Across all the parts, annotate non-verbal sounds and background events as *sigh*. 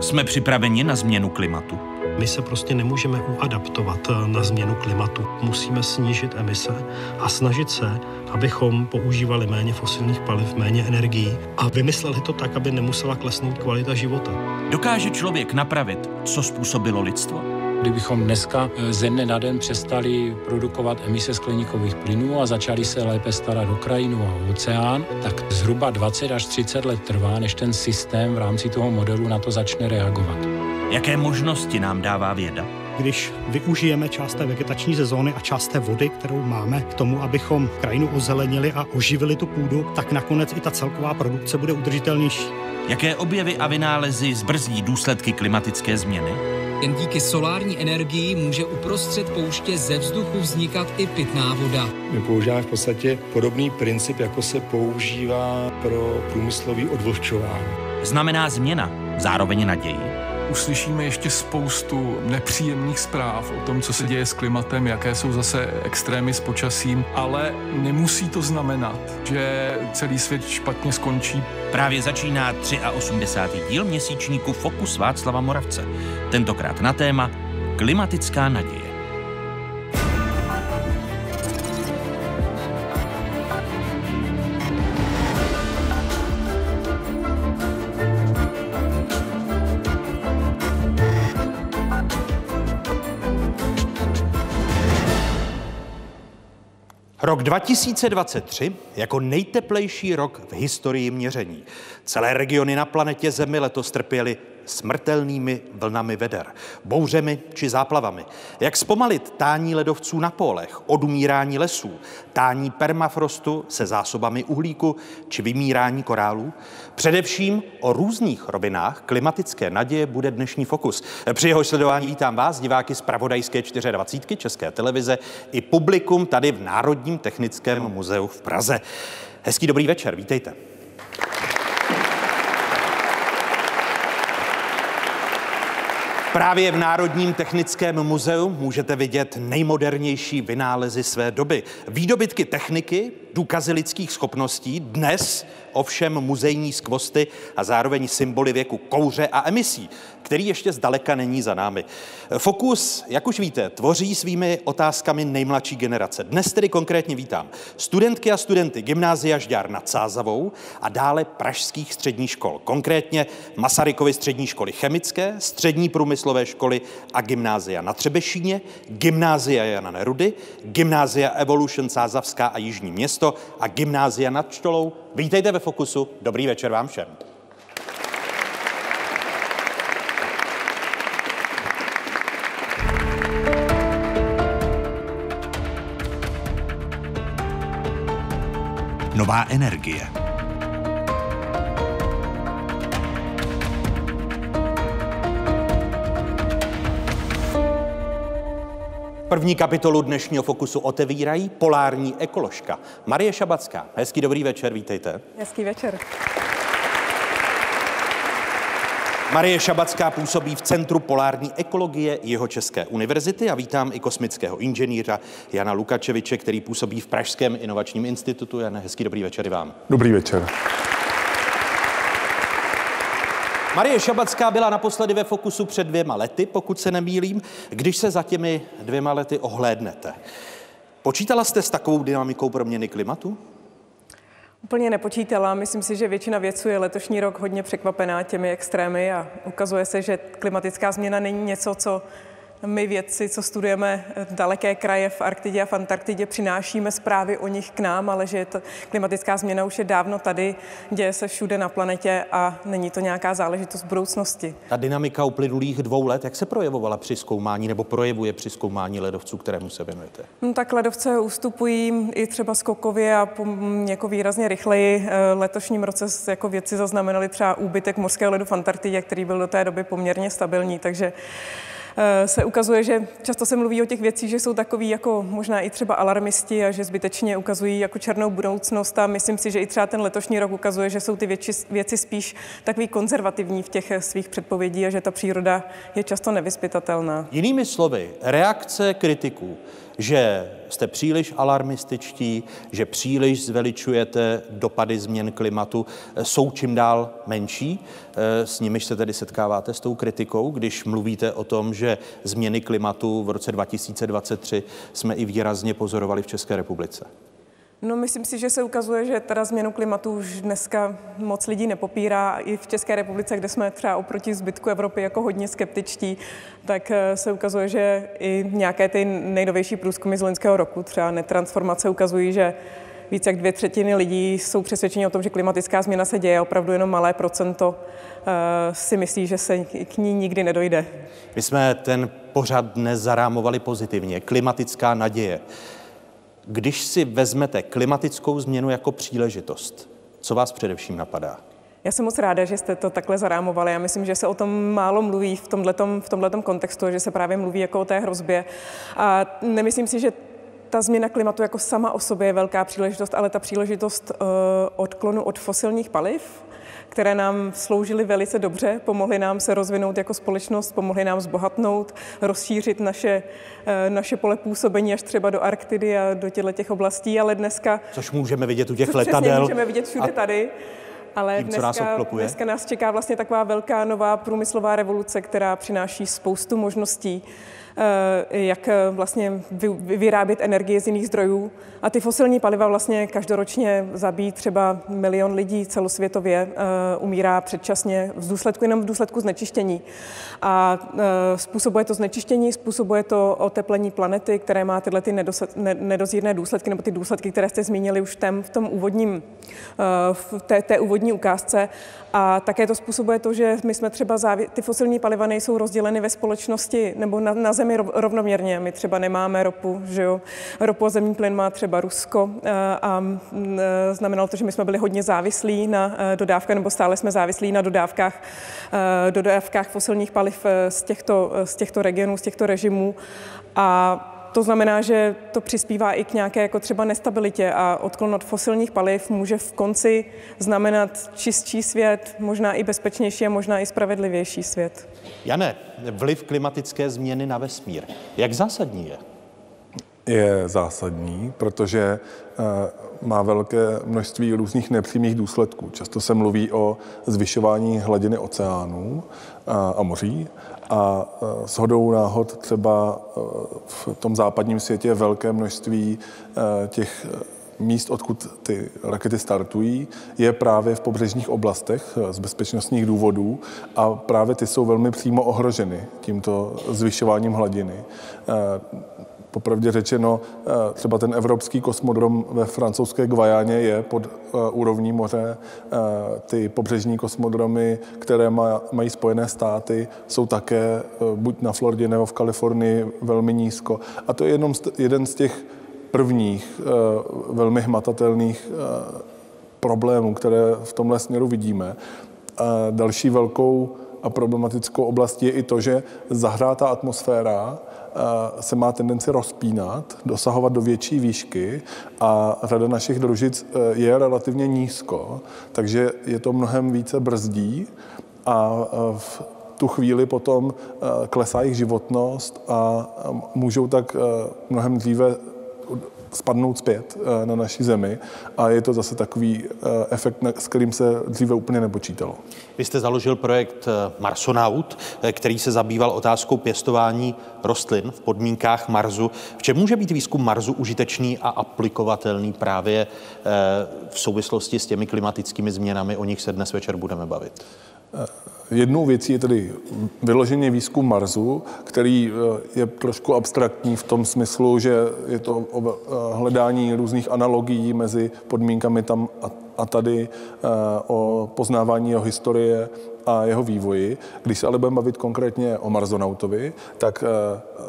Jsme připraveni na změnu klimatu? My se prostě nemůžeme uadaptovat eh, na změnu klimatu. Musíme snížit emise a snažit se, abychom používali méně fosilních paliv, méně energií a vymysleli to tak, aby nemusela klesnout kvalita života. Dokáže člověk napravit, co způsobilo lidstvo? Kdybychom dneska eh, ze dne na den přestali produkovat emise skleníkových plynů a začali se lépe starat o krajinu a oceán, tak zhruba 20 až 30 let trvá, než ten systém v rámci toho modelu na to začne reagovat. Jaké možnosti nám dává věda? Když využijeme část té vegetační sezóny a část té vody, kterou máme k tomu, abychom krajinu ozelenili a oživili tu půdu, tak nakonec i ta celková produkce bude udržitelnější. Jaké objevy a vynálezy zbrzdí důsledky klimatické změny? Jen díky solární energii může uprostřed pouště ze vzduchu vznikat i pitná voda. My používáme v podstatě podobný princip, jako se používá pro průmyslový odvlhčování. Znamená změna zároveň naději? Uslyšíme ještě spoustu nepříjemných zpráv o tom, co se děje s klimatem, jaké jsou zase extrémy s počasím, ale nemusí to znamenat, že celý svět špatně skončí. Právě začíná 83. díl měsíčníku Fokus Václava Moravce. Tentokrát na téma klimatická naděje. Rok 2023 jako nejteplejší rok v historii měření. Celé regiony na planetě Zemi letos trpěly smrtelnými vlnami veder, bouřemi či záplavami. Jak zpomalit tání ledovců na pólech, odumírání lesů, tání permafrostu se zásobami uhlíku či vymírání korálů? Především o různých rovinách klimatické naděje bude dnešní fokus. Při jeho sledování vítám vás, diváky z Pravodajské 24 České televize i publikum tady v Národním technickém muzeu v Praze. Hezký dobrý večer, vítejte. Právě v Národním technickém muzeu můžete vidět nejmodernější vynálezy své doby. Výdobytky techniky, důkazy lidských schopností, dnes ovšem muzejní skvosty a zároveň symboly věku kouře a emisí, který ještě zdaleka není za námi. Fokus, jak už víte, tvoří svými otázkami nejmladší generace. Dnes tedy konkrétně vítám studentky a studenty Gymnázia Žďár nad Sázavou a dále pražských středních škol, konkrétně Masarykovy střední školy chemické, střední průmyslové školy a gymnázia na Třebešíně, gymnázia Jana Nerudy, gymnázia Evolution Sázavská a Jižní město a gymnázia nad Štolou. Vítejte ve Fokusu, dobrý večer vám všem. Nová energie. První kapitolu dnešního Fokusu otevírají polární ekoložka Marie Šabacká. Hezký dobrý večer, vítejte. Hezký večer. Marie Šabacká působí v Centru polární ekologie jeho České univerzity a vítám i kosmického inženýra Jana Lukačeviče, který působí v Pražském inovačním institutu. Jan, hezký dobrý večer i vám. Dobrý večer. Marie Šabacká byla naposledy ve Fokusu před dvěma lety, pokud se nemýlím. Když se za těmi dvěma lety ohlédnete, počítala jste s takovou dynamikou proměny klimatu? Úplně nepočítala. Myslím si, že většina věců je letošní rok hodně překvapená těmi extrémy a ukazuje se, že klimatická změna není něco, co my vědci, co studujeme daleké kraje v Arktidě a v Antarktidě, přinášíme zprávy o nich k nám, ale že je to, klimatická změna už je dávno tady, děje se všude na planetě a není to nějaká záležitost budoucnosti. Ta dynamika uplynulých dvou let, jak se projevovala při zkoumání nebo projevuje při zkoumání ledovců, kterému se věnujete? No, tak ledovce ustupují i třeba skokově a jako výrazně rychleji. Eh, letošním roce jako vědci zaznamenali třeba úbytek mořského ledu v Antarktidě, který byl do té doby poměrně stabilní, takže se ukazuje, že často se mluví o těch věcích, že jsou takový jako možná i třeba alarmisti a že zbytečně ukazují jako černou budoucnost a myslím si, že i třeba ten letošní rok ukazuje, že jsou ty věci, věci spíš takový konzervativní v těch svých předpovědí a že ta příroda je často nevyspytatelná. Jinými slovy, reakce kritiků že jste příliš alarmističtí, že příliš zveličujete dopady změn klimatu, jsou čím dál menší. S nimiž se tedy setkáváte s tou kritikou, když mluvíte o tom, že změny klimatu v roce 2023 jsme i výrazně pozorovali v České republice. No, myslím si, že se ukazuje, že teda změnu klimatu už dneska moc lidí nepopírá. I v České republice, kde jsme třeba oproti zbytku Evropy jako hodně skeptičtí, tak eh, se ukazuje, že i nějaké ty nejnovější průzkumy z loňského roku, třeba netransformace, ukazují, že více jak dvě třetiny lidí jsou přesvědčeni o tom, že klimatická změna se děje, opravdu jenom malé procento eh, si myslí, že se k ní nikdy nedojde. My jsme ten pořad dnes zarámovali pozitivně. Klimatická naděje. Když si vezmete klimatickou změnu jako příležitost, co vás především napadá? Já jsem moc ráda, že jste to takhle zarámovali. Já myslím, že se o tom málo mluví v tomhletom, v tomhletom kontextu, že se právě mluví jako o té hrozbě. A nemyslím si, že ta změna klimatu jako sama o sobě je velká příležitost, ale ta příležitost uh, odklonu od fosilních paliv, které nám sloužily velice dobře, pomohly nám se rozvinout jako společnost, pomohly nám zbohatnout, rozšířit naše, eh, naše pole působení až třeba do Arktidy a do těchto těch oblastí, ale dneska... Což můžeme vidět u těch *laughs* letadel. můžeme vidět všude tady. Ale tím, dneska, nás dneska nás čeká vlastně taková velká nová průmyslová revoluce, která přináší spoustu možností. Eh, jak eh, vlastně vyrábět energie z jiných zdrojů. A ty fosilní paliva vlastně každoročně zabíjí třeba milion lidí celosvětově, eh, umírá předčasně v důsledku, jenom v důsledku znečištění. A způsobuje to znečištění, způsobuje to oteplení planety, které má tyhle ty nedozírné důsledky, nebo ty důsledky, které jste zmínili už tém, v tom úvodním, v té, té úvodní ukázce. A také to způsobuje to, že my jsme třeba závi- ty fosilní paliva nejsou rozděleny ve společnosti nebo na, na zemi rovnoměrně. My třeba nemáme ropu, že jo. Ropu a zemní plyn má třeba Rusko eh, a eh, znamenalo to, že my jsme byli hodně závislí na eh, dodávkách, nebo stále jsme závislí na dodávkách, dodávkách fosilních paliv z těchto, z těchto regionů, z těchto režimů. A to znamená, že to přispívá i k nějaké jako třeba nestabilitě a odklon od fosilních paliv může v konci znamenat čistší svět, možná i bezpečnější a možná i spravedlivější svět. Jane, vliv klimatické změny na vesmír, jak zásadní je? Je zásadní, protože eh, má velké množství různých nepřímých důsledků. Často se mluví o zvyšování hladiny oceánů a moří a e, s hodou náhod třeba e, v tom západním světě je velké množství e, těch míst, odkud ty rakety startují, je právě v pobřežních oblastech z bezpečnostních důvodů a právě ty jsou velmi přímo ohroženy tímto zvyšováním hladiny. Popravdě řečeno, eh, třeba ten evropský kosmodrom ve francouzské Guajáně je pod eh, úrovní moře. Eh, ty pobřežní kosmodromy, které mají Spojené státy, jsou také buď na Floridě nebo v Kalifornii velmi nízko. A to je jenom jeden z těch prvních velmi hmatatelných problémů, které v tomhle směru vidíme. Další velkou a problematickou oblastí je i to, že zahrátá atmosféra se má tendenci rozpínat, dosahovat do větší výšky a řada našich družic e, je relativně nízko, takže je to mnohem více brzdí a e, v tu chvíli potom klesá jejich životnost a můžou tak mnohem dříve spadnout zpět na naší zemi a je to zase takový efekt, s kterým se dříve úplně nepočítalo. Vy jste založil projekt Marsonaut, který se zabýval otázkou pěstování rostlin v podmínkách Marsu. V čem může být výzkum Marsu užitečný a aplikovatelný právě v souvislosti s těmi klimatickými změnami, o nich se dnes večer budeme bavit? Jednou věcí je tedy vyloženě výzkum Marsu, který eh, je trošku abstraktní v tom smyslu, že je to eh, hledání různých analogií mezi podmínkami tam a tady, eh, o poznávání jeho historie a jeho vývoji. Když se ale budeme bavit konkrétně o Marzonautovi, tak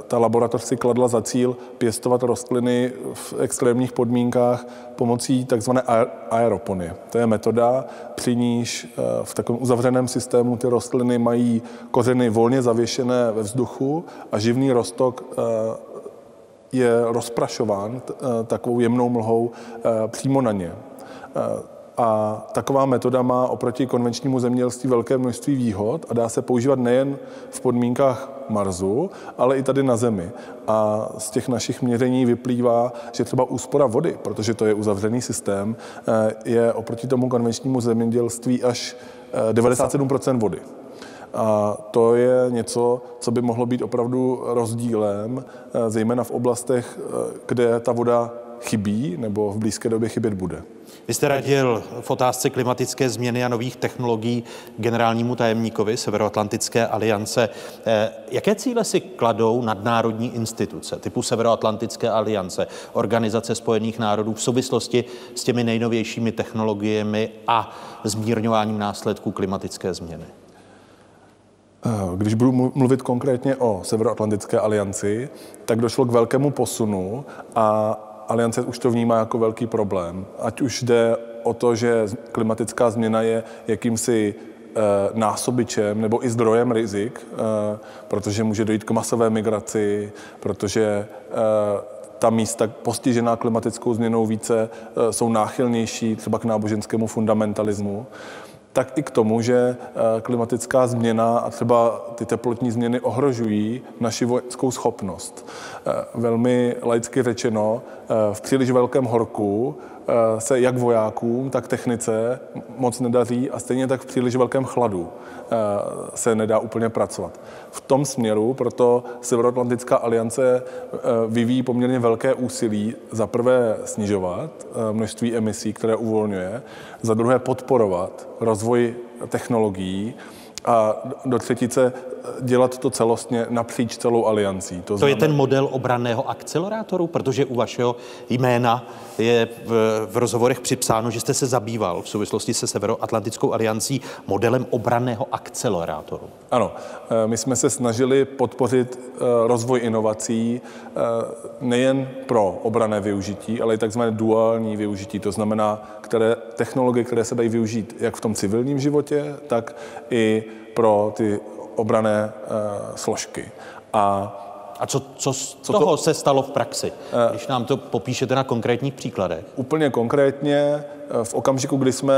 ta laboratoř si kladla za cíl pěstovat rostliny v extrémních podmínkách pomocí takzvané aeroponie. To je metoda, při níž v takovém uzavřeném systému ty rostliny mají kořeny volně zavěšené ve vzduchu a živný rostok eh, je rozprašován takovou jemnou mlhou přímo na ně. A taková metoda má oproti konvenčnímu zemědělství velké množství výhod a dá se používat nejen v podmínkách Marsu, ale i tady na Zemi. A z těch našich měření vyplývá, že třeba úspora vody, protože to je uzavřený systém, eh, je oproti tomu konvenčnímu zemědělství až 97% vody. A to je něco, co by mohlo být opravdu rozdílem, eh, zejména v oblastech, eh, kde ta voda chybí nebo v blízké době chybět bude. Vy jste radil v otázce klimatické změny a nových technologií generálnímu tajemníkovi Severoatlantické aliance. Eh, jaké cíle si kladou nadnárodní instituce typu Severoatlantické aliance, Organizace spojených národů v souvislosti s těmi nejnovějšími technologiemi a zmírňováním následků klimatické změny? Eh, když budu mluvit konkrétně o Severoatlantické alianci, tak došlo k velkému posunu a aliance už to vnímá jako velký problém. Ať už jde o to, že klimatická změna je jakýmsi eh, násobičem nebo i zdrojem rizik, eh, protože může dojít k masové migraci, protože ta místa postižená klimatickou změnou více jsou náchylnější třeba k náboženskému fundamentalismu tak i k tomu, že eh, klimatická změna a třeba ty teplotní změny ohrožují naši vojenskou schopnost. Eh, velmi laicky řečeno, eh, v příliš velkém horku se jak vojákům, tak technice moc nedaří a stejně tak v příliš velkém chladu eh, se nedá úplně pracovat. V tom směru proto Severoatlantická aliance eh, vyvíjí poměrně velké úsilí za prvé snižovat množství emisí, které uvolňuje, za druhé podporovat rozvoj technologií, a do třetice dělat to celostně napříč celou aliancí. To, to znamená... je ten model obranného akcelerátoru, protože u vašeho jména je v, v rozhovorech připsáno, že jste se zabýval v souvislosti se Severoatlantickou aliancí modelem obranného akcelerátoru. Ano, eh, my jsme se snažili podpořit eh, rozvoj inovací eh, nejen pro obrané využití, ale i takzvané duální využití, to znamená které, technologie, které se dají využít jak v tom civilním životě, tak i pro ty obrané uh, složky. A a co, co z co toho to, se stalo v praxi, uh, když nám to popíšete na konkrétních příkladech? Úplně konkrétně v okamžiku, kdy jsme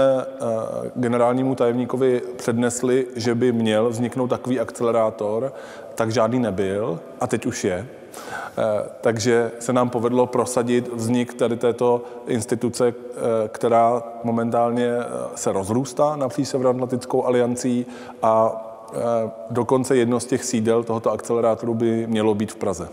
generálnímu tajemníkovi přednesli, že by měl vzniknout takový akcelerátor, tak žádný nebyl a teď už je. Takže se nám povedlo prosadit vznik tady této instituce, která momentálně se rozrůstá napříč Severoatlantickou aliancí a Eh, dokonce jedno z těch sídel tohoto akcelerátoru by mělo být v Praze.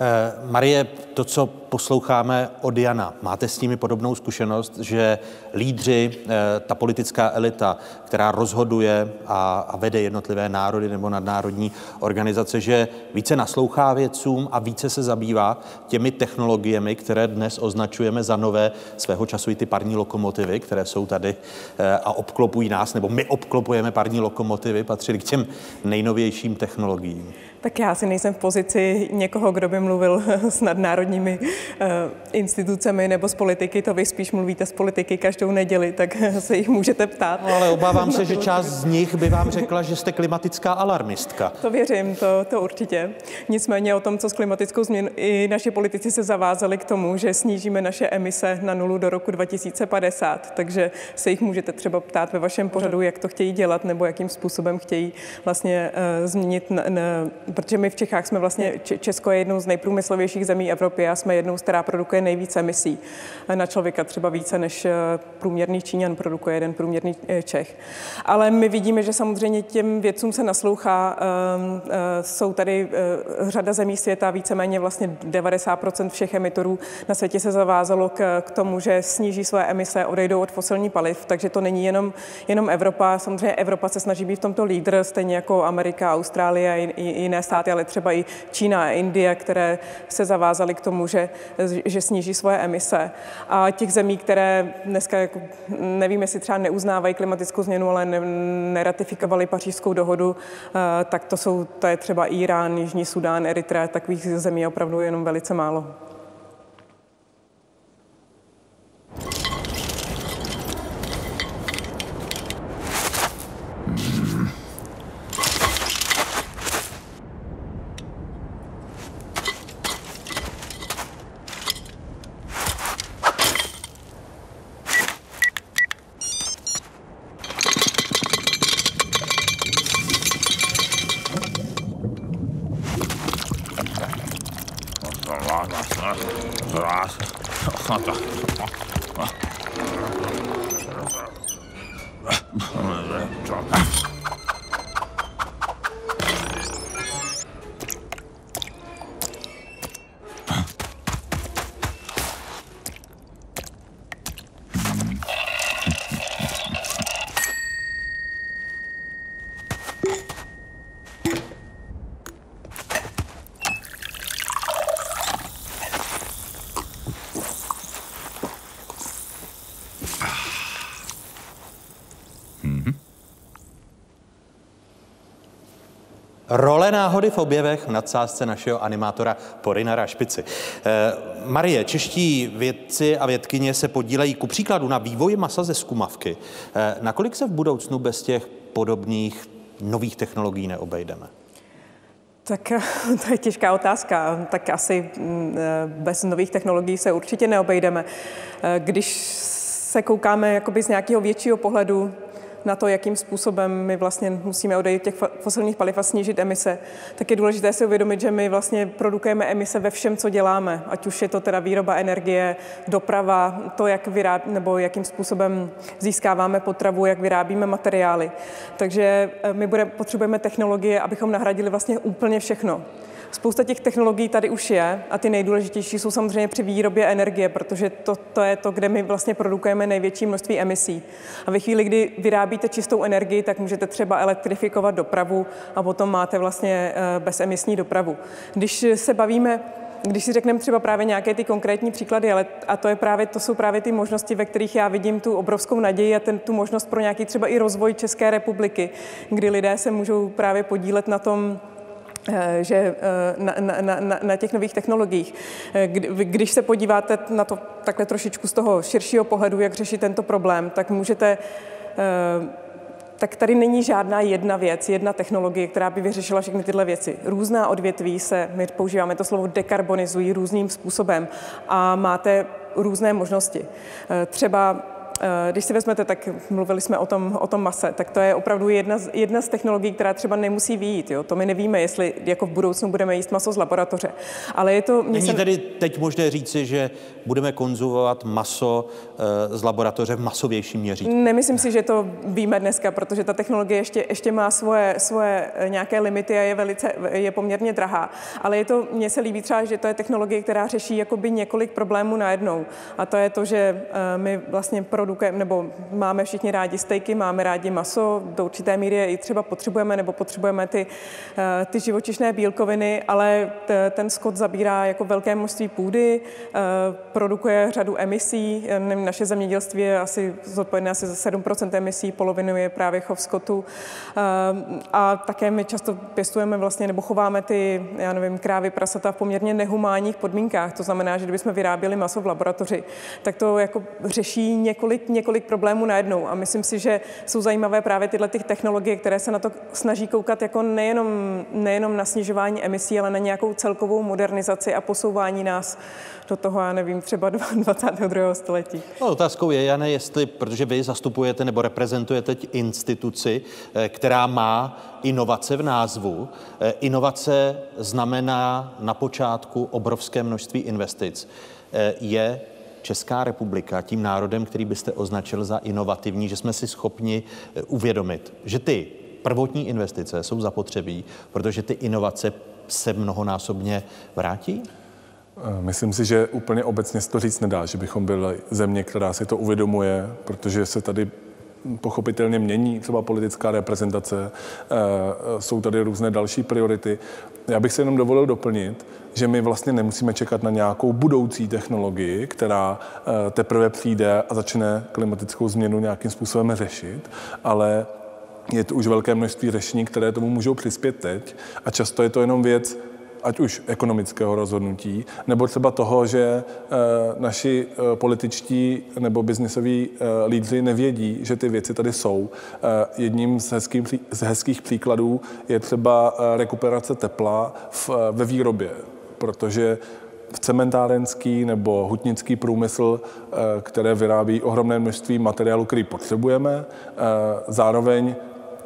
Eh, Marie, to, co posloucháme od Jana, máte s nimi podobnou zkušenost, že lídři, eh, ta politická elita, která rozhoduje a, vede jednotlivé národy nebo nadnárodní organizace, že více naslouchá vědcům a více se zabývá těmi technologiemi, které dnes označujeme za nové svého času i ty parní lokomotivy, které jsou tady eh, a obklopují nás, nebo my obklopujeme parní lokomotivy, patřili k těm nejnovějším technologiím. Tak já si nejsem v pozici někoho, kdo by mluvil *laughs* s nadnárodními uh, institucemi nebo s politiky. To vy spíš mluvíte s politiky každou neděli, tak *laughs* se jich můžete ptát. No, ale obávám se, že *laughs* část z nich by vám řekla, že jste klimatická alarmistka. To věřím, to, to určitě. Nicméně o tom, co s klimatickou změnou, i naši politici se zavázali k tomu, že snížíme naše emise na nulu do roku 2050. Takže se jich můžete třeba ptát ve vašem pořadu, jak to chtějí dělat nebo jakým způsobem chtějí vlastně uh, změnit na, na, protože my v Čechách jsme vlastně, Česko je jednou z nejprůmyslovějších zemí Evropy a jsme jednou, která produkuje nejvíce emisí na člověka, třeba více než eh, průměrný Číňan produkuje jeden průměrný eh, Čech. Ale my vidíme, že samozřejmě těm vědcům se naslouchá. Ehm, eh, jsou tady řada zemí světa, víceméně vlastně 90% všech emitorů na světě se zavázalo k, k tomu, že sníží své emise, odejdou od fosilní paliv, takže to není jenom, jenom Evropa. Samozřejmě Evropa se snaží být v tomto lídr, stejně jako Amerika, Austrálie a jiné jiné státy, ale třeba i Čína a Indie, které se zavázaly k tomu, že, že sníží svoje emise. A těch zemí, které dneska, jako, nevím, jestli třeba neuznávají klimatickou změnu, ale ne, neratifikovali pařížskou dohodu, eh, tak to jsou, to je třeba Irán, Jižní Sudán, Eritrea, takových zemí je opravdu jenom velice málo. Role náhody v objevech v nadsázce našeho animátora Porinara Špici. Eh, Marie, čeští vědci a vědkyně se podílejí ku příkladu na vývoji masa ze skumavky. Eh, nakolik se v budoucnu bez těch podobných nových technologií neobejdeme? Tak *laughs* to je těžká otázka. Tak asi mm, eh, bez nových technologií se určitě neobejdeme. Eh, když se koukáme jakoby z nějakého většího pohledu na to, jakým způsobem my vlastně musíme odejít těch fosilních paliv a snížit emise, tak je důležité si uvědomit, že my vlastně produkujeme emise ve všem, co děláme, ať už je to teda výroba energie, doprava, to, jak vyráb, nebo jakým způsobem získáváme potravu, jak vyrábíme materiály. Takže eh, my bude, potřebujeme technologie, abychom nahradili vlastně úplně všechno. Spousta těch technologií tady už je a ty nejdůležitější jsou samozřejmě při výrobě energie, protože to, to je to, kde my vlastně produkujeme největší množství emisí. A ve chvíli, kdy vyrábíte čistou energii, tak můžete třeba elektrifikovat dopravu a potom máte vlastně eh, bezemisní dopravu. Když se bavíme když si řekneme třeba právě nějaké ty konkrétní příklady, ale a to, je právě, to jsou právě ty možnosti, ve kterých já vidím tu obrovskou naději a ten, tu možnost pro nějaký třeba i rozvoj České republiky, kdy lidé se můžou právě podílet na tom, že eh, na, na, na, na těch nových technologiích. Eh, když se podíváte na to takhle trošičku z toho širšího pohledu, jak řešit tento problém, tak můžete tak tady není žádná jedna věc, jedna technologie, která by vyřešila všechny tyhle věci. Různá odvětví se, my používáme to slovo dekarbonizují různým způsobem a máte různé možnosti. Třeba Eh, když si vezmete, tak mluvili jsme o tom, o tom mase, tak to je opravdu jedna z, jedna z technologií, která třeba nemusí výjít. Jo? To my nevíme, jestli jako v budoucnu budeme jíst maso z laboratoře. Ale je to... Není se... tedy teď možné říci, že budeme konzumovat maso eh, z laboratoře v masovějším měřítku? Nemyslím si, že to víme dneska, protože ta technologie ještě, ještě má svoje, svoje eh, nějaké limity a je, velice, je poměrně drahá. Ale je to, mně se líbí třeba, že to je technologie, která řeší jakoby několik problémů najednou. A to je to, že my vlastně pro produkujeme, nebo máme všichni rádi stejky, máme rádi maso, do určité míry je i třeba potřebujeme, nebo potřebujeme ty, eh, ty živočišné bílkoviny, ale ten skot zabírá jako velké množství půdy, eh, produkuje řadu emisí. Naše zemědělství je asi zodpovědné asi za 7% emisí, polovinu je právě chov skotu. Eh, a také my často pěstujeme vlastně, nebo chováme ty, já nevím, krávy, prasata v poměrně nehumánních podmínkách. To znamená, že kdybychom vyráběli maso v laboratoři, tak to jako řeší několik několik, několik problémů najednou. A myslím si, že jsou zajímavé právě tyhle ty technologie, které se na to snaží koukat jako nejenom, nejenom na snižování emisí, ale na nějakou celkovou modernizaci a posouvání nás do toho, já nevím, třeba 22. *laughs* století. No, otázkou je, Jane, jestli, protože vy zastupujete nebo reprezentujete instituci, eh, která má inovace v názvu. Eh, inovace znamená na počátku obrovské množství investic. Eh, je Česká republika tím národem, který byste označil za inovativní, že jsme si schopni eh, uvědomit, že ty prvotní investice jsou zapotřebí, protože ty inovace se mnohonásobně vrátí? Eh, myslím si, že úplně obecně se to říct nedá, že bychom byli země, která si to uvědomuje, protože se tady pochopitelně mění třeba politická reprezentace, eh, jsou tady různé další priority. Já bych se jenom dovolil doplnit, že my vlastně nemusíme čekat na nějakou budoucí technologii, která eh, teprve přijde a začne klimatickou změnu nějakým způsobem řešit, ale je to už velké množství řešení, které tomu můžou přispět teď a často je to jenom věc ať už ekonomického rozhodnutí, nebo třeba toho, že e, naši e, političtí nebo biznisoví lídři nevědí, že ty věci tady jsou. Jedním z, hezký, z hezkých příkladů je třeba rekuperace tepla v, ve výrobě, protože cementárenský nebo hutnický průmysl, které vyrábí ohromné množství materiálu, který potřebujeme, zároveň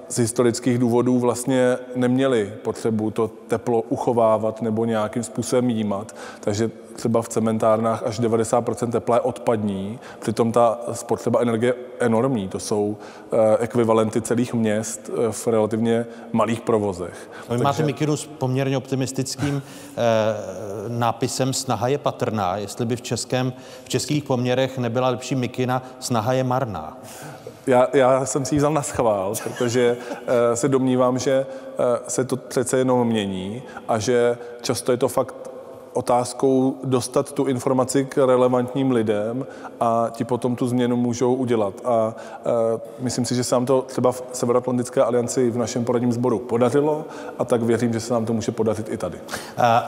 z historických důvodů vlastně neměli potřebu to teplo uchovávat nebo nějakým způsobem jímat. Takže třeba v cementárnách až 90% tepla je odpadní, přitom ta spotřeba energie je enormní. To jsou eh, ekvivalenty celých měst eh, v relativně malých provozech. Vy Takže... máte mikinu s poměrně optimistickým eh, nápisem Snaha je patrná. Jestli by v, českém, v českých poměrech nebyla lepší mikina Snaha je marná. Já, já jsem si ji vzal na schvál, protože uh, se domnívám, že uh, se to přece jenom mění a že často je to fakt otázkou dostat tu informaci k relevantním lidem a ti potom tu změnu můžou udělat. A e, myslím si, že se nám to třeba v Severoatlantické alianci v našem poradním sboru podařilo a tak věřím, že se nám to může podařit i tady.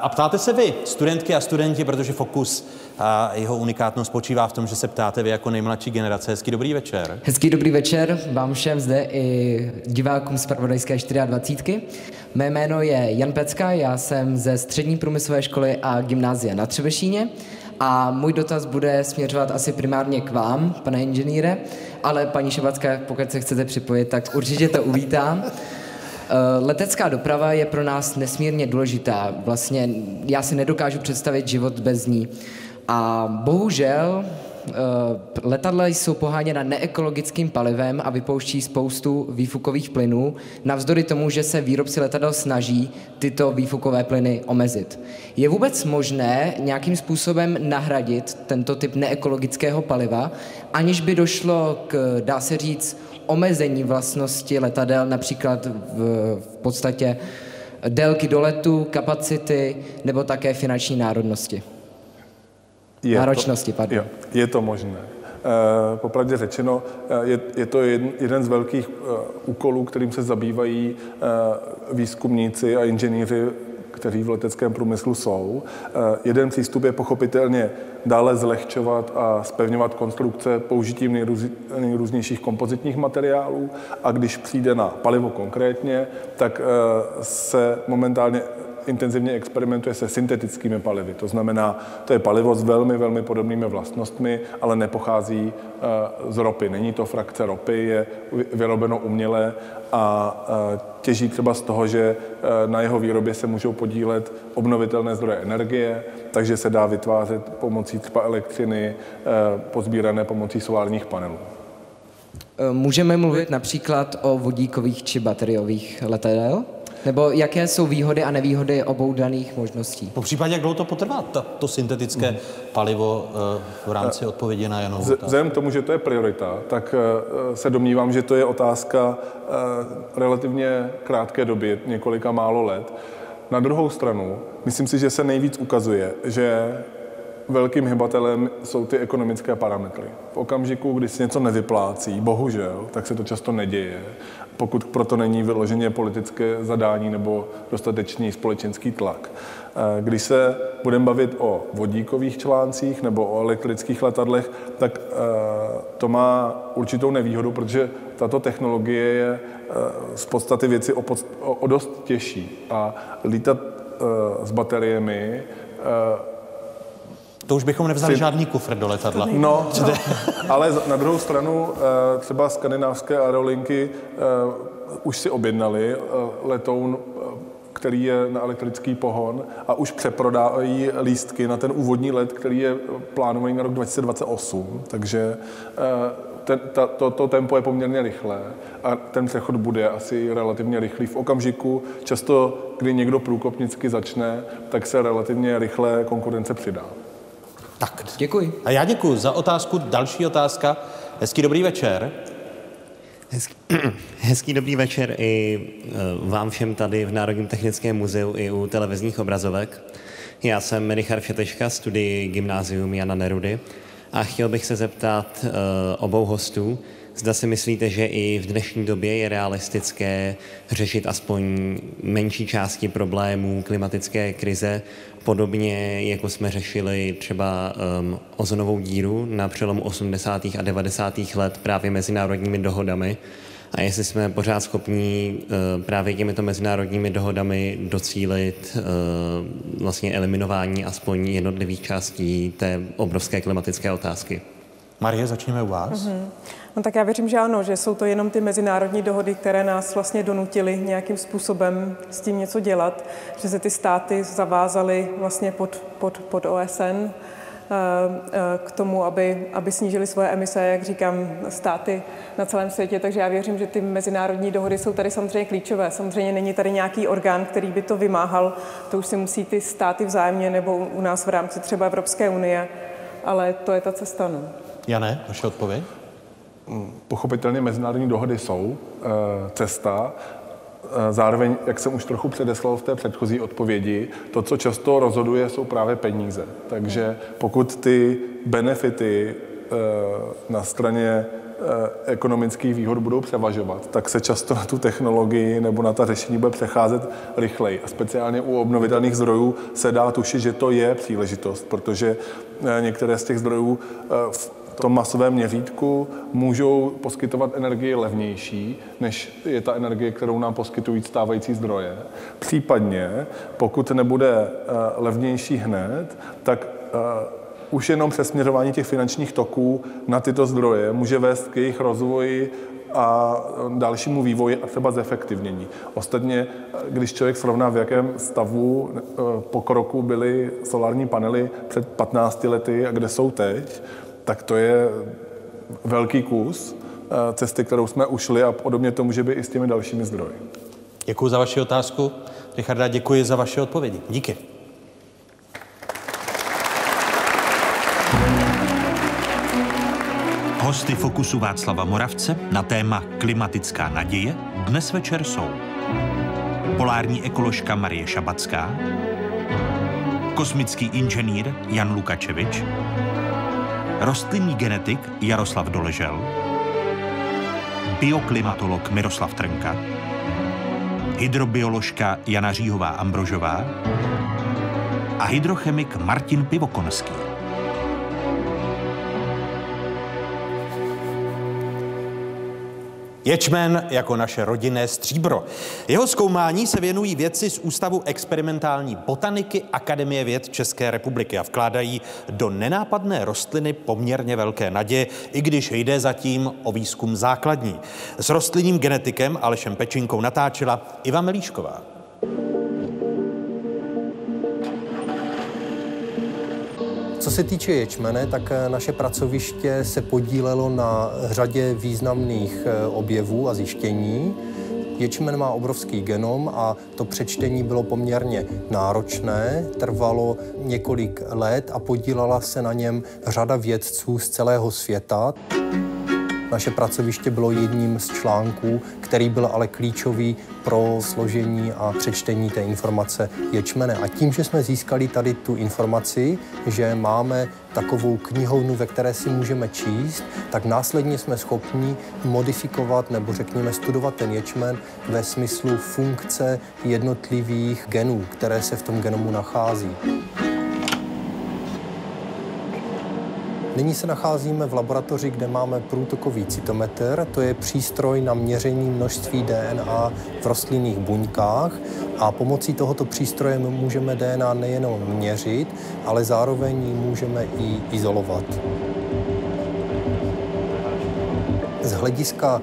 A ptáte se vy, studentky a studenti, protože Fokus a jeho unikátnost spočívá v tom, že se ptáte vy jako nejmladší generace. Hezký dobrý večer. Hezký dobrý večer vám všem zde i divákům z Pravodajské 24. Mé jméno je Jan Pecka, já jsem ze střední průmyslové školy a gymnázia na Třebešíně a můj dotaz bude směřovat asi primárně k vám, pane inženýre, ale paní Šebacká, pokud se chcete připojit, tak určitě to uvítám. Eh, letecká doprava je pro nás nesmírně důležitá. Vlastně já si nedokážu představit život bez ní. A bohužel eh, letadla jsou poháněna neekologickým palivem a vypouští spoustu výfukových plynů, navzdory tomu, že se výrobci letadel snaží tyto výfukové plyny omezit. Je vůbec možné nějakým způsobem nahradit tento typ neekologického paliva, aniž by došlo k, dá se říct, omezení vlastnosti letadel, například v, v podstatě délky doletu, kapacity nebo také finanční národnosti? Je náročnosti. To, pardon. Je, je to možné. E, popravdě řečeno, eh, je, je to jeden, jeden z velkých e, úkolů, kterým se zabývají e, výzkumníci a inženýři, kteří v leteckém průmyslu jsou. Jeden přístup je pochopitelně dále zlehčovat a spevňovat konstrukce použitím nejrůz, nejrůznějších kompozitních materiálů a když přijde na palivo konkrétně, tak se momentálně intenzivně experimentuje se syntetickými palivy. To znamená, to je palivo s velmi, velmi podobnými vlastnostmi, ale nepochází eh, z ropy. Není to frakce ropy, je vyrobeno uměle a eh, těží třeba z toho, že eh, na jeho výrobě se můžou podílet obnovitelné zdroje energie, takže se dá vytvářet pomocí třeba elektřiny pozbírané pomocí solárních panelů. Můžeme mluvit například o vodíkových či bateriových letadel? Nebo jaké jsou výhody a nevýhody obou daných možností? Po případě, jak dlouho to potrvá, to, to syntetické mm. palivo eh, v rámci odpovědi na Janovu Vzhledem k tomu, že to je priorita, tak eh, se domnívám, že to je otázka eh, relativně krátké doby, několika málo let. Na druhou stranu, myslím si, že se nejvíc ukazuje, že velkým hybatelem jsou ty ekonomické parametry. V okamžiku, kdy se něco nevyplácí, bohužel, tak se to často neděje, pokud proto není vyloženě politické zadání nebo dostatečný společenský tlak. Eh, když se budeme bavit o vodíkových článcích nebo o elektrických letadlech, tak eh, to má určitou nevýhodu, protože tato technologie je eh, z podstaty věci o, o dost těžší a lítat s bateriemi to už bychom nevzali si... žádný kufr do letadla. No, *laughs* ale na druhou stranu eh, třeba skandinávské aerolinky eh, už si objednali eh, letoun, který je na elektrický pohon a už přeprodávají lístky na ten úvodní let, který je plánovaný na rok 2028. Takže ten, ta, to, to tempo je poměrně rychlé a ten přechod bude asi relativně rychlý v okamžiku. Často, kdy někdo průkopnicky začne, tak se relativně rychle konkurence přidá. Tak. Děkuji. A já děkuji za otázku. Další otázka. Hezký dobrý večer. Hezký, *clears throat* hezký dobrý večer i e, vám všem tady v Národním technickém muzeu i u televizních obrazovek. Já jsem Richard Šeteška, studii Gymnázium Jana Nerudy a chtěl bych se zeptat uh, obou hostů, Zda si myslíte, že i v dnešní době je realistické řešit aspoň menší části problémů klimatické krize, podobně jako jsme řešili třeba um, ozonovou díru na přelomu 80. a 90. let právě mezinárodními dohodami, a jestli jsme pořád schopní uh, právě těmito mezinárodními dohodami docílit uh, vlastně eliminování aspoň jednotlivých částí té obrovské klimatické otázky. Marie, začněme u vás. Mm-hmm. No tak já věřím, že ano, že jsou to jenom ty mezinárodní dohody, které nás vlastně donutily nějakým způsobem s tím něco dělat, že se ty státy zavázaly vlastně pod, pod, pod OSN eh, eh, k tomu, aby, aby snížili svoje emise, jak říkám, státy na celém světě. Takže já věřím, že ty mezinárodní dohody jsou tady samozřejmě klíčové. Samozřejmě není tady nějaký orgán, který by to vymáhal. To už si musí ty státy vzájemně nebo u nás v rámci třeba Evropské unie, ale to je ta cesta. No. Jane, vaše odpověď? Pochopitelně mezinárodní dohody jsou eh, cesta, eh, Zároveň, jak jsem už trochu předeslal v té předchozí odpovědi, to, co často rozhoduje, jsou právě peníze. Takže pokud ty benefity eh, na straně ekonomických výhod budou převažovat, tak se často na tu technologii nebo na ta řešení bude přecházet rychleji. A speciálně u obnovitelných zdrojů se dá tušit, že to je příležitost, protože některé z těch zdrojů tom masovém měřítku můžou poskytovat energii levnější, než je ta energie, kterou nám poskytují stávající zdroje. Případně, pokud nebude eh, levnější hned, tak eh, už jenom přesměřování těch finančních toků na tyto zdroje může vést k jejich rozvoji a dalšímu vývoji a třeba zefektivnění. Ostatně, když člověk srovná, v jakém stavu eh, pokroku byly solární panely před 15 lety a kde jsou teď, tak to je velký kus eh, cesty, kterou jsme ušli a podobně to může být i s těmi dalšími zdroji. Děkuji za vaši otázku. Richarda, děkuji za vaše odpovědi. Díky. Hosty Fokusu Václava Moravce na téma klimatická naděje dnes večer jsou polární ekoložka Marie Šabacká, kosmický inženýr Jan Lukačevič, rostlinný genetik Jaroslav Doležel, bioklimatolog Miroslav Trnka, hydrobioložka Jana Říhová Ambrožová a hydrochemik Martin Pivokonský. Ječmen jako naše rodinné stříbro. Jeho zkoumání se věnují vědci z Ústavu experimentální botaniky Akademie věd České republiky a vkládají do nenápadné rostliny poměrně velké naděje, i když jde zatím o výzkum základní. S rostlinním genetikem Alešem Pečinkou natáčela Iva Melíšková. Co se týče ječmene, tak eh, naše pracoviště se podílelo na řadě významných eh, objevů a zjištění. Ječmen má obrovský genom a to přečtení bylo poměrně náročné, trvalo několik let a podílela se na něm řada vědců z celého světa. Naše pracoviště bylo jedním z článků, který byl ale klíčový pro složení a přečtení té informace ječmene. A tím, že jsme získali tady tu informaci, že máme takovou knihovnu, ve které si můžeme číst, tak následně jsme schopni modifikovat nebo řekněme studovat ten ječmen ve smyslu funkce jednotlivých genů, které se v tom genomu nachází. Nyní se nacházíme v laboratoři, kde máme průtokový cytometr. To je přístroj na měření množství DNA v rostlinných buňkách a pomocí tohoto přístroje můžeme DNA nejenom měřit, ale zároveň můžeme i izolovat. Z hlediska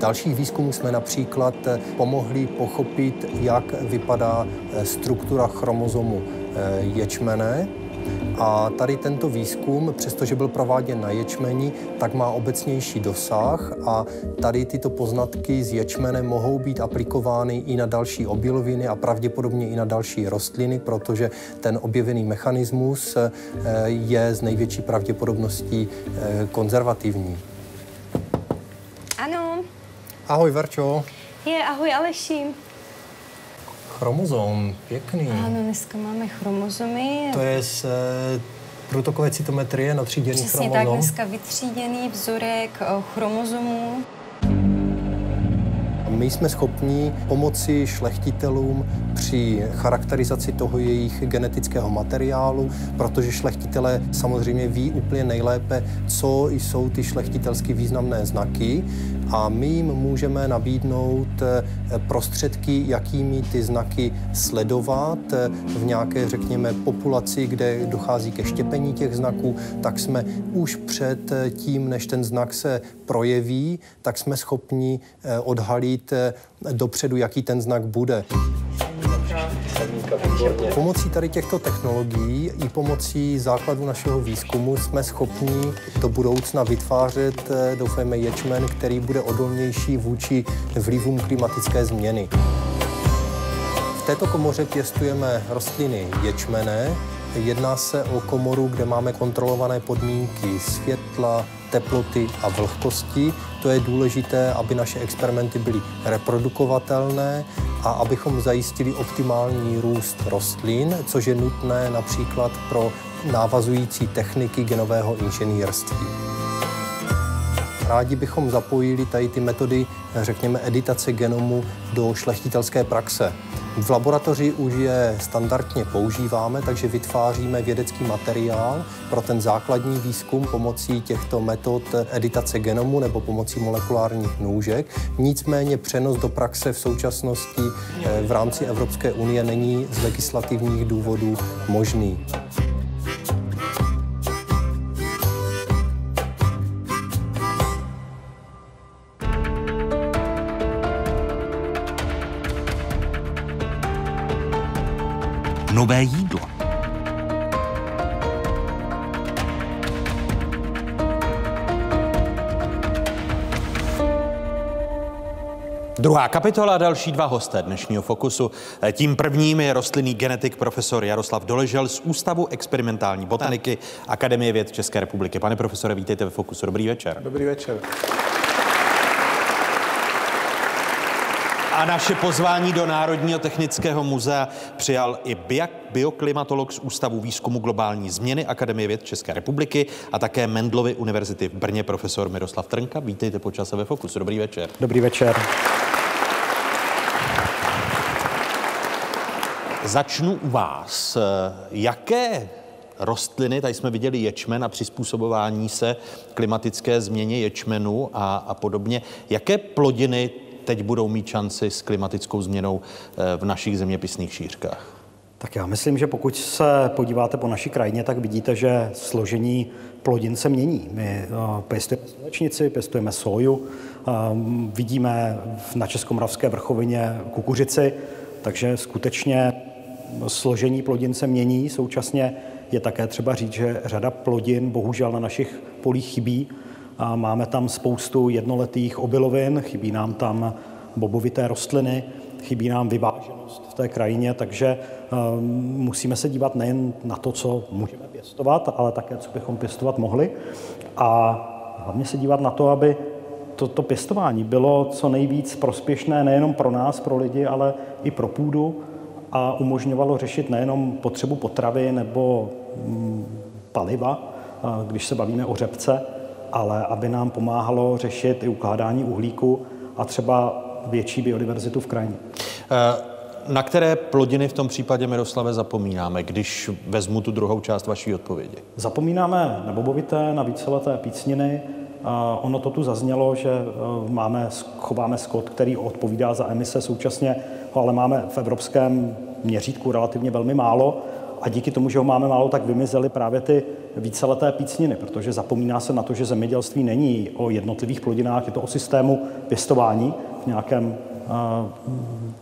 dalších výzkumů jsme například eh, pomohli pochopit, jak vypadá eh, struktura chromozomu eh, ječmene, a tady tento výzkum, přestože byl prováděn na ječmeni, tak má obecnější dosah a tady tyto poznatky z ječmene mohou být aplikovány i na další obiloviny a pravděpodobně i na další rostliny, protože ten objevený mechanismus eh, je z největší pravděpodobností eh, konzervativní. Ano. Ahoj, Verčo. Je, ahoj Aleši chromozom, pěkný. Ano, dneska máme chromozomy. To je z e, protokové cytometrie na tříděný Přesně chromozom. tak, dneska vytříděný vzorek eh, chromozomů. My jsme schopni pomoci šlechtitelům při charakterizaci toho jejich genetického materiálu, protože šlechtitelé samozřejmě ví úplně nejlépe, co jsou ty šlechtitelsky významné znaky a my jim můžeme nabídnout prostředky, jakými ty znaky sledovat v nějaké, řekněme, populaci, kde dochází ke štěpení těch znaků, tak jsme už před tím, než ten znak se projeví, tak jsme schopni odhalit dopředu, jaký ten znak bude. Pomocí tady těchto technologií i pomocí základu našeho výzkumu jsme schopni do budoucna vytvářet, eh, doufejme, ječmen, který bude odolnější vůči vlivům klimatické změny. V této komoře pěstujeme rostliny ječmené. Jedná se o komoru, kde máme kontrolované podmínky světla, teploty a vlhkosti. To je důležité, aby naše experimenty byly reprodukovatelné a abychom zajistili optimální růst rostlin, což je nutné například pro návazující techniky genového inženýrství. Rádi bychom zapojili tady ty metody, řekněme, editace genomu do šlechtitelské praxe. V laboratoři už je standardně používáme, takže vytváříme vědecký materiál pro ten základní výzkum pomocí těchto metod editace genomu nebo pomocí molekulárních nůžek. Nicméně přenos do praxe v současnosti eh, v rámci Evropské unie není z legislativních důvodů možný. Nové jídlo. Druhá kapitola, další dva hosté dnešního Fokusu. Tím prvním je rostlinný genetik profesor Jaroslav Doležel z Ústavu experimentální botaniky Akademie věd České republiky. Pane profesore, vítejte ve Fokusu. Dobrý večer. Dobrý večer. A naše pozvání do Národního technického muzea přijal i bioklimatolog z Ústavu výzkumu globální změny Akademie věd České republiky a také Mendlovy univerzity v Brně profesor Miroslav Trnka. Vítejte po čase ve Fokusu. Dobrý večer. Dobrý večer. Začnu u vás. Jaké rostliny, tady jsme viděli ječmen a přizpůsobování se klimatické změně ječmenu a, a podobně. Jaké plodiny teď budou mít šanci s klimatickou změnou eh, v našich zeměpisných šířkách? Tak já myslím, že pokud se podíváte po naší krajině, tak vidíte, že složení plodin se mění. My eh, pěstujeme slunečnici, pěstujeme soju, eh, vidíme na Českomoravské vrchovině kukuřici, takže skutečně složení plodin se mění. Současně je také třeba říct, že řada plodin bohužel na našich polích chybí. A máme tam spoustu jednoletých obilovin, chybí nám tam bobovité rostliny, chybí nám vyváženost v té krajině, takže um, musíme se dívat nejen na to, co můžeme pěstovat, ale také, co bychom pěstovat mohli. A hlavně se dívat na to, aby toto to pěstování bylo co nejvíc prospěšné nejenom pro nás, pro lidi, ale i pro půdu a umožňovalo řešit nejenom potřebu potravy nebo mm, paliva, když se bavíme o řepce, ale aby nám pomáhalo řešit i ukládání uhlíku a třeba větší biodiverzitu v krajině. Eh, na které plodiny v tom případě, Miroslave, zapomínáme, když vezmu tu druhou část vaší odpovědi? Zapomínáme na bobovité, na víceleté pícniny. Ono to tu zaznělo, že eh, máme, chováme skot, který odpovídá za emise, současně ale máme v evropském měřítku relativně velmi málo a díky tomu, že ho máme málo, tak vymizely právě ty víceleté pícniny, protože zapomíná se na to, že zemědělství není o jednotlivých plodinách, je to o systému pěstování v nějakém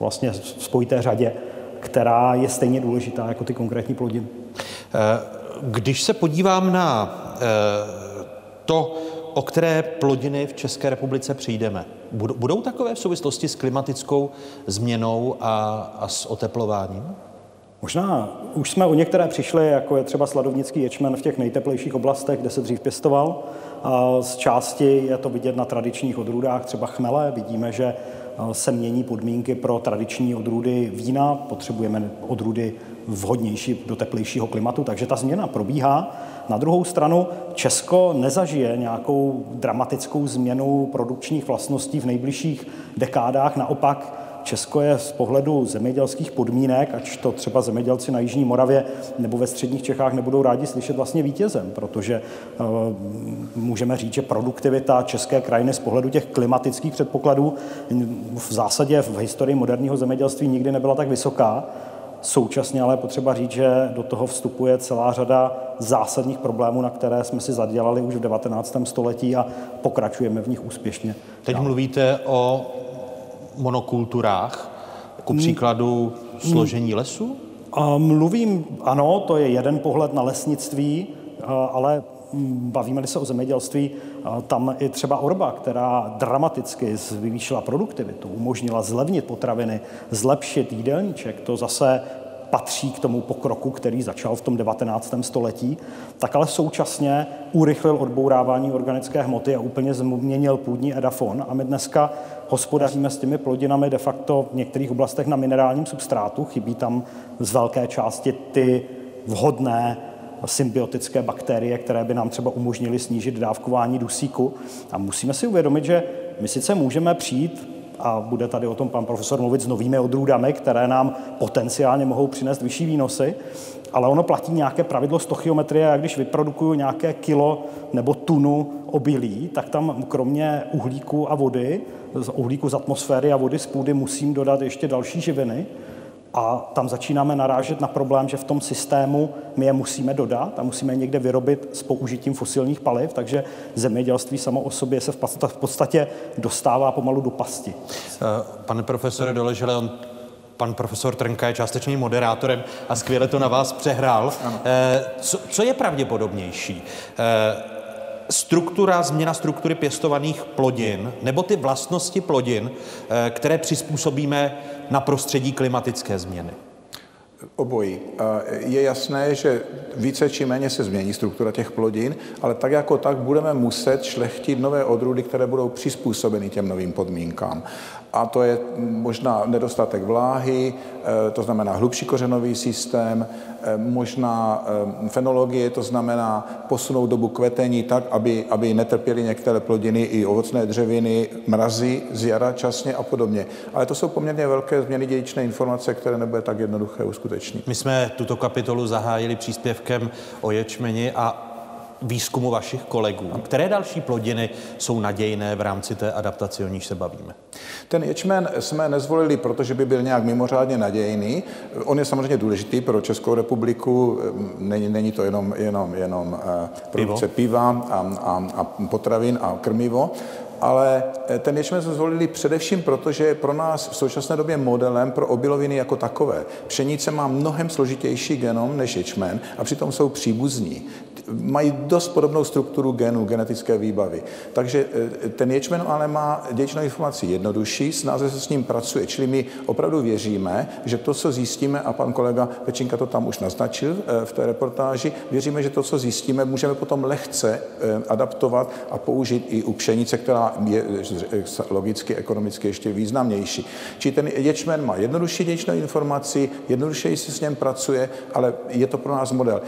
vlastně spojité řadě, která je stejně důležitá jako ty konkrétní plodiny. Eh, když se podívám na eh, to, o které plodiny v České republice přijdeme, budou takové v souvislosti s klimatickou změnou a, a s oteplováním? Možná už jsme o některé přišli, jako je třeba sladovnický ječmen v těch nejteplejších oblastech, kde se dřív pěstoval. Z části je to vidět na tradičních odrůdách, třeba chmele. Vidíme, že se mění podmínky pro tradiční odrůdy vína, potřebujeme odrůdy vhodnější do teplejšího klimatu, takže ta změna probíhá. Na druhou stranu Česko nezažije nějakou dramatickou změnu produkčních vlastností v nejbližších dekádách, naopak Česko je z pohledu zemědělských podmínek, ať to třeba zemědělci na Jižní Moravě nebo ve středních Čechách nebudou rádi slyšet vlastně vítězem, protože uh, můžeme říct, že produktivita české krajiny z pohledu těch klimatických předpokladů v zásadě v historii moderního zemědělství nikdy nebyla tak vysoká. Současně ale potřeba říct, že do toho vstupuje celá řada zásadních problémů, na které jsme si zadělali už v 19. století a pokračujeme v nich úspěšně. Teď mluvíte o monokulturách, hmm. příkladu složení lesů? Mluvím, ano, to je jeden pohled na lesnictví, ale bavíme-li se o zemědělství, tam i třeba Orba, která dramaticky zvýšila produktivitu, umožnila zlevnit potraviny, zlepšit jídelníček, to zase patří k tomu pokroku, který začal v tom 19. století, tak ale současně urychlil odbourávání organické hmoty a úplně změnil půdní edafon. A my dneska hospodaříme s těmi plodinami de facto v některých oblastech na minerálním substrátu. Chybí tam z velké části ty vhodné symbiotické bakterie, které by nám třeba umožnily snížit dávkování dusíku. A musíme si uvědomit, že my sice můžeme přijít a bude tady o tom pan profesor mluvit s novými odrůdami, které nám potenciálně mohou přinést vyšší výnosy, ale ono platí nějaké pravidlo stochiometrie a když vyprodukuju nějaké kilo nebo tunu obilí, tak tam kromě uhlíku a vody, z uhlíku z atmosféry a vody z půdy musím dodat ještě další živiny, a tam začínáme narážet na problém, že v tom systému my je musíme dodat a musíme je někde vyrobit s použitím fosilních paliv, takže zemědělství samo o sobě se v podstatě dostává pomalu do pasti. Eh, pane profesore Doležele, on pan profesor Trnka je částečným moderátorem a skvěle to na vás přehrál. Eh, co, co je pravděpodobnější? Eh, struktura, změna struktury pěstovaných plodin nebo ty vlastnosti plodin, které přizpůsobíme na prostředí klimatické změny? Obojí. Je jasné, že více či méně se změní struktura těch plodin, ale tak jako tak budeme muset šlechtit nové odrůdy, které budou přizpůsobeny těm novým podmínkám a to je možná nedostatek vláhy, eh, to znamená hlubší kořenový systém, eh, možná eh, fenologie, to znamená posunout dobu kvetení tak, aby, aby netrpěly některé plodiny i ovocné dřeviny, mrazy z jara časně a podobně. Ale to jsou poměrně velké změny dědičné informace, které nebude tak jednoduché uskutečnit. My jsme tuto kapitolu zahájili příspěvkem o ječmeni a výzkumu vašich kolegů. Které další plodiny jsou nadějné v rámci té adaptace, o níž se bavíme? Ten ječmen jsme nezvolili, protože by byl nějak mimořádně nadějný. On je samozřejmě důležitý pro Českou republiku. Není, není to jenom, jenom, jenom eh, produkce Pivo. piva a, a, a potravin a krmivo, ale eh, ten ječmen jsme zvolili především proto, že je pro nás v současné době modelem pro obiloviny jako takové. Pšenice má mnohem složitější genom než ječmen a přitom jsou příbuzní mají dost podobnou strukturu genů, genetické výbavy. Takže e, ten ječmen ale má dědičnou informaci jednodušší, snáze se s ním pracuje. Čili my opravdu věříme, že to, co zjistíme, a pan kolega Pečinka to tam už naznačil e, v té reportáži, věříme, že to, co zjistíme, můžeme potom lehce e, adaptovat a použít i u pšenice, která je logicky, ekonomicky ještě významnější. Čili ten ječmen má jednodušší dědičnou informaci, jednodušeji se s ním pracuje, ale je to pro nás model.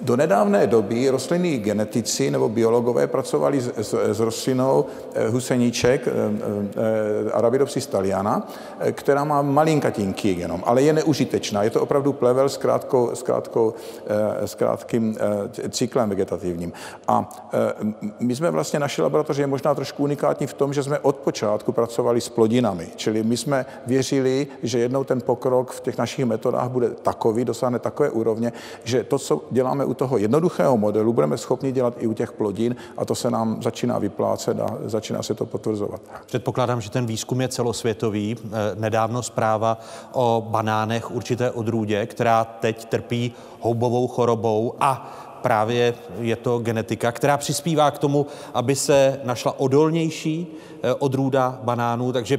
Do nedávné doby rostlinní genetici nebo biologové pracovali s, s, s rostlinou eh, huseníček eh, eh, Arabidopsis thaliana, která má malinkatinký genom, ale je neužitečná. Je to opravdu plevel s, krátkou, s, krátkou, s krátkým cyklem vegetativním. A my jsme vlastně naši laboratoři je možná trošku unikátní v tom, že jsme od počátku pracovali s plodinami, čili my jsme věřili, že jednou ten pokrok v těch našich metodách bude takový, dosáhne takové úrovně, že to, co děláme u toho jednoduchého jednoduchého modelu budeme schopni dělat i u těch plodin a to se nám začíná vyplácet a začíná se to potvrzovat. Předpokládám, že ten výzkum je celosvětový. Eh, nedávno zpráva o banánech určité odrůdě, která teď trpí houbovou chorobou a právě je to genetika, která přispívá k tomu, aby se našla odolnější eh, odrůda banánů. Takže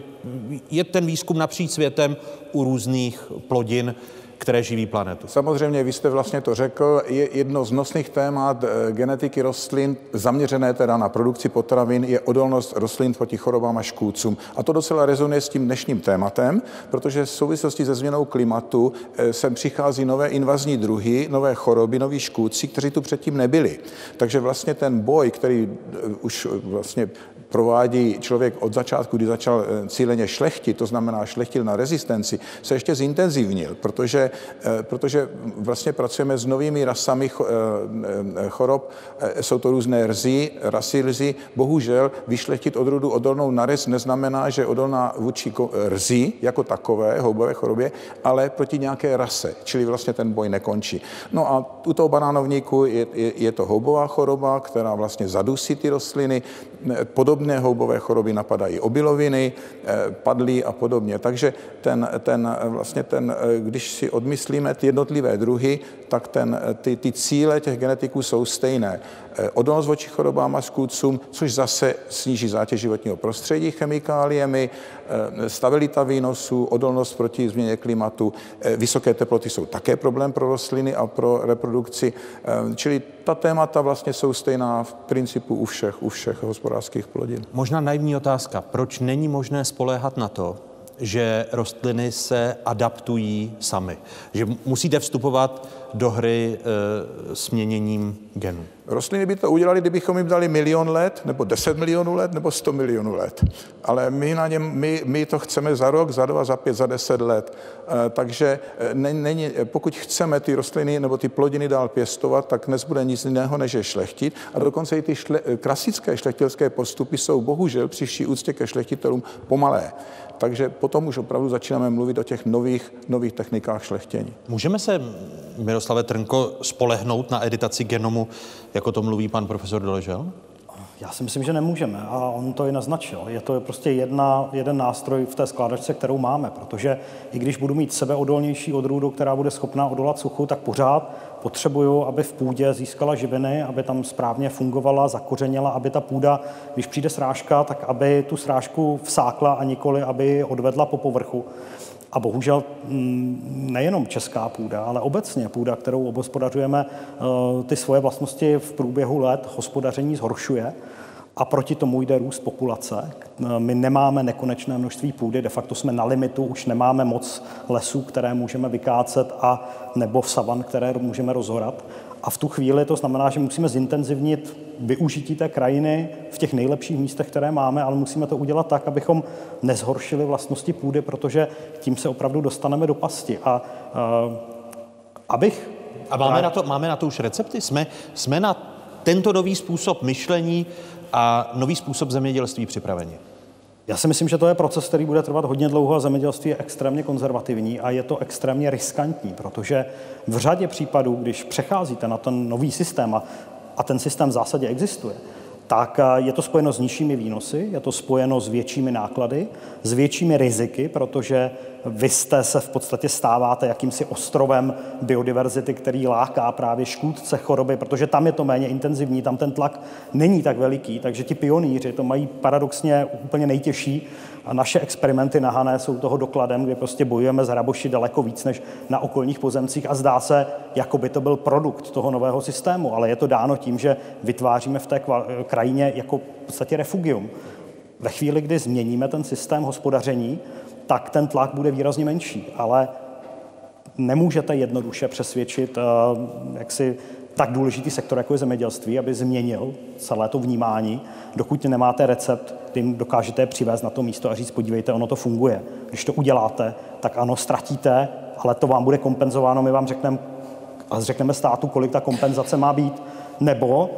je ten výzkum napříč světem u různých plodin, které živí planetu. Samozřejmě, vy jste vlastně to řekl, je jedno z nosných témat eh, genetiky rostlin, zaměřené teda na produkci potravin, je odolnost rostlin proti chorobám a škůdcům. A to docela rezonuje s tím dnešním tématem, protože v souvislosti se změnou klimatu eh, sem přichází nové invazní druhy, nové choroby, noví škůdci, kteří tu předtím nebyli. Takže vlastně ten boj, který eh, už vlastně provádí člověk od začátku, kdy začal cíleně šlechtit, to znamená šlechtil na rezistenci, se ještě zintenzivnil, protože, protože vlastně pracujeme s novými rasami chorob, jsou to různé rzy, rasy rzy. Bohužel vyšlechtit odrodu odolnou na rez neznamená, že odolná vůči rzy jako takové, houbové chorobě, ale proti nějaké rase, čili vlastně ten boj nekončí. No a u toho banánovníku je, je, je to houbová choroba, která vlastně zadusí ty rostliny. Podobné houbové choroby napadají obiloviny, padlí a podobně. Takže ten, ten, vlastně ten, když si odmyslíme ty jednotlivé druhy, tak ten, ty, ty cíle těch genetiků jsou stejné. Eh, odolnost voči chorobám a škůdcům, což zase sníží zátěž životního prostředí chemikáliemi, eh, stabilita výnosů, odolnost proti změně klimatu. Eh, vysoké teploty jsou také problém pro rostliny a pro reprodukci, čili ta témata vlastně jsou stejná v principu u všech, u všech hospodářských plodin. Možná naivní otázka. Proč není možné spoléhat na to, že rostliny se adaptují samy? Že musíte vstupovat do hry e, směněním genů? Rostliny by to udělali, kdybychom jim dali milion let, nebo 10 milionů let, nebo 100 milionů let. Ale my, na něm, my, my to chceme za rok, za dva, za pět, za deset let. E, takže e, není, pokud chceme ty rostliny nebo ty plodiny dál pěstovat, tak nezbude nic jiného, než je šlechtit. A dokonce i ty šle, klasické šlechtilské postupy jsou bohužel při vší úctě ke šlechtitelům pomalé. Takže potom už opravdu začínáme mluvit o těch nových, nových technikách šlechtění. Můžeme se, Miroslave Trnko, spolehnout na editaci genomu, jako to mluví pan profesor Doležel? Já si myslím, že nemůžeme a on to i naznačil. Je to prostě jedna, jeden nástroj v té skládačce, kterou máme, protože i když budu mít sebeodolnější odrůdu, která bude schopná odolat suchu, tak pořád potřebuju, aby v půdě získala živiny, aby tam správně fungovala, zakořenila, aby ta půda, když přijde srážka, tak aby tu srážku vsákla a nikoli, aby ji odvedla po povrchu. A bohužel mm, nejenom česká půda, ale obecně půda, kterou obospodařujeme, eh, ty svoje vlastnosti v průběhu let hospodaření zhoršuje a proti tomu jde růst populace. My nemáme nekonečné množství půdy, de facto jsme na limitu, už nemáme moc lesů, které můžeme vykácet a nebo savan, které můžeme rozhorat. A v tu chvíli to znamená, že musíme zintenzivnit využití té krajiny v těch nejlepších místech, které máme, ale musíme to udělat tak, abychom nezhoršili vlastnosti půdy, protože tím se opravdu dostaneme do pasti. A uh, abych... A máme na to, máme na to už recepty? Jsme, jsme na tento nový způsob myšlení a nový způsob zemědělství připraveni? Já si myslím, že to je proces, který bude trvat hodně dlouho a zemědělství je extrémně konzervativní a je to extrémně riskantní, protože v řadě případů, když přecházíte na ten nový systém a, a ten systém v zásadě existuje, tak je to spojeno s nižšími výnosy, je to spojeno s většími náklady, s většími riziky, protože vy jste se v podstatě stáváte jakýmsi ostrovem biodiverzity, který láká právě škůdce choroby, protože tam je to méně intenzivní, tam ten tlak není tak veliký, takže ti pionýři to mají paradoxně úplně nejtěžší a naše experimenty na Hané jsou toho dokladem, kdy prostě bojujeme s hraboši daleko víc než na okolních pozemcích a zdá se, jako by to byl produkt toho nového systému, ale je to dáno tím, že vytváříme v té krajině jako v podstatě refugium. Ve chvíli, kdy změníme ten systém hospodaření, tak ten tlak bude výrazně menší, ale nemůžete jednoduše přesvědčit eh, jaksi tak důležitý sektor, jako je zemědělství, aby změnil celé to vnímání, dokud nemáte recept, kterým dokážete přivést na to místo a říct, podívejte, ono to funguje. Když to uděláte, tak ano, ztratíte, ale to vám bude kompenzováno, my vám řekneme, a řekneme státu, kolik ta kompenzace má být, nebo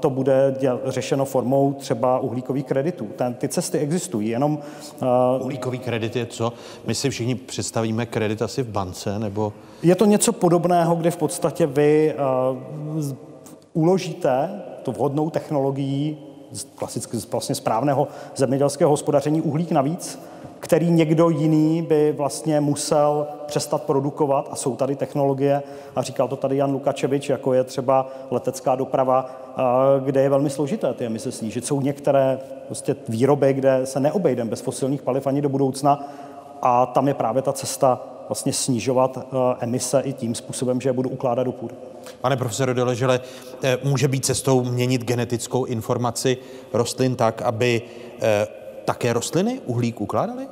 to bude děl, řešeno formou třeba uhlíkových kreditů. Ten, ty cesty existují, jenom... Uh, Uhlíkový kredit je co? My si všichni představíme kredit asi v bance, nebo... Je to něco podobného, kde v podstatě vy uh, uložíte tu vhodnou technologií klasicky vlastně správného zemědělského hospodaření uhlík navíc, který někdo jiný by vlastně musel přestat produkovat a jsou tady technologie, a říkal to tady Jan Lukačevič, jako je třeba letecká doprava, kde je velmi složité ty emise snížit. Jsou některé prostě výroby, kde se neobejdeme bez fosilních paliv ani do budoucna a tam je právě ta cesta vlastně snižovat eh, emise i tím způsobem, že je budu ukládat do půdy. Pane profesore Doležele, eh, může být cestou měnit genetickou informaci rostlin tak, aby eh, také rostliny uhlík ukládaly?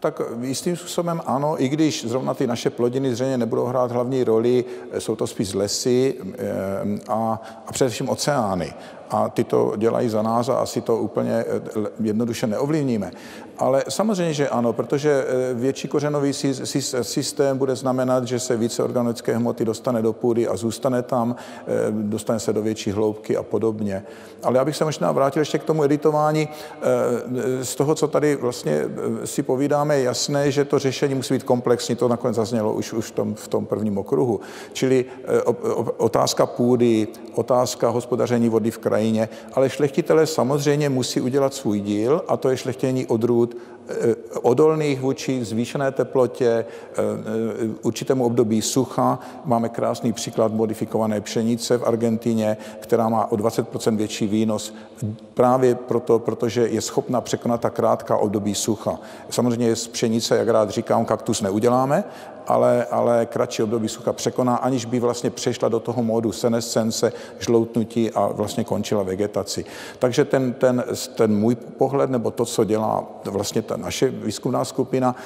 Tak jistým způsobem ano, i když zrovna ty naše plodiny zřejmě nebudou hrát hlavní roli, jsou to spíš lesy a, a především oceány a ty to dělají za nás a asi to úplně eh, jednoduše neovlivníme. Ale samozřejmě, že ano, protože eh, větší kořenový systém bude znamenat, že se více organické hmoty dostane do půdy a zůstane tam, eh, dostane se do větší hloubky a podobně. Ale já bych se možná vrátil ještě k tomu editování. Z toho, co tady vlastně si povídáme, je jasné, že to řešení musí být komplexní, to nakonec zaznělo už, už v, tom, v tom prvním okruhu. Čili otázka půdy, otázka hospodaření vody v krajině, krajině, ale šlechtitelé samozřejmě musí udělat svůj díl a to je šlechtění odrůd eh, odolných vůči zvýšené teplotě, eh, eh, určitému období sucha. Máme krásný příklad modifikované pšenice v Argentíně, která má o 20 větší výnos právě proto, protože je schopna překonat ta krátká období sucha. Samozřejmě z pšenice, jak rád říkám, kaktus neuděláme, ale, ale kratší období sucha překoná, aniž by vlastně přešla do toho módu senescence, žloutnutí a vlastně končila vegetaci. Takže ten, ten, ten můj pohled, nebo to, co dělá vlastně ta naše výzkumná skupina,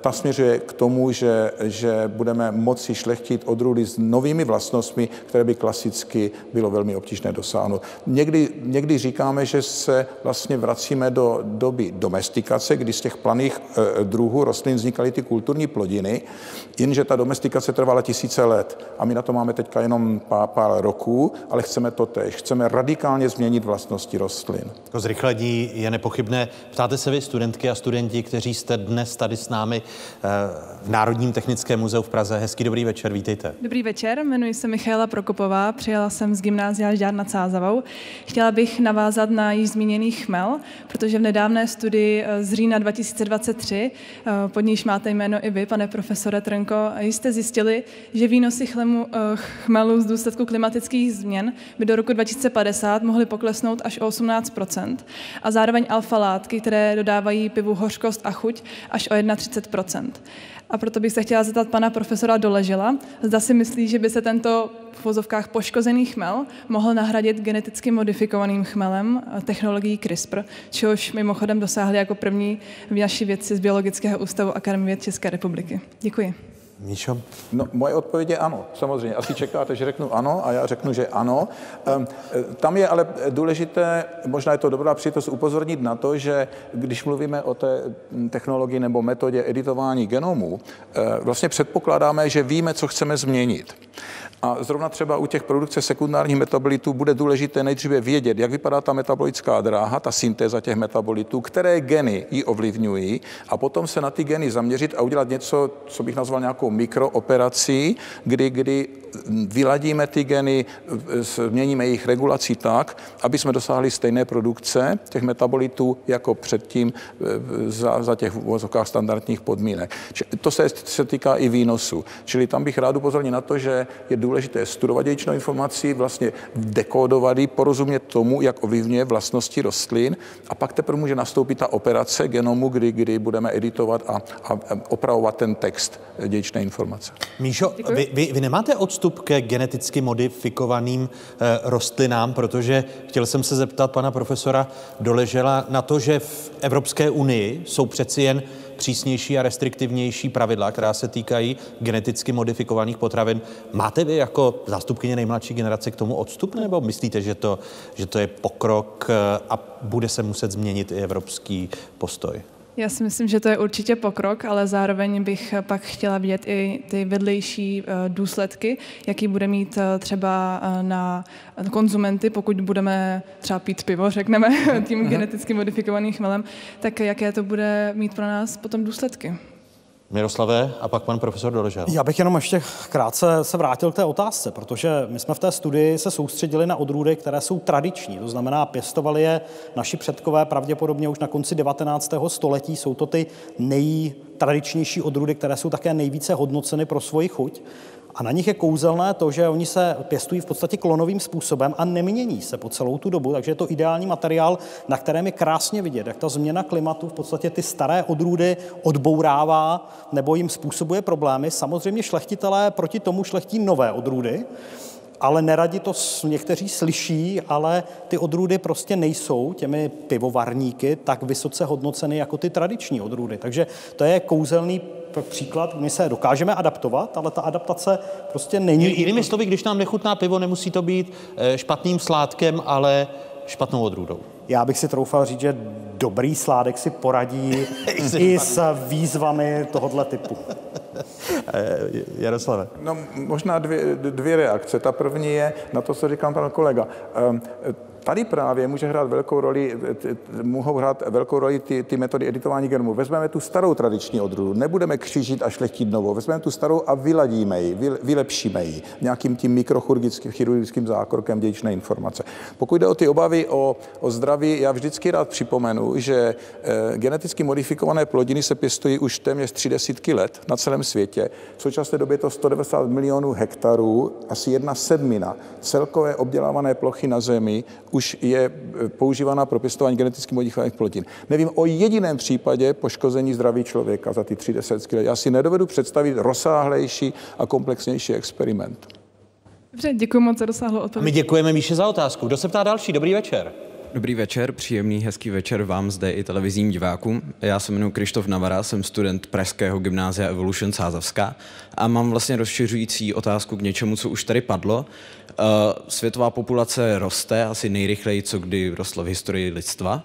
ta směřuje k tomu, že, že budeme moci šlechtit odrůdy s novými vlastnostmi, které by klasicky bylo velmi obtížné dosáhnout. Někdy, někdy říkáme, že se vlastně vracíme do doby domestikace, kdy z těch planých eh, druhů rostlin vznikaly ty kulturní plodiny, jenže ta domestikace trvala tisíce let a my na to máme teďka jenom pár, pár roků, ale chceme to tež. Chceme radikálně změnit vlastnosti rostlin. To zrychlení je nepochybné. Ptáte se vy studentky a studenti, kteří jste dnes tady tady s námi eh, v Národním technickém muzeu v Praze. Hezký dobrý večer, vítejte. Dobrý večer, jmenuji se Michaela Prokopová, přijela jsem z gymnázia Žďár nad Sázavou. Chtěla bych navázat na již zmíněný chmel, protože v nedávné studii eh, z října 2023, eh, pod níž máte jméno i vy, pane profesore Trnko, jste zjistili, že výnosy chlemu, chmelu z důsledku klimatických změn by do roku 2050 mohly poklesnout až o 18% a zároveň alfa látky, které dodávají pivu hořkost a chuť, až o 31 A proto bych se chtěla zeptat pana profesora Doležela, zda si myslí, že by se tento v vozovkách poškozený chmel mohl nahradit geneticky modifikovaným chmelem technologií CRISPR, čehož mimochodem dosáhli jako první naši vědci z Biologického ústavu Akademie věd České republiky. Děkuji. Míšo? No, moje odpověď je ano, samozřejmě. Asi čekáte, že řeknu ano a já řeknu, že ano. Ehm, e, tam je ale důležité, možná je to dobrá příležitost upozornit na to, že když mluvíme o té technologii nebo metodě editování genomů, e, vlastně předpokládáme, že víme, co chceme změnit. A zrovna třeba u těch produkce sekundárních metabolitů bude důležité nejdříve vědět, jak vypadá ta metabolická dráha, ta syntéza těch metabolitů, které geny ji ovlivňují a potom se na ty geny zaměřit a udělat něco, co bych nazval nějakou mikrooperací, kdy, kdy vyladíme ty geny, změníme jejich regulaci tak, aby jsme dosáhli stejné produkce těch metabolitů jako předtím za, za těch vozovkách standardních podmínek. To se, se týká i výnosu. Čili tam bych rád upozornil na to, že je důležité studovat dědičnou informaci, vlastně dekódovat ji, porozumět tomu, jak ovlivňuje vlastnosti rostlin a pak teprve může nastoupit ta operace genomu, kdy, kdy budeme editovat a, a opravovat ten text dědičné informace. Míšo, vy, vy, vy nemáte odstup ke geneticky modifikovaným e, rostlinám, protože chtěl jsem se zeptat pana profesora Doležela na to, že v Evropské unii jsou přeci jen přísnější a restriktivnější pravidla, která se týkají geneticky modifikovaných potravin. Máte vy jako zástupkyně nejmladší generace k tomu odstup, nebo myslíte, že to, že to je pokrok eh, a bude se muset změnit i evropský postoj? Já si myslím, že to je určitě pokrok, ale zároveň bych pak chtěla vidět i ty vedlejší eh, důsledky, jaký bude mít eh, třeba eh, na konzumenty, pokud budeme třeba pít pivo, řekneme, *laughs* tím geneticky modifikovaným chmelem, tak jaké to bude mít pro nás potom důsledky. Miroslave a pak pan profesor Dorožel. Já bych jenom ještě krátce se vrátil k té otázce, protože my jsme v té studii se soustředili na odrůdy, které jsou tradiční, to znamená pěstovali je naši předkové pravděpodobně už na konci 19. století. Jsou to ty nejtradičnější odrůdy, které jsou také nejvíce hodnoceny pro svoji chuť. A na nich je kouzelné to, že oni se pěstují v podstatě klonovým způsobem a nemění se po celou tu dobu, takže je to ideální materiál, na kterém je krásně vidět, jak ta změna klimatu v podstatě ty staré odrůdy odbourává nebo jim způsobuje problémy. Samozřejmě šlechtitelé proti tomu šlechtí nové odrůdy, ale neradi to někteří slyší, ale ty odrůdy prostě nejsou těmi pivovarníky tak vysoce hodnoceny jako ty tradiční odrůdy. Takže to je kouzelný příklad, my se dokážeme adaptovat, ale ta adaptace prostě není. Jinými slovy, když nám nechutná pivo, nemusí to být eh, špatným sládkem, ale špatnou odrůdou. Já bych si troufal říct, že dobrý sládek si poradí *laughs* i s výzvami tohoto typu. Eh, Jaroslave. No, možná dvě, dvě reakce. Ta první je na to, co říkal pan kolega. Tady právě může hrát velkou roli, mohou hrát velkou roli ty, ty metody editování genů. Vezmeme tu starou tradiční odrůdu, nebudeme křižit a šlechtit novou. Vezmeme tu starou a vyladíme ji, vylepšíme ji nějakým tím mikrochirurgickým chirurgickým zákrokem dědičné informace. Pokud jde o ty obavy o, o zdraví, já vždycky rád připomenu, že e, geneticky modifikované plodiny se pěstují už téměř tři desítky let na celém světě. V současné době je to 190 milionů hektarů, asi jedna sedmina celkové obdělávané plochy na Zemi už je e, používaná pro pěstování geneticky modifikovaných plodin. Nevím o jediném případě poškození zdraví člověka za ty tři desítky let. Já si nedovedu představit rozsáhlejší a komplexnější experiment. Dobře, děkuji moc za rozsáhlou odpověď. My děkujeme Míše za otázku. Kdo se ptá další? Dobrý večer. Dobrý večer, příjemný, hezký večer vám zde i televizním divákům. Já se jmenuji Krištof Navara, jsem student Pražského gymnázia Evolution Sázavská a mám vlastně rozšiřující otázku k něčemu, co už tady padlo. Eh, světová populace roste asi nejrychleji, co kdy rostla v historii lidstva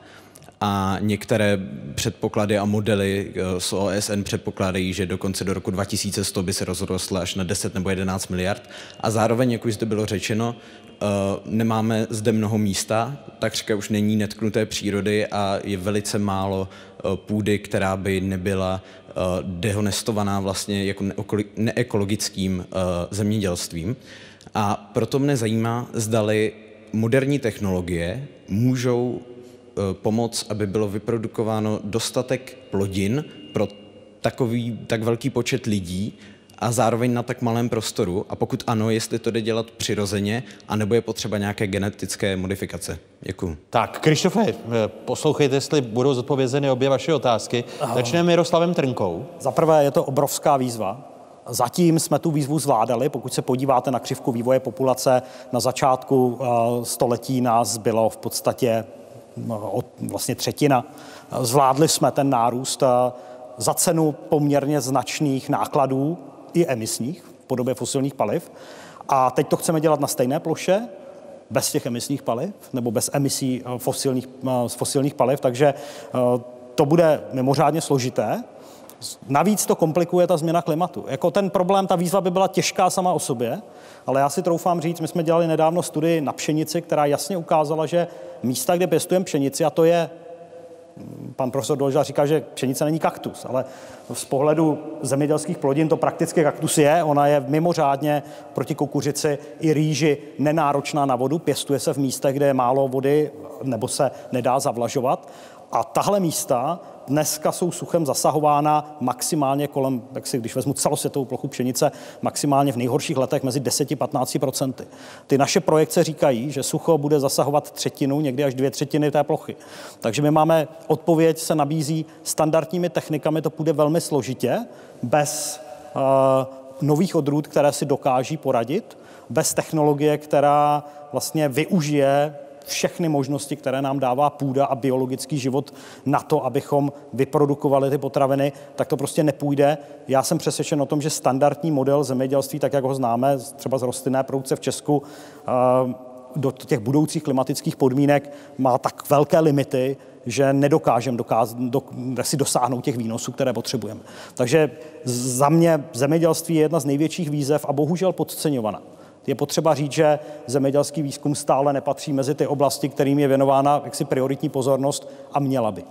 a některé předpoklady a modely eh, z OSN předpokládají, že dokonce do roku 2100 by se rozrostla až na 10 nebo 11 miliard. A zároveň, jak už zde bylo řečeno, eh, nemáme zde mnoho místa, takřka už není netknuté přírody a je velice málo půdy, která by nebyla dehonestovaná vlastně jako neekologickým zemědělstvím. A proto mne zajímá, zdali moderní technologie můžou e, pomoct, aby bylo vyprodukováno dostatek plodin pro takový, tak velký počet lidí a zároveň na tak malém prostoru? A pokud ano, jestli to jde dělat přirozeně, anebo je potřeba nějaké genetické modifikace? Děkuji. Tak, Krištofe, e, poslouchejte, jestli budou zodpovězeny obě vaše otázky. Začneme Miroslavem Trnkou. Za prvé je to obrovská výzva, Zatím jsme tu výzvu zvládali. Pokud se podíváte na křivku vývoje populace, na začátku eh, století nás bylo v podstatě no, vlastně třetina. Zvládli jsme ten nárůst eh, za cenu poměrně značných nákladů i emisních v podobě fosilních paliv. A teď to chceme dělat na stejné ploše, bez těch emisních paliv nebo bez emisí eh, fosilních, fosilních paliv, takže to bude mimořádně složité. Navíc to komplikuje ta změna klimatu. Jako ten problém, ta výzva by byla těžká sama o sobě, ale já si troufám říct, my jsme dělali nedávno studii na pšenici, která jasně ukázala, že místa, kde pěstujeme pšenici, a to je pan profesor Dolža říká, že pšenice není kaktus, ale z pohledu zemědělských plodin to prakticky kaktus je. Ona je mimořádně proti kukuřici i rýži nenáročná na vodu, pěstuje se v místech, kde je málo vody nebo se nedá zavlažovat. A tahle místa dneska jsou suchem zasahována maximálně kolem, jak si, když vezmu celosvětovou plochu pšenice, maximálně v nejhorších letech mezi 10-15 procenty. Ty naše projekce říkají, že sucho bude zasahovat třetinu, někdy až dvě třetiny té plochy. Takže my máme odpověď, se nabízí standardními technikami, to půjde velmi složitě, bez uh, nových odrůd, které si dokáží poradit, bez technologie, která vlastně využije všechny možnosti, které nám dává půda a biologický život na to, abychom vyprodukovali ty potraviny, tak to prostě nepůjde. Já jsem přesvědčen o tom, že standardní model zemědělství, tak jak ho známe, třeba z rostlinné produkce v Česku, eh, do těch budoucích klimatických podmínek má tak velké limity, že nedokážeme dokáz, do, si dosáhnout těch výnosů, které potřebujeme. Takže za mě zemědělství je jedna z největších výzev a bohužel podceňovaná. Je potřeba říct, že zemědělský výzkum stále nepatří mezi ty oblasti, kterým je věnována jaksi prioritní pozornost a měla by.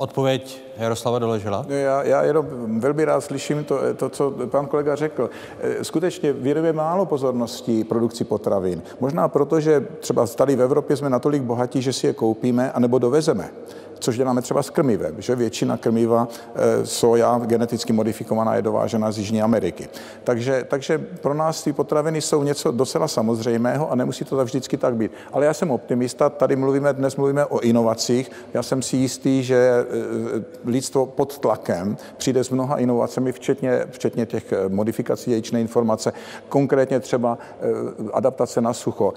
Odpověď Jaroslava Doležela? Já, já jenom velmi rád slyším to, to, co pan kolega řekl. Eh, skutečně věnujeme málo pozornosti produkci potravin. Možná proto, že třeba tady v Evropě jsme natolik bohatí, že si je koupíme anebo dovezeme což děláme třeba s krmivem, že většina krmiva e, soja geneticky modifikovaná je dovážena z Jižní Ameriky. Takže, takže pro nás ty potraviny jsou něco docela samozřejmého a nemusí to vždycky tak být. Ale já jsem optimista, tady mluvíme, dnes mluvíme o inovacích. Já jsem si jistý, že e, lidstvo pod tlakem přijde s mnoha inovacemi, včetně, včetně těch e, modifikací jejčné informace, konkrétně třeba adaptace na sucho,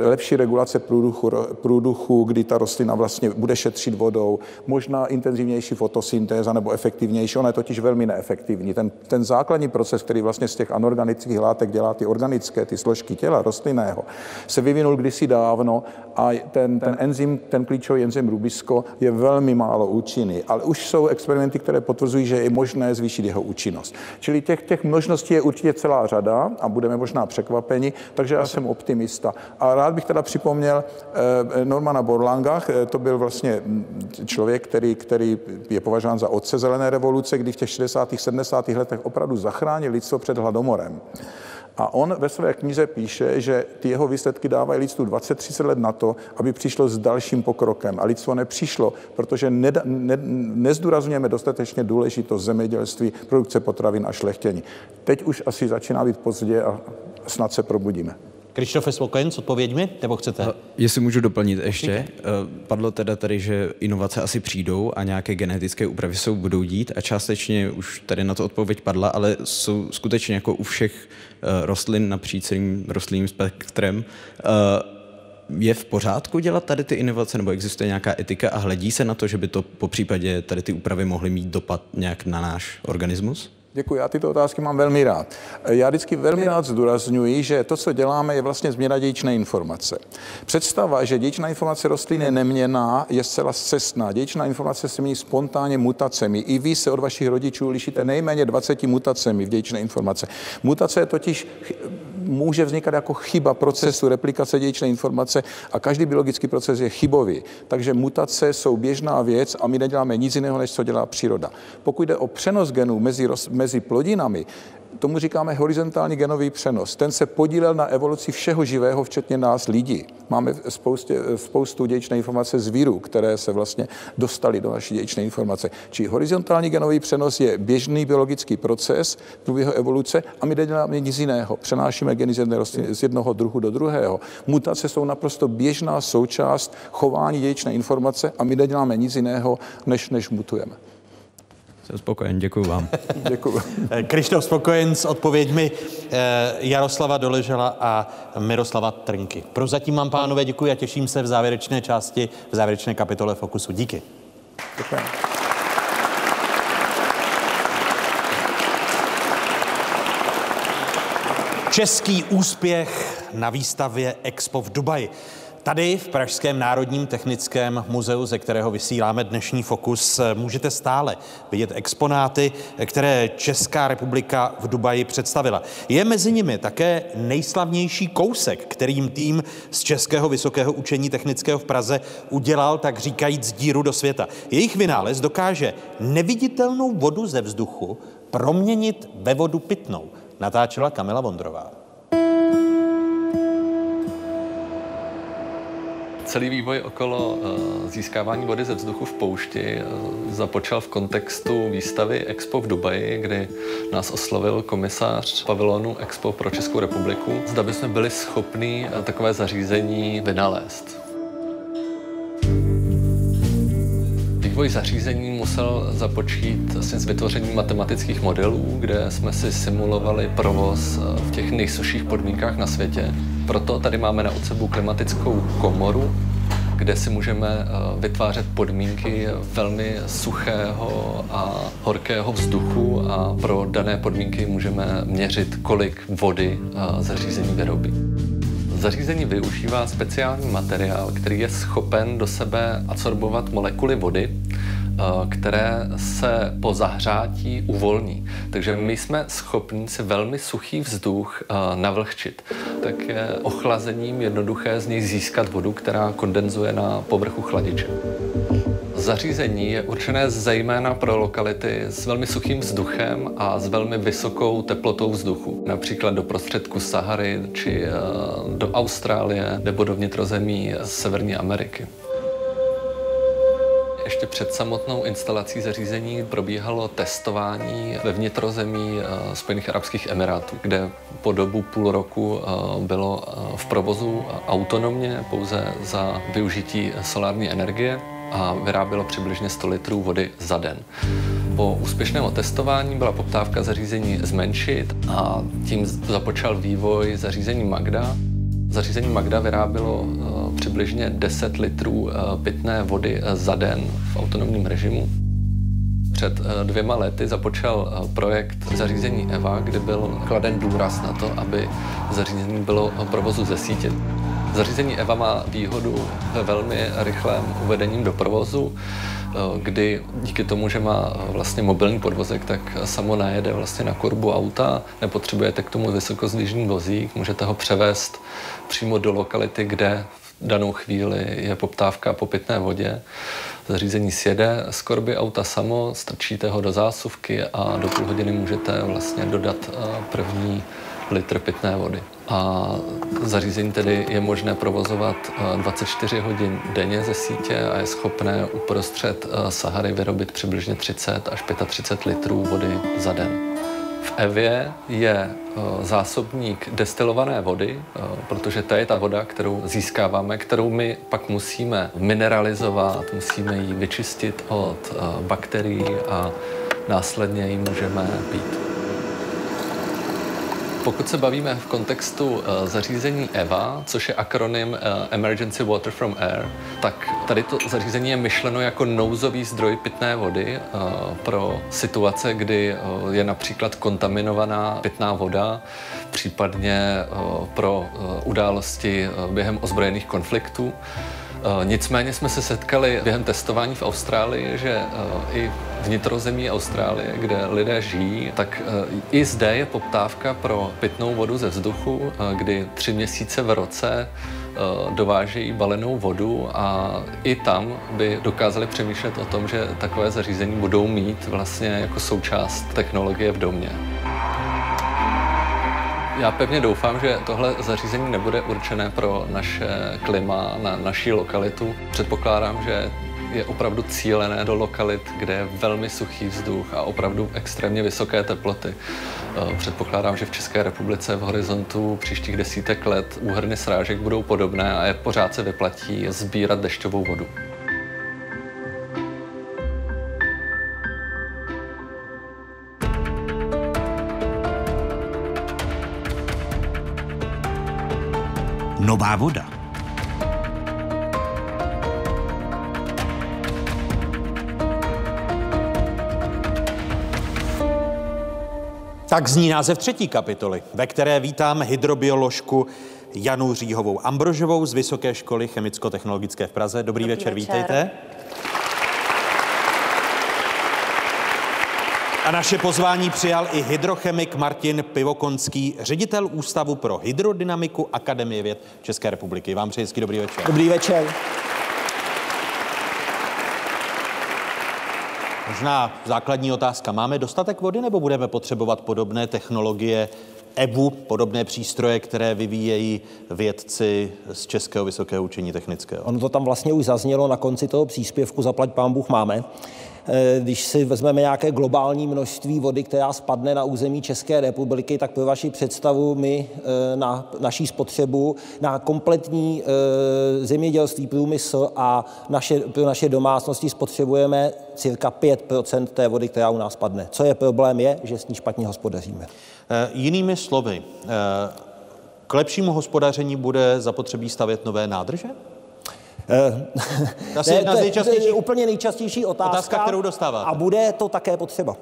lepší regulace průduchu, průduchu, kdy ta rostlina vlastně bude šetřit vodou, vodou, možná intenzivnější fotosyntéza nebo efektivnější, ona je totiž velmi neefektivní. Ten, ten základní proces, který vlastně z těch anorganických látek dělá ty organické, ty složky těla rostlinného, se vyvinul kdysi dávno a ten, ten enzym, ten klíčový enzym rubisko je velmi málo účinný, ale už jsou experimenty, které potvrzují, že je možné zvýšit jeho účinnost. Čili těch, těch možností je určitě celá řada a budeme možná překvapeni, takže já jsem optimista. A rád bych teda připomněl eh, Normana Borlanga, eh, to byl vlastně člověk, který, který je považován za otce zelené revoluce, kdy v těch 60. 70. letech opravdu zachránil lidstvo před hladomorem. A on ve své knize píše, že ty jeho výsledky dávají lidstvu 20-30 let na to, aby přišlo s dalším pokrokem. A lidstvo nepřišlo, protože ne, ne, nezdůrazňujeme dostatečně důležitost zemědělství, produkce potravin a šlechtění. Teď už asi začíná být pozdě a snad se probudíme. Krištofe spokojen s odpověďmi, nebo chcete? Jestli můžu doplnit ještě. Eh, padlo teda tady, že inovace asi přijdou a nějaké genetické úpravy jsou budou dít a částečně už tady na to odpověď padla, ale jsou skutečně jako u všech eh, rostlin napříč celým rostlinným spektrem eh, je v pořádku dělat tady ty inovace, nebo existuje nějaká etika a hledí se na to, že by to po případě tady ty úpravy mohly mít dopad nějak na náš organismus? Děkuji, já tyto otázky mám velmi rád. Já vždycky velmi rád zdůrazňuji, že to, co děláme, je vlastně změna dějičné informace. Představa, že dějičná informace rostlin je neměná, je zcela cestná. Dějičná informace se mění spontánně mutacemi. I vy se od vašich rodičů lišíte nejméně 20 mutacemi v dějičné informace. Mutace je totiž může vznikat jako chyba procesu replikace dějičné informace a každý biologický proces je chybový. Takže mutace jsou běžná věc a my neděláme nic jiného, než co dělá příroda. Pokud jde o přenos genů mezi, mezi plodinami, tomu říkáme horizontální genový přenos. Ten se podílel na evoluci všeho živého, včetně nás lidí. Máme spoustě, spoustu děječné informace z víru, které se vlastně dostaly do naší děječné informace. Či horizontální genový přenos je běžný biologický proces průběhu evoluce a my neděláme nic jiného. Přenášíme geny z, jedné rostliny, z jednoho druhu do druhého. Mutace jsou naprosto běžná součást chování děječné informace a my neděláme nic jiného, než, než mutujeme. Jsem spokojen, děkuji vám. *laughs* děkuji. Krištof spokojen s odpověďmi eh, Jaroslava Doležela a Miroslava Trnky. Prozatím mám, pánové, děkuji a těším se v závěrečné části, v závěrečné kapitole Fokusu. Díky. Děkuji. Český úspěch na výstavě Expo v Dubaji. Tady v Pražském národním technickém muzeu, ze kterého vysíláme dnešní fokus, můžete stále vidět exponáty, které Česká republika v Dubaji představila. Je mezi nimi také nejslavnější kousek, kterým tým z Českého vysokého učení technického v Praze udělal, tak říkajíc, díru do světa. Jejich vynález dokáže neviditelnou vodu ze vzduchu proměnit ve vodu pitnou. Natáčela Kamila Vondrová. Celý vývoj okolo eh, získávání vody ze vzduchu v poušti eh, započal v kontextu výstavy Expo v Dubaji, kdy nás oslovil komisář pavilonu Expo pro Českou republiku. Zda bychom byli schopni eh, takové zařízení vynalézt. Vývoj zařízení musel započít vlastně s vytvořením matematických modelů, kde jsme si simulovali provoz v těch nejsuších podmínkách na světě. Proto tady máme na Ocebu klimatickou komoru, kde si můžeme eh, vytvářet podmínky velmi suchého a horkého vzduchu a pro dané podmínky můžeme měřit, kolik vody eh, zařízení vyrobí. Zařízení využívá speciální materiál, který je schopen do sebe absorbovat molekuly vody Eh, které se po zahřátí uvolní. Takže my jsme schopni si velmi suchý vzduch eh, navlhčit. Tak je ochlazením jednoduché z něj získat vodu, která kondenzuje na povrchu chladiče. Zařízení je určené zejména pro lokality s velmi suchým vzduchem a s velmi vysokou teplotou vzduchu. Například do prostředku Sahary či do Austrálie nebo do vnitrozemí Severní Ameriky. Ještě před samotnou instalací zařízení probíhalo testování ve vnitrozemí eh, Spojených Arabských Emirátů, kde po dobu půl roku eh, bylo eh, v provozu autonomně pouze za využití solární energie a vyrábělo přibližně 100 litrů vody za den. Po úspěšném testování byla poptávka zařízení zmenšit a tím započal vývoj zařízení Magda, Zařízení Magda vyrábělo uh, přibližně 10 litrů uh, pitné vody uh, za den v autonomním režimu. Před dvěma lety započal projekt zařízení EVA, kde byl kladen důraz na to, aby zařízení bylo provozu ze sítě. Zařízení EVA má výhodu ve velmi rychlém uvedením do provozu, kdy díky tomu, že má vlastně mobilní podvozek, tak samo najede vlastně na korbu auta, nepotřebujete k tomu vysokozdvižný vozík, můžete ho převést přímo do lokality, kde v danou chvíli je poptávka po pitné vodě. Zařízení sjede z korby auta samo, strčíte ho do zásuvky a do půl hodiny můžete vlastně dodat první litr pitné vody. A zařízení tedy je možné provozovat 24 hodin denně ze sítě a je schopné uprostřed Sahary vyrobit přibližně 30 až 35 litrů vody za den. V Evě je eh, zásobník destilované vody, eh, protože to je ta voda, kterou získáváme, kterou my pak musíme mineralizovat, musíme ji vyčistit od eh, bakterií a následně ji můžeme pít. Pokud se bavíme v kontextu uh, zařízení EVA, což je akronym uh, Emergency Water from Air, tak tady to zařízení je myšleno jako nouzový zdroj pitné vody uh, pro situace, kdy je například kontaminovaná pitná voda, případně pro události během ozbrojených konfliktů. Eh, nicméně jsme se setkali během testování v Austrálii, že eh, i vnitrozemí Austrálie, kde lidé žijí, tak eh, i zde je poptávka pro pitnou vodu ze vzduchu, kdy tři měsíce v roce dovážejí balenou vodu a i tam by dokázali přemýšlet o tom, že takové zařízení budou mít vlastně jako součást technologie v domě. Já pevně doufám, že tohle zařízení nebude určené pro naše klima na naší lokalitu. Předpokládám, že je opravdu cílené do lokalit, kde je velmi suchý vzduch a opravdu extrémně vysoké teploty. Eh, předpokládám, že v České republice v horizontu příštích desítek let úhrny srážek budou podobné a je pořád se vyplatí sbírat dešťovou vodu. Nová voda. Tak zní název třetí kapitoly, ve které vítám hydrobioložku Janu Říhovou Ambrožovou z Vysoké školy chemicko-technologické v Praze. Dobrý, Dobrý večer, večer, vítejte. A naše pozvání přijal i hydrochemik Martin Pivokonský, ředitel Ústavu pro hydrodynamiku Akademie věd České republiky. Vám přeji dobrý večer. Dobrý večer. Možná základní otázka. Máme dostatek vody nebo budeme potřebovat podobné technologie EBU, podobné přístroje, které vyvíjejí vědci z Českého vysokého učení technického? Ono to tam vlastně už zaznělo na konci toho příspěvku, zaplať pán Bůh máme. Eh, když si vezmeme nějaké globální množství vody, která spadne na území České republiky, tak pro vaši představu my eh, na naší spotřebu, na kompletní eh, zemědělství, průmysl a naše, pro naše domácnosti spotřebujeme cirka 5% té vody, která u nás spadne. Co je problém, je, že s ní špatně hospodaříme. Jinými slovy, k lepšímu hospodaření bude zapotřebí stavět nové nádrže? Eh, *laughs* Asi ne, jedna z nejčastějších... To je úplně nejčastější otázka, otázka, kterou dostáváte. A bude to také potřeba.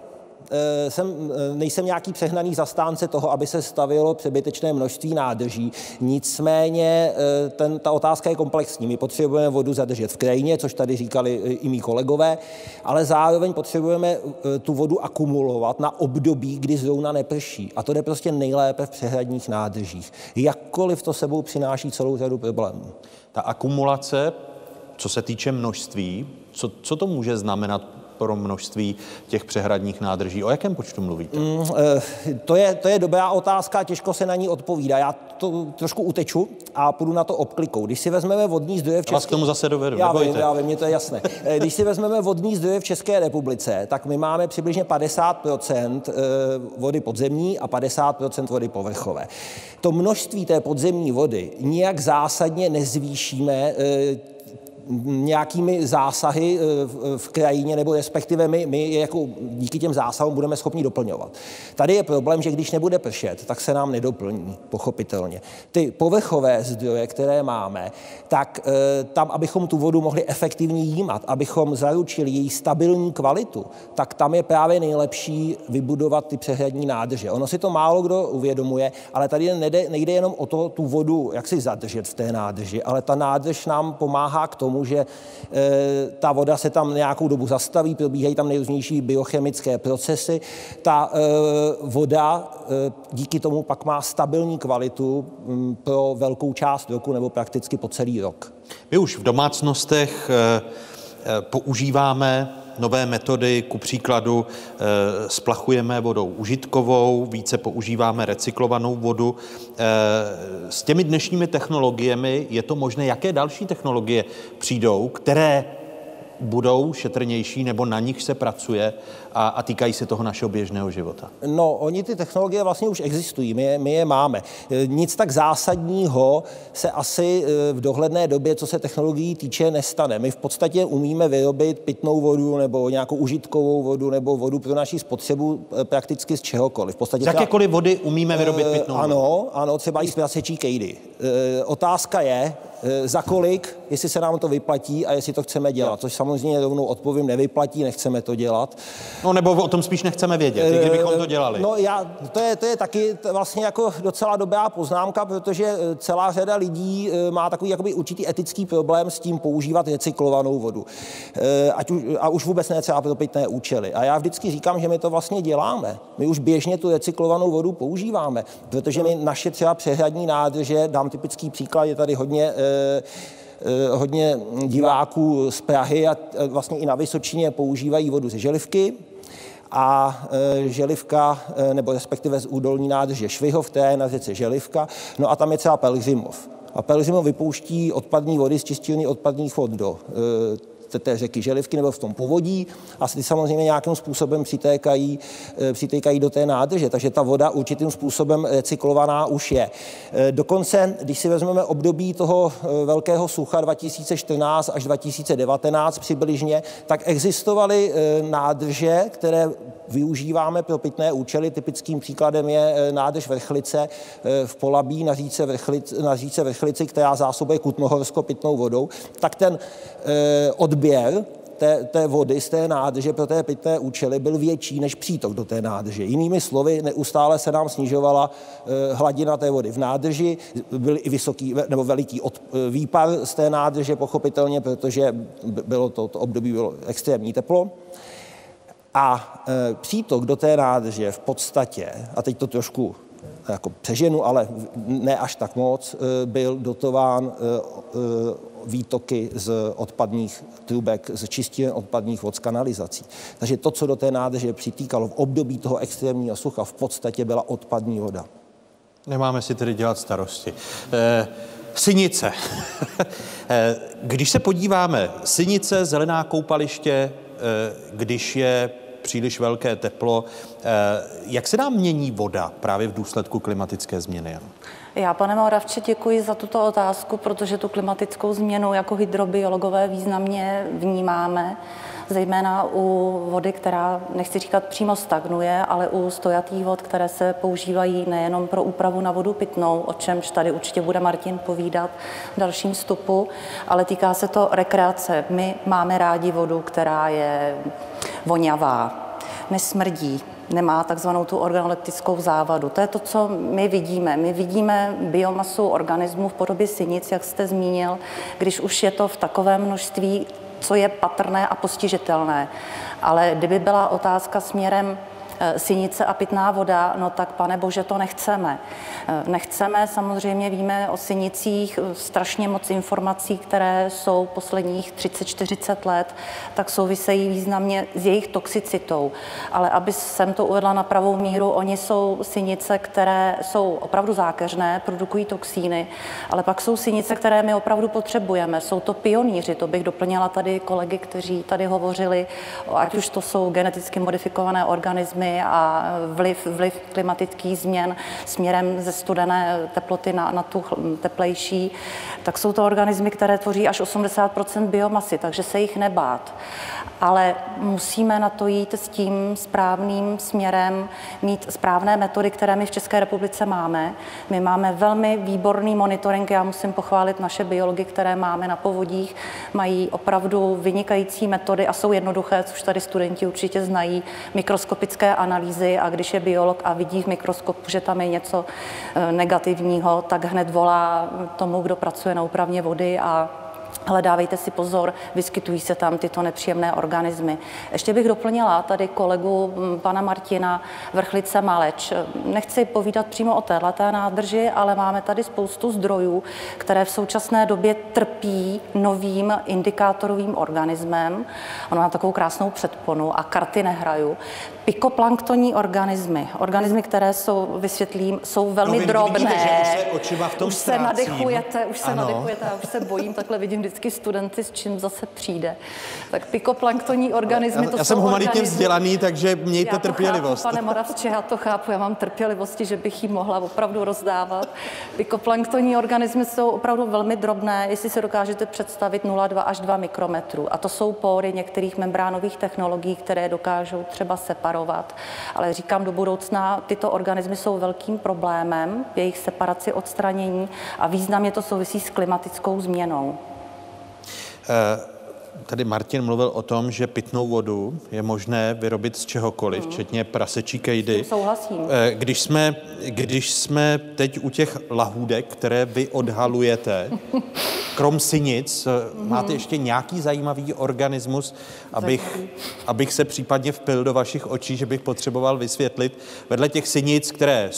Eh, jsem, eh, nejsem nějaký přehnaný zastánce toho, aby se stavilo přebytečné množství nádrží. Nicméně ten, ta otázka je komplexní. My potřebujeme vodu zadržet v krajině, což tady říkali i mý kolegové, ale zároveň potřebujeme tu vodu akumulovat na období, kdy zrovna neprší. A to jde prostě nejlépe v přehradních nádržích. Jakkoliv to sebou přináší celou řadu problémů ta akumulace Co se týče množství, co, co to může znamenat pro množství těch přehradních nádrží. O jakém počtu mluvíte? Mm, eh, to, je, to je dobrá otázka, těžko se na ní odpovídá. Já to trošku uteču a půjdu na to obklikou. Když si vezmeme vodní zdroje v České... Já tomu zase dovedu, já vím, já vím, mě to je jasné. *laughs* Eh, když si vezmeme vodní zdroje v České republice, tak my máme přibližně 50% eh, vody podzemní a 50% vody povrchové. To množství té podzemní vody nijak zásadně nezvýšíme nějakými zásahy eh, v krajině, nebo respektive my, my jako díky těm zásahům budeme schopni doplňovat. Tady je problém, že když nebude pršet, tak se nám nedoplní, pochopitelně. Ty povrchové zdroje, které máme, tak eh, tam, abychom tu vodu mohli efektivně jímat, abychom zaručili její stabilní kvalitu, tak tam je právě nejlepší vybudovat ty přehradní nádrže. Ono si to málo kdo uvědomuje, ale tady nejde, nejde jenom o to tu vodu jak si zadržet v té nádrži, ale ta nádrž nám pomáhá k tomu, tomu, že eh, ta voda se tam nějakou dobu zastaví, probíhají tam nejrůznější biochemické procesy. Ta eh, voda eh, díky tomu pak má stabilní kvalitu mm, pro velkou část roku nebo prakticky po celý rok. My už v domácnostech používáme nové metody, ku příkladu eh, splachujeme vodou užitkovou, více používáme recyklovanou vodu. Eh, s těmi dnešními technologiemi je to možné, jaké další technologie přijdou, které budou šetrnější nebo na nich se pracuje a, a týkají se toho našeho běžného života? No, oni ty technologie vlastně už existují, my je, my je máme. Nic tak zásadního se asi e, v dohledné době, co se technologií týče, nestane. My v podstatě umíme vyrobit pitnou vodu nebo nějakou užitkovou vodu nebo vodu pro naši spotřebu e, prakticky z čehokoliv. V podstatě z jakékoliv vody umíme vyrobit e, pitnou vodu? Ano, ano, třeba i z prasečí kejdy. Otázka je, za kolik, jestli se nám to vyplatí a jestli to chceme dělat. Což samozřejmě rovnou odpovím, nevyplatí, nechceme to dělat. No nebo o tom spíš nechceme vědět, i kdybychom to dělali. No já, to je, to je taky vlastně jako docela dobrá poznámka, protože eh, celá řada lidí eh, má takový jakoby určitý etický problém s tím používat recyklovanou vodu. Eh, ať už, a už vůbec ne třeba pro pitné účely. A já vždycky říkám, že my to vlastně děláme. My už běžně tu recyklovanou vodu používáme, protože my naše třeba přehradní nádrže, dám typický příklad, je tady hodně hodně diváků z Prahy a vlastně i na Vysočině používají vodu ze želivky, a e, Želivka, nebo respektive z údolní nádrže Švihov, která je na řece Želivka, no a tam je třeba Pelzimov. A Pelzimov vypouští odpadní vody z čistírny odpadních vod do té řeky Želivky nebo v tom povodí a ty samozřejmě nějakým způsobem přitékají, eh, přitékají do té nádrže, takže ta voda určitým způsobem recyklovaná už je. Eh, dokonce, když si vezmeme období toho eh, velkého sucha 2014 až 2019 přibližně, tak existovaly nádrže, které využíváme pro pitné účely. Typickým příkladem je nádrž Vrchlice v Polabí na říce, Vrchlici, na říce Vrchlici, která zásobuje Kutnohorsko pitnou vodou. Tak ten odběr odběr té, té vody z té nádrže pro té pitné účely byl větší než přítok do té nádrže. Jinými slovy, neustále se nám snižovala e, hladina té vody v nádrži, byl i vysoký nebo veliký od, e, výpar z té nádrže, pochopitelně, protože bylo to, to období bylo extrémní teplo. A e, přítok do té nádrže v podstatě, a teď to trošku jako přeženu, ale ne až tak moc, byl dotován výtoky z odpadních trubek, z čistě odpadních vod z kanalizací. Takže to, co do té nádrže přitýkalo v období toho extrémního sucha, v podstatě byla odpadní voda. Nemáme si tedy dělat starosti. E, synice. *laughs* e, když se podíváme, synice, zelená koupaliště, e, když je příliš velké teplo, jak se nám mění voda právě v důsledku klimatické změny? Já, pane Moravče, děkuji za tuto otázku, protože tu klimatickou změnu jako hydrobiologové významně vnímáme, zejména u vody, která, nechci říkat přímo stagnuje, ale u stojatých vod, které se používají nejenom pro úpravu na vodu pitnou, o čemž tady určitě bude Martin povídat v dalším vstupu, ale týká se to rekreace. My máme rádi vodu, která je vonavá, nesmrdí, nemá takzvanou tu organoleptickou závadu. To je to, co my vidíme. My vidíme biomasu organismů v podobě sinic, jak jste zmínil, když už je to v takovém množství, co je patrné a postižitelné. Ale kdyby byla otázka směrem Sinice a pitná voda, no tak pane bože, to nechceme. Nechceme, samozřejmě víme o sinicích strašně moc informací, které jsou posledních 30-40 let, tak souvisejí významně s jejich toxicitou. Ale aby jsem to uvedla na pravou míru, oni jsou sinice, které jsou opravdu zákeřné, produkují toxíny, ale pak jsou sinice, které my opravdu potřebujeme. Jsou to pionýři, to bych doplnila tady kolegy, kteří tady hovořili, ať už to jsou geneticky modifikované organismy a vliv, vliv klimatických změn směrem ze studené teploty na, na tu teplejší, tak jsou to organismy, které tvoří až 80 biomasy, takže se jich nebát. Ale musíme na to jít s tím správným směrem, mít správné metody, které my v České republice máme. My máme velmi výborný monitoring, já musím pochválit naše biology, které máme na povodích, mají opravdu vynikající metody a jsou jednoduché, což tady studenti určitě znají, mikroskopické analýzy a když je biolog a vidí v mikroskopu, že tam je něco eh, negativního, tak hned volá tomu, kdo pracuje na úpravně vody a ale dávejte si pozor, vyskytují se tam tyto nepříjemné organismy. Ještě bych doplnila tady kolegu pana Martina Vrchlice Maleč. Nechci povídat přímo o této nádrži, ale máme tady spoustu zdrojů, které v současné době trpí novým indikátorovým organismem. Ono má takovou krásnou předponu a karty nehraju. Pikoplanktonní organismy, organismy, které jsou, vysvětlím, jsou velmi no, drobné. Vidíte, že už se očiva v tom už se nadechujete, už se ano. nadechujete, já už se bojím, takhle vidím vždycky studenty, s čím zase přijde. Tak pikoplanktonní organismy, to Já jsem humanitně organismy. vzdělaný, takže mějte já trpělivost. Chápu, pane Moravče, já to chápu, já mám trpělivosti, že bych ji mohla opravdu rozdávat. Pikoplanktonní organismy jsou opravdu velmi drobné, jestli si dokážete představit 0,2 až 2 mikrometrů. A to jsou pory některých membránových technologií, které dokážou třeba separovat. Ale říkám, do budoucna tyto organismy jsou velkým problémem, jejich separaci, odstranění a významně to souvisí s klimatickou změnou. Eh, tady Martin mluvil o tom, že pitnou vodu je možné vyrobit z čehokoliv, hmm. včetně prasečí kejdy. Souhlasím. Eh, když jsme, když jsme teď u těch lahůdek, které vy odhalujete, *laughs* krom sinic, hmm. máte ještě nějaký zajímavý organismus, abych, abych se případně vpil do vašich očí, že bych potřeboval vysvětlit, vedle těch sinic, které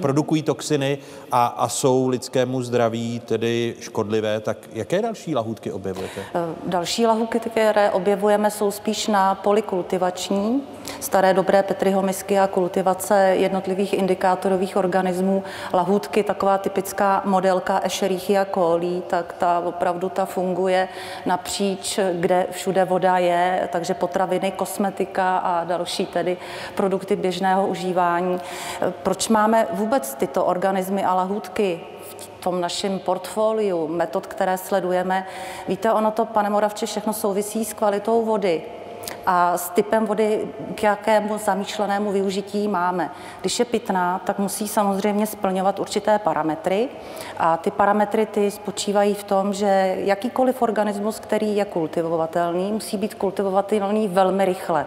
produkují toxiny a, a jsou lidskému zdraví tedy škodlivé, tak jaké další lahůdky objevujete? Eh, další lahůdky, které objevujeme, jsou spíš na polikultivační, staré dobré Petriho misky a kultivace jednotlivých indikátorových organismů. Lahůdky, taková typická modelka Escherichia coli, tak ta opravdu ta funguje napříč, kde všude voda je, takže potraviny, kosmetika a další tedy produkty běžného užívání. Eh, proč máme vůbec tyto organismy a lahůdky v tom našem portfoliu metod, které sledujeme. Víte, ono to, pane Moravče, všechno souvisí s kvalitou vody a s typem vody, k jakému zamýšlenému využití máme. Když je pitná, tak musí samozřejmě splňovat určité parametry a ty parametry ty spočívají v tom, že jakýkoliv organismus, který je kultivovatelný, musí být kultivovatelný velmi rychle.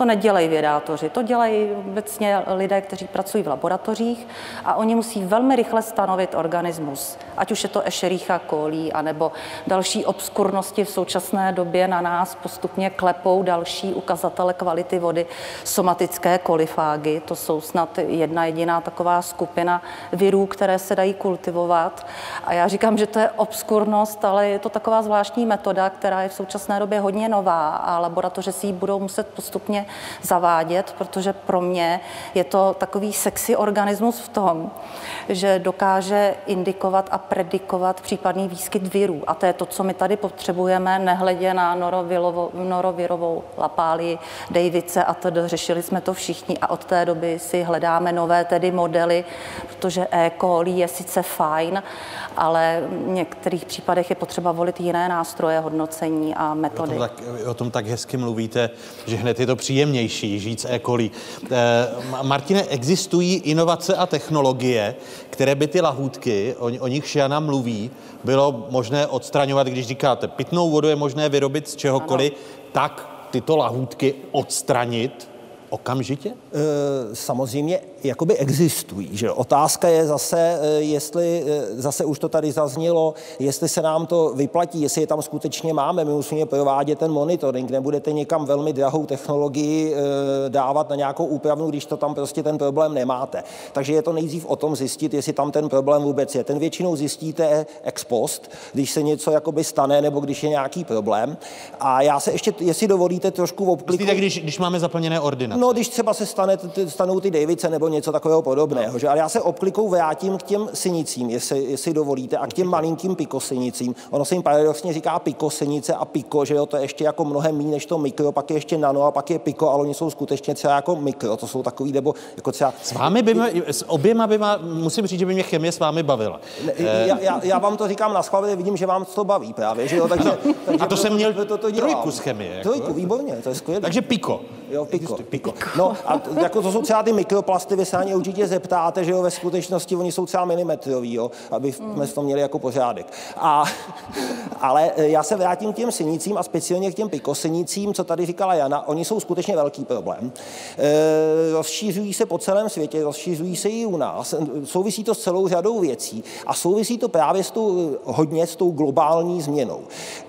To nedělají vědátoři, to dělají obecně lidé, kteří pracují v laboratořích a oni musí velmi rychle stanovit organismus, ať už je to Escherichia coli, anebo další obskurnosti v současné době na nás postupně klepou další ukazatele kvality vody, somatické kolifágy, to jsou snad jedna jediná taková skupina virů, které se dají kultivovat. A já říkám, že to je obskurnost, ale je to taková zvláštní metoda, která je v současné době hodně nová a laboratoře si ji budou muset postupně zavádět, protože pro mě je to takový sexy organismus v tom, že dokáže indikovat a predikovat případný výskyt virů. A to je to, co my tady potřebujeme, nehledě na norovirovou lapáli, Davice a tedy řešili jsme to všichni a od té doby si hledáme nové tedy modely, protože E. coli je sice fajn, ale v některých případech je potřeba volit jiné nástroje hodnocení a metody. O tom tak, o tom tak hezky mluvíte, že hned je to příjemnější žít s E. coli. E, Martine, existují inovace a technologie, které by ty lahůdky, o, o nich Jana mluví, bylo možné odstraňovat, když říkáte, pitnou vodu je možné vyrobit z čehokoliv, ano. tak tyto lahůdky odstranit okamžitě? E, samozřejmě jakoby existují. Že? Otázka je zase, eh, jestli, eh, zase už to tady zaznělo, jestli se nám to vyplatí, jestli je tam skutečně máme. My musíme provádět ten monitoring. Nebudete někam velmi drahou technologii dávat na nějakou úpravnu, když to tam prostě ten problém nemáte. Takže je to nejdřív o tom zjistit, jestli tam ten problém vůbec je. Ten většinou zjistíte ex post, když se něco jakoby stane nebo když je nějaký problém. A já se ještě, jestli dovolíte, trošku obkliku. Myslíte, když, když máme zaplněné ordinace? No, když třeba se stane, stanou ty Davice nebo něco takového podobného. Že? Ale já se obklikou vrátím k těm synicím, jestli, jestli dovolíte, a k těm malinkým pikosynicím. Ono se jim paradoxně říká pikosynice a piko, že jo, to je ještě jako mnohem méně než to mikro, pak je ještě nano a pak je piko, ale oni jsou skutečně třeba jako mikro, to jsou takový, nebo jako třeba... S vámi by mě, s oběma by má, musím říct, že by mě chemie s vámi bavila. Já, já, já vám to říkám na schvál, vidím, že vám to baví právě, že jo, takže, takže a to jsem měl to, to trojku z chemie. Jako. Trojku, výborně, to je skvělé. Takže piko. Jo, piko. piko. No a jako to jsou třeba ty mikroplasty, vy se na ně určitě zeptáte, že jo, ve skutečnosti oni jsou třeba milimetrový, jo, aby jsme to měli jako pořádek. A, ale e, já se vrátím k těm synicím a speciálně k těm pikosynicím, co tady říkala Jana, oni jsou skutečně velký problém. E, rozšířují se po celém světě, rozšířují se i u nás, souvisí to s celou řadou věcí a souvisí to právě s tou, hodně s tou globální změnou.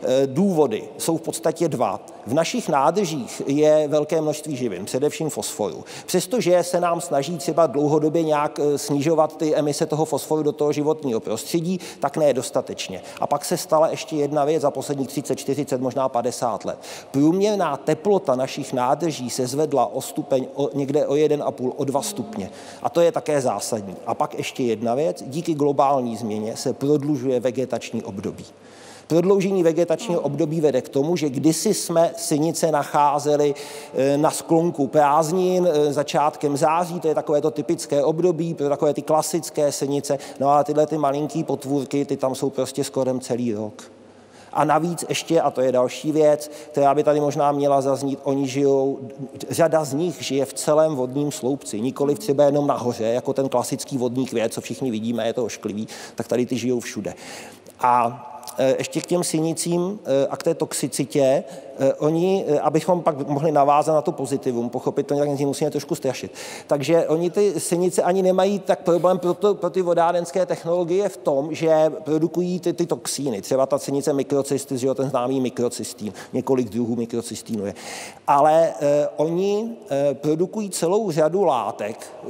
E, důvody jsou v podstatě dva. V našich nádržích je velké množství živin, především fosforu. Přestože se nám snaží třeba dlouhodobě nějak eh, snižovat ty emise toho fosforu do toho životního prostředí, tak ne dostatečně. A pak se stala ještě jedna věc za posledních 30, 40, možná 50 let. Průměrná teplota našich nádrží se zvedla o stupeň o, někde o 1,5, o 2 stupně. A to je také zásadní. A pak ještě jedna věc. Díky globální změně se prodlužuje vegetační období. Prodloužení vegetačního období vede k tomu, že kdysi jsme synice nacházeli e, na sklonku prázdnin e, začátkem září, to je takové to typické období pro takové ty klasické synice, no ale tyhle ty malinký potvůrky, ty tam jsou prostě skoro celý rok. A navíc ještě, a to je další věc, která by tady možná měla zaznít, oni žijou, řada z nich žije v celém vodním sloupci, nikoli třeba jenom nahoře, jako ten klasický vodní květ, co všichni vidíme, je to ošklivý, tak tady ty žijou všude. A ještě k těm synicím e, a k té toxicitě. Eh, oni, eh, abychom pak mohli navázat na to pozitivum, pochopit to nějak musíme trošku strašit. Takže oni ty synice ani nemají tak problém pro, to, pro ty vodárenské technologie v tom, že produkují ty, ty toxíny. Třeba ta synice mikrocysty, že jo, ten známý mikrocystín, několik druhů mikrocystínu je. Ale eh, oni eh, produkují celou řadu látek eh,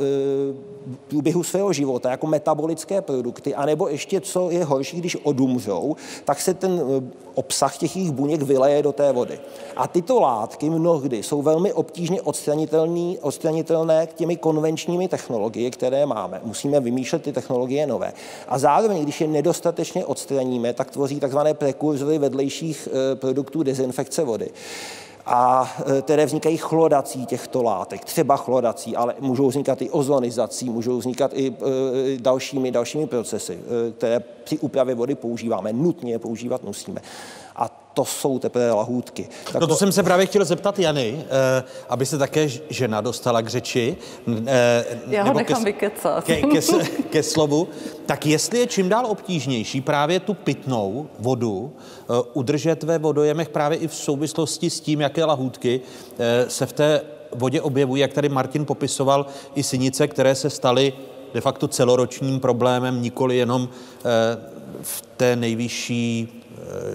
v průběhu svého života jako metabolické produkty, anebo ještě, co je horší, když odumřou, tak se ten eh, obsah těch jejich buněk vyleje do té vody. A tyto látky mnohdy jsou velmi obtížně odstranitelné těmi konvenčními technologie, které máme. Musíme vymýšlet ty technologie nové. A zároveň, když je nedostatečně odstraníme, tak tvoří takzvané prekurzory vedlejších eh, produktů dezinfekce vody a e, které vznikají chlodací těchto látek, třeba chlodací, ale můžou vznikat i ozonizací, můžou vznikat i e, dalšími, dalšími procesy, e, které při úpravě vody používáme, nutně je používat musíme. To jsou teprve lahůdky. Tak no to, to jsem se právě chtěl zeptat Jany, aby se také žena dostala k řeči. Já ho nechám ke, vykecat. Ke, ke, ke slovu. Tak jestli je čím dál obtížnější právě tu pitnou vodu Eh, udržet ve vodojemech právě i v souvislosti s tím, jaké lahůdky eh, se v té vodě objevují, jak tady Martin popisoval, i synice, které se staly de facto celoročním problémem, nikoli jenom eh, v té nejvyšší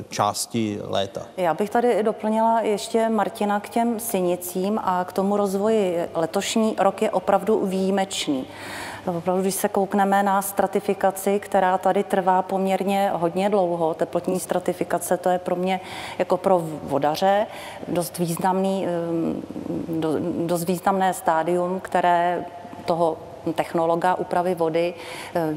části léta. Já bych tady doplnila ještě Martina k těm synicím a k tomu rozvoji. Letošní rok je opravdu výjimečný. Opravdu, když se koukneme na stratifikaci, která tady trvá poměrně hodně dlouho, teplotní stratifikace, to je pro mě jako pro vodaře dost významný, dost významné stádium, které toho technologa úpravy vody eh,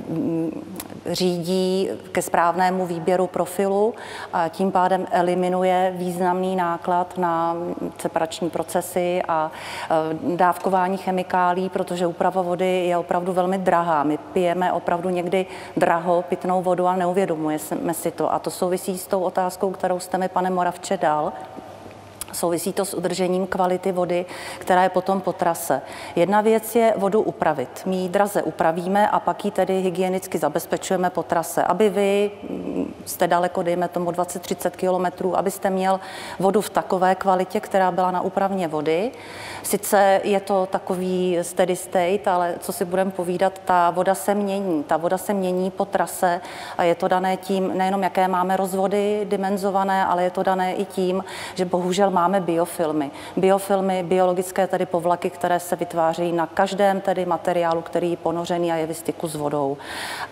řídí ke správnému výběru profilu a tím pádem eliminuje významný náklad na separační procesy a eh, dávkování chemikálí, protože úprava vody je opravdu velmi drahá. My pijeme opravdu někdy draho pitnou vodu a neuvědomujeme si to. A to souvisí s tou otázkou, kterou jste mi, pane Moravče, dal Souvisí to s udržením kvality vody, která je potom po trase. Jedna věc je vodu upravit. My ji draze upravíme a pak ji tedy hygienicky zabezpečujeme po trase, aby vy mm, jste daleko, dejme tomu 20-30 kilometrů, abyste měl vodu v takové kvalitě, která byla na úpravně vody. Sice je to takový steady state, ale co si budeme povídat, ta voda se mění. Ta voda se mění po trase a je to dané tím, nejenom jaké máme rozvody dimenzované, ale je to dané i tím, že bohužel máme biofilmy. Biofilmy, biologické tedy povlaky, které se vytváří na každém tedy materiálu, který je ponořený a je v styku s vodou.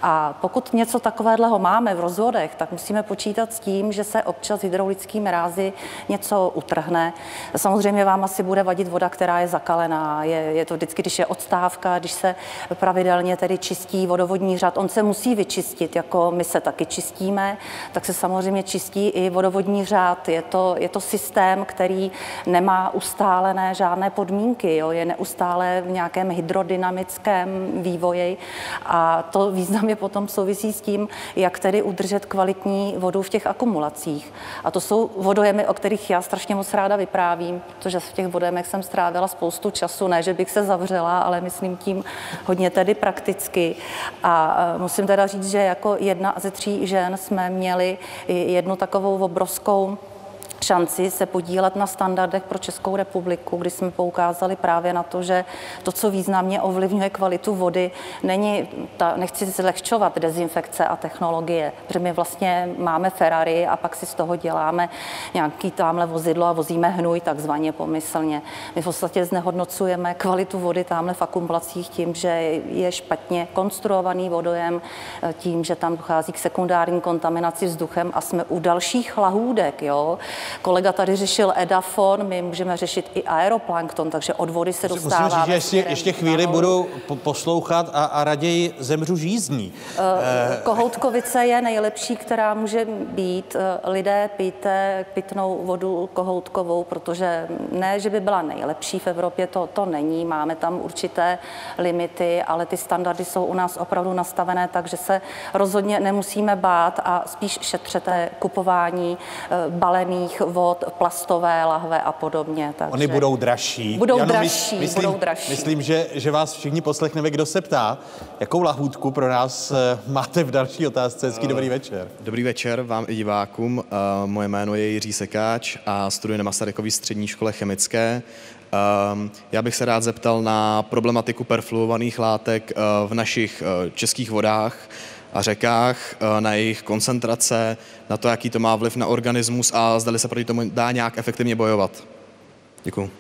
A pokud něco takového máme v rozvodech, tak musíme počítat s tím, že se občas hydraulickými rázy něco utrhne. Samozřejmě vám asi bude vadit voda, která je zakalená. Je, je to vždycky, když je odstávka, když se pravidelně tedy čistí vodovodní řad, on se musí vyčistit, jako my se taky čistíme, tak se samozřejmě čistí i vodovodní řád. Je to, je to systém, který nemá ustálené žádné podmínky, jo? je neustále v nějakém hydrodynamickém vývoji a to významně potom souvisí s tím, jak tedy udržet kvalitní vodu v těch akumulacích. A to jsou vodojemy, o kterých já strašně moc ráda vyprávím, protože v těch vodojemech jsem strávila spoustu času, ne, že bych se zavřela, ale myslím tím hodně tedy prakticky. A musím teda říct, že jako jedna ze tří žen jsme měli jednu takovou obrovskou šanci se podílet na standardech pro Českou republiku, kdy jsme poukázali právě na to, že to, co významně ovlivňuje kvalitu vody, není, ta, nechci zlehčovat dezinfekce a technologie, protože my vlastně máme Ferrari a pak si z toho děláme nějaký tamhle vozidlo a vozíme hnůj takzvaně pomyslně. My v podstatě znehodnocujeme kvalitu vody tamhle v akumulacích tím, že je špatně konstruovaný vodojem, tím, že tam dochází k sekundární kontaminaci vzduchem a jsme u dalších lahůdek, jo, Kolega tady řešil edafon, my můžeme řešit i aeroplankton, takže od vody se dostává. Musím říct, že ještě, ještě chvíli budu poslouchat a, a raději zemřu žízní. Uh, Kohoutkovice je nejlepší, která může být. Eh, lidé pijte pitnou vodu kohoutkovou, protože ne, že by byla nejlepší v Evropě, to, to není. Máme tam určité limity, ale ty standardy jsou u nás opravdu nastavené tak, že se rozhodně nemusíme bát a spíš šetřete kupování balených vod, plastové lahve a podobně. Takže... Oni budou dražší. Budou Jano, dražší, myslím, budou dražší. Myslím, že, že vás všichni poslechneme, kdo se ptá, jakou lahůdku pro nás eh, máte v další otázce. Hezký dobrý večer. Dobrý večer vám i divákům. Uh, moje jméno je Jiří Sekáč a studuji na Masarykově střední škole chemické. Um, já bych se rád zeptal na problematiku perfluovaných látek v našich českých vodách a řekách, eh, na jejich koncentrace, na to, jaký to má vliv na organismus a zdali se proti tomu dá nějak efektivně bojovat. Děkuji.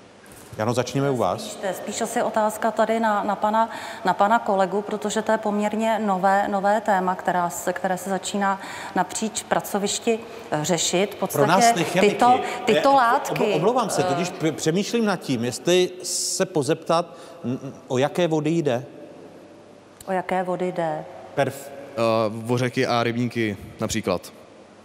Jano, začněme u vás. To je spíš asi otázka tady na, na, pana, na pana kolegu, protože to je poměrně nové, nové téma, která se, které se začíná napříč pracovišti eh, řešit. V podstatě Pro nás tyto, tyto látky... Omlouvám se, totiž přemýšlím nad tím, jestli se pozeptat, o jaké vody jde. O jaké vody jde? Perf, uh, o řeky a rybníky například.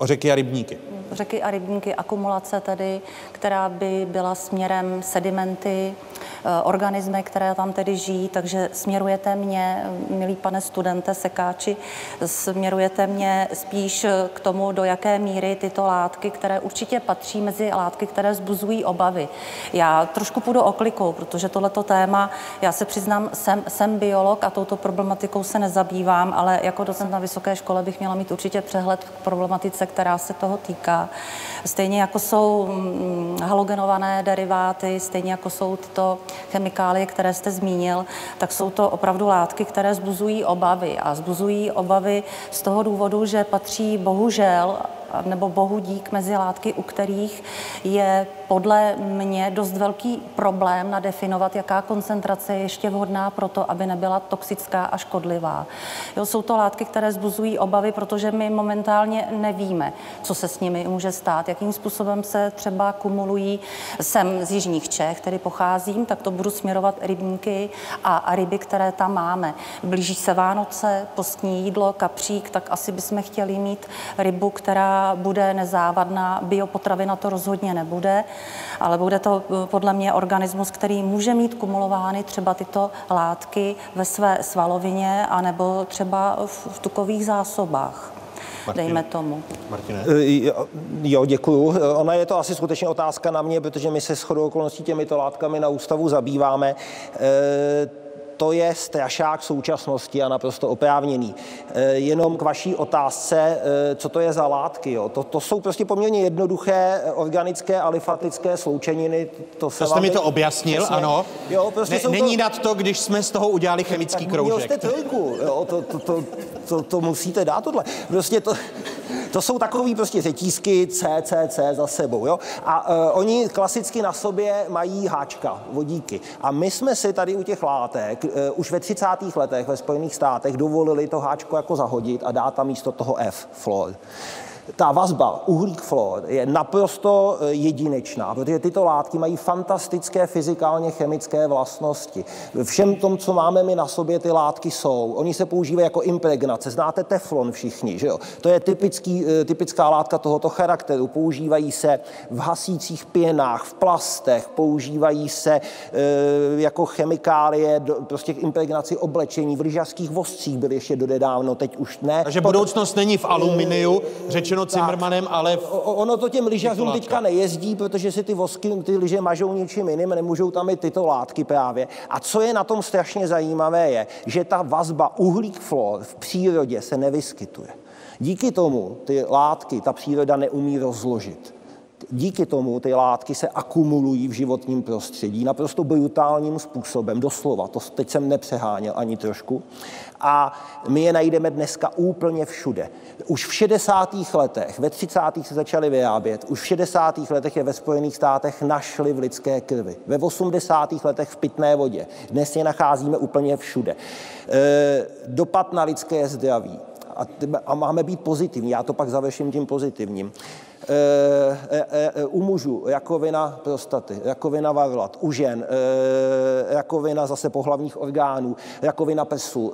Řeky a rybníky. Řeky a rybníky, akumulace tedy, která by byla směrem sedimenty, Eh, organismy, které tam tedy žijí, takže směrujete mě, milý pane studente sekáči, směrujete mě spíš k tomu, do jaké míry tyto látky, které určitě patří mezi látky, které zbuzují obavy. Já trošku půjdu oklikou, protože tohleto téma, já se přiznám, jsem, jsem biolog a touto problematikou se nezabývám, ale jako docent na vysoké škole bych měla mít určitě přehled k problematice, která se toho týká. Stejně jako jsou mm, halogenované deriváty, stejně jako jsou tyto chemikálie, které jste zmínil, tak jsou to opravdu látky, které zbuzují obavy. A zbuzují obavy z toho důvodu, že patří bohužel nebo bohu dík mezi látky, u kterých je podle mě dost velký problém nadefinovat, jaká koncentrace je ještě vhodná pro to, aby nebyla toxická a škodlivá. Jo, jsou to látky, které zbuzují obavy, protože my momentálně nevíme, co se s nimi může stát, jakým způsobem se třeba kumulují. Jsem z Jižních Čech, který pocházím, tak to budu směrovat rybníky a, a ryby, které tam máme. Blíží se Vánoce, postní jídlo, kapřík, tak asi bychom chtěli mít rybu, která bude nezávadná. Biopotravina to rozhodně nebude ale bude to eh, podle mě organismus, který může mít kumulovány třeba tyto látky ve své svalovině anebo třeba v tukových zásobách. Martin. dejme tomu. Martine. Jo, děkuju. Ona je to asi skutečně otázka na mě, protože my se shodou okolností těmito látkami na ústavu zabýváme to je strašák současnosti a naprosto oprávněný. Eh, jenom k vaší otázce, eh, co to je za látky. Jo? To, to jsou prostě poměrně jednoduché eh, organické alifatické sloučeniny. To, se to jste mi to objasnil, přesně, ano. Jo, prostě ne, není to... nad to, když jsme z toho udělali chemický tak kroužek. jste trojku, jo? To, to, to, to, to musíte dát tohle. Prostě to, to jsou takový prostě řetízky C, C, C za sebou. Jo? A uh, oni klasicky na sobě mají háčka, vodíky. A my jsme si tady u těch látek uh, už ve 30. letech ve Spojených státech dovolili to háčko jako zahodit a dát tam místo toho F, fluor ta vazba uhlík-fluor je naprosto e, jedinečná, protože tyto látky mají fantastické fyzikálně chemické vlastnosti. Všem tom, co máme my na sobě, ty látky jsou. Oni se používají jako impregnace. Znáte teflon všichni, že jo? To je typický, e, typická látka tohoto charakteru. Používají se v hasících pěnách, v plastech, používají se e, jako chemikálie, do, prostě k impregnaci oblečení. V lyžařských vozcích byly ještě dodedávno, teď už ne. Takže budoucnost není v aluminiu, řečeno řečeno Cimrmanem, ale... V... Ono to těm lyžařům teďka nejezdí, protože si ty vosky, ty lyže mažou něčím jiným, nemůžou tam i tyto látky právě. A co je na tom strašně zajímavé je, že ta vazba uhlík-flor v přírodě se nevyskytuje. Díky tomu ty látky ta příroda neumí rozložit. Díky tomu ty látky se akumulují v životním prostředí naprosto brutálním způsobem, doslova, to teď jsem nepřeháněl ani trošku. A my je najdeme dneska úplně všude. Už v 60. letech, ve 30. se začaly vyrábět, už v 60. letech je ve Spojených státech našli v lidské krvi. Ve 80. letech v pitné vodě. Dnes je nacházíme úplně všude. E, dopad na lidské zdraví. A, a máme být pozitivní, já to pak završím tím pozitivním. E, e, e, u mužů rakovina prostaty, rakovina varlat, u žen rakovina zase pohlavních orgánů, rakovina prsu,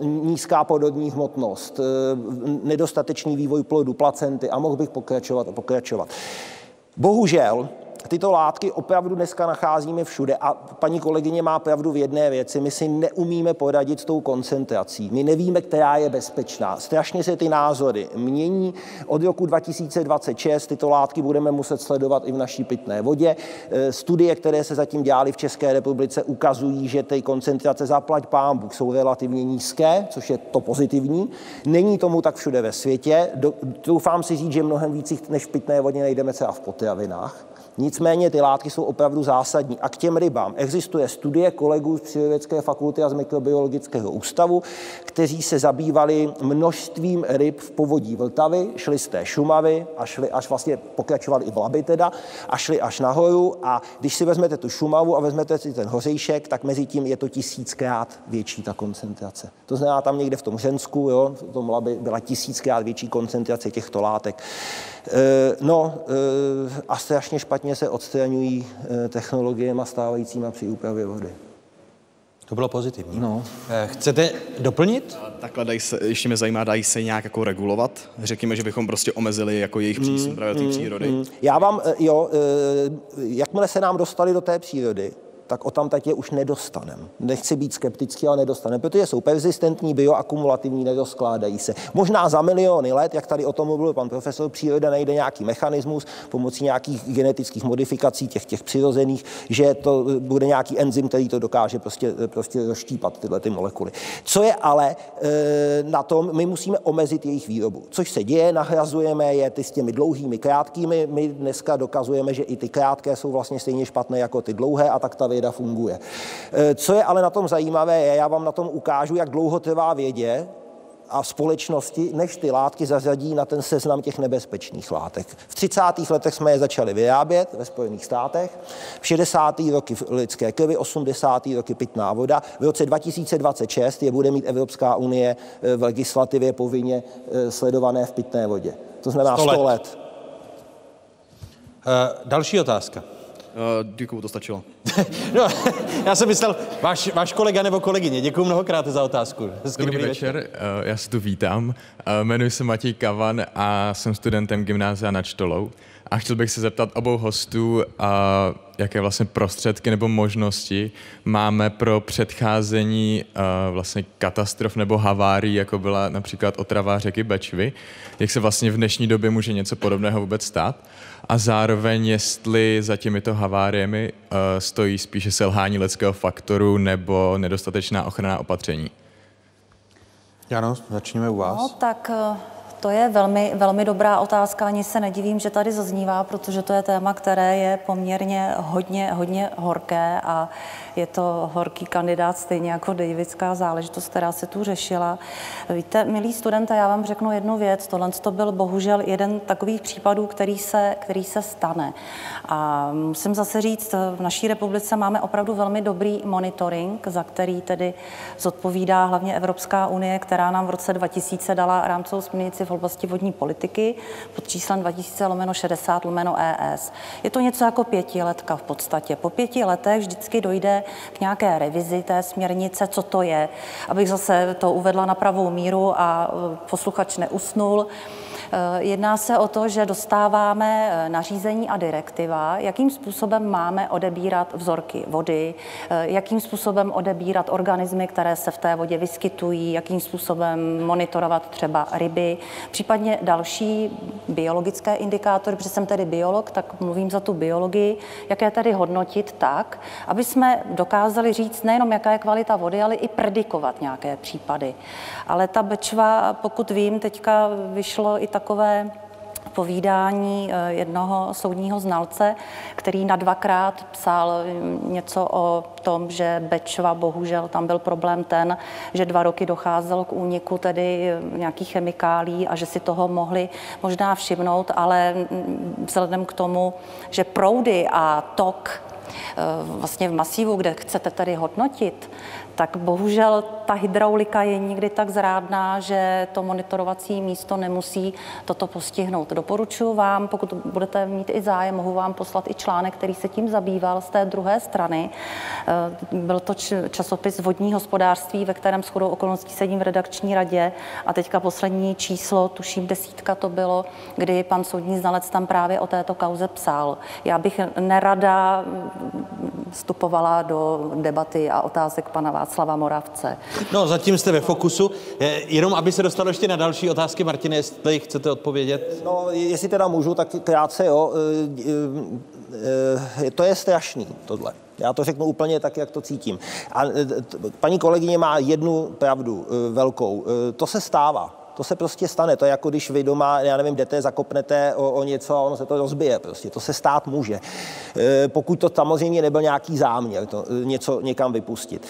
nízká pododní hmotnost, nedostatečný vývoj plodu, placenty a mohl bych pokračovat a pokračovat. Bohužel tyto látky opravdu dneska nacházíme všude a paní kolegyně má pravdu v jedné věci. My si neumíme poradit s tou koncentrací. My nevíme, která je bezpečná. Strašně se ty názory mění. Od roku 2026 tyto látky budeme muset sledovat i v naší pitné vodě. E, studie, které se zatím dělaly v České republice, ukazují, že ty koncentrace zaplať pámbu jsou relativně nízké, což je to pozitivní. Není tomu tak všude ve světě. Doufám si říct, že mnohem víc než v pitné vodě najdeme třeba v potravinách. Nicméně ty látky jsou opravdu zásadní. A k těm rybám existuje studie kolegů z Přírodovědské fakulty a z Mikrobiologického ústavu, kteří se zabývali množstvím ryb v povodí Vltavy, šli z té Šumavy a šli až vlastně pokračovali i v Labi teda a šli až nahoru a když si vezmete tu Šumavu a vezmete si ten hořejšek, tak mezi tím je to tisíckrát větší ta koncentrace. To znamená tam někde v tom Řensku, jo, v tom Labi byla tisíckrát větší koncentrace těchto látek. E, no e, a strašně špatně se odstraňují e, technologiemi stávajícíma při úpravě vody. To bylo pozitivní. No. Chcete doplnit? Takhle dají se, ještě mě zajímá, dají se nějak jako regulovat? Řekněme, že bychom prostě omezili jako jejich přísun mm, právě té mm, přírody. Mm. Já vám, jo, jakmile se nám dostali do té přírody, tak o tam je už nedostanem. Nechci být skeptický, ale nedostanem, protože jsou persistentní, bioakumulativní, nedoskládají se. Možná za miliony let, jak tady o tom mluvil pan profesor, příroda najde nějaký mechanismus pomocí nějakých genetických modifikací těch, těch přirozených, že to bude nějaký enzym, který to dokáže prostě, prostě rozštípat tyhle ty molekuly. Co je ale e, na tom, my musíme omezit jejich výrobu. Což se děje, nahrazujeme je ty s těmi dlouhými, krátkými. My dneska dokazujeme, že i ty krátké jsou vlastně stejně špatné jako ty dlouhé a tak ta věda funguje. E, co je ale na tom zajímavé, je, já vám na tom ukážu, jak dlouho trvá vědě, a společnosti, než ty látky zařadí na ten seznam těch nebezpečných látek. V 30. letech jsme je začali vyrábět ve Spojených státech, v 60. roky v lidské krvi, 80. roky pitná voda. V roce 2026 je bude mít Evropská unie e, v legislativě povinně e, sledované v pitné vodě. To znamená 100 let. 100 let. Uh, další otázka. Uh, děkuju, to stačilo. *laughs* no, já jsem myslel, váš, váš kolega nebo kolegyně. Děkuji mnohokrát za otázku. Hezký dobrý, dobrý večer. večer, eh, já se tu vítám. Eh, jmenuji se Matěj Kavan a jsem studentem gymnázia nad Štolou. A chtěl bych se zeptat obou hostů, jaké vlastně prostředky nebo možnosti máme pro předcházení vlastně katastrof nebo havárií, jako byla například otrava řeky Bečvy. Jak se vlastně v dnešní době může něco podobného vůbec stát? A zároveň, jestli za těmito haváriemi stojí spíše selhání lidského faktoru nebo nedostatečná ochranná opatření? Jano, začněme u vás. No, tak to je velmi, velmi dobrá otázka, ani se nedivím, že tady zaznívá, protože to je téma, které je poměrně hodně, hodně horké a je to horký kandidát, stejně jako davidská záležitost, která se tu řešila. Víte, milí studente, já vám řeknu jednu věc. Tohle to byl bohužel jeden takových případů, který se, který se stane. A musím zase říct, v naší republice máme opravdu velmi dobrý monitoring, za který tedy zodpovídá hlavně Evropská unie, která nám v roce 2000 dala rámcovou směrnici v oblasti vodní politiky pod číslem 2000 lomeno 60 lomeno ES. Je to něco jako pětiletka v podstatě. Po pěti letech vždycky dojde k nějaké revizi té směrnice, co to je, abych zase to uvedla na pravou míru a e, posluchač neusnul. Eh, jedná se o to, že dostáváme eh, nařízení a direktiva, jakým způsobem máme odebírat vzorky vody, eh, jakým způsobem odebírat organismy, které se v té vodě vyskytují, jakým způsobem monitorovat třeba ryby, případně další biologické indikátory, protože jsem tedy biolog, tak mluvím za tu biologii, jaké tedy hodnotit tak, aby jsme dokázali říct nejenom, jaká je kvalita vody, ale i predikovat nějaké případy. Ale ta Bečva, pokud vím, teďka vyšlo i ta takové povídání eh, jednoho soudního znalce, který na dvakrát psal mm, něco o tom, že Bečva, bohužel tam byl problém ten, že dva roky docházelo k úniku tedy eh, nějakých chemikálí a že si toho mohli možná všimnout, ale mm, vzhledem k tomu, že proudy a tok eh, vlastně v masívu, kde chcete tedy hodnotit, tak bohužel ta hydraulika je někdy tak zrádná, že to monitorovací místo nemusí toto postihnout. Doporučuji vám, pokud budete mít i zájem, mohu vám poslat i článek, který se tím zabýval z té druhé strany. Eh, byl to časopis Vodní hospodářství, ve kterém shodou okolností sedím v redakční radě a teďka poslední číslo, tuším desítka to bylo, kdy pan soudní znalec tam právě o této kauze psal. Já bych nerada vstupovala do debaty a otázek pana Václava Moravce. No, zatím jste ve fokusu. Jenom, aby se dostalo ještě na další otázky, Martine, jestli chcete odpovědět. No, jestli teda můžu, tak krátce, jo. E, e, e, to je strašný, tohle. Já to řeknu úplně tak, jak to cítím. A paní kolegyně má jednu pravdu velkou. To se stává. To se prostě stane. To je jako když vy doma, já nevím, jdete, zakopnete o, o něco a ono se to rozbije. Prostě to se stát může. E, pokud to samozřejmě nebyl nějaký záměr, to něco někam vypustit.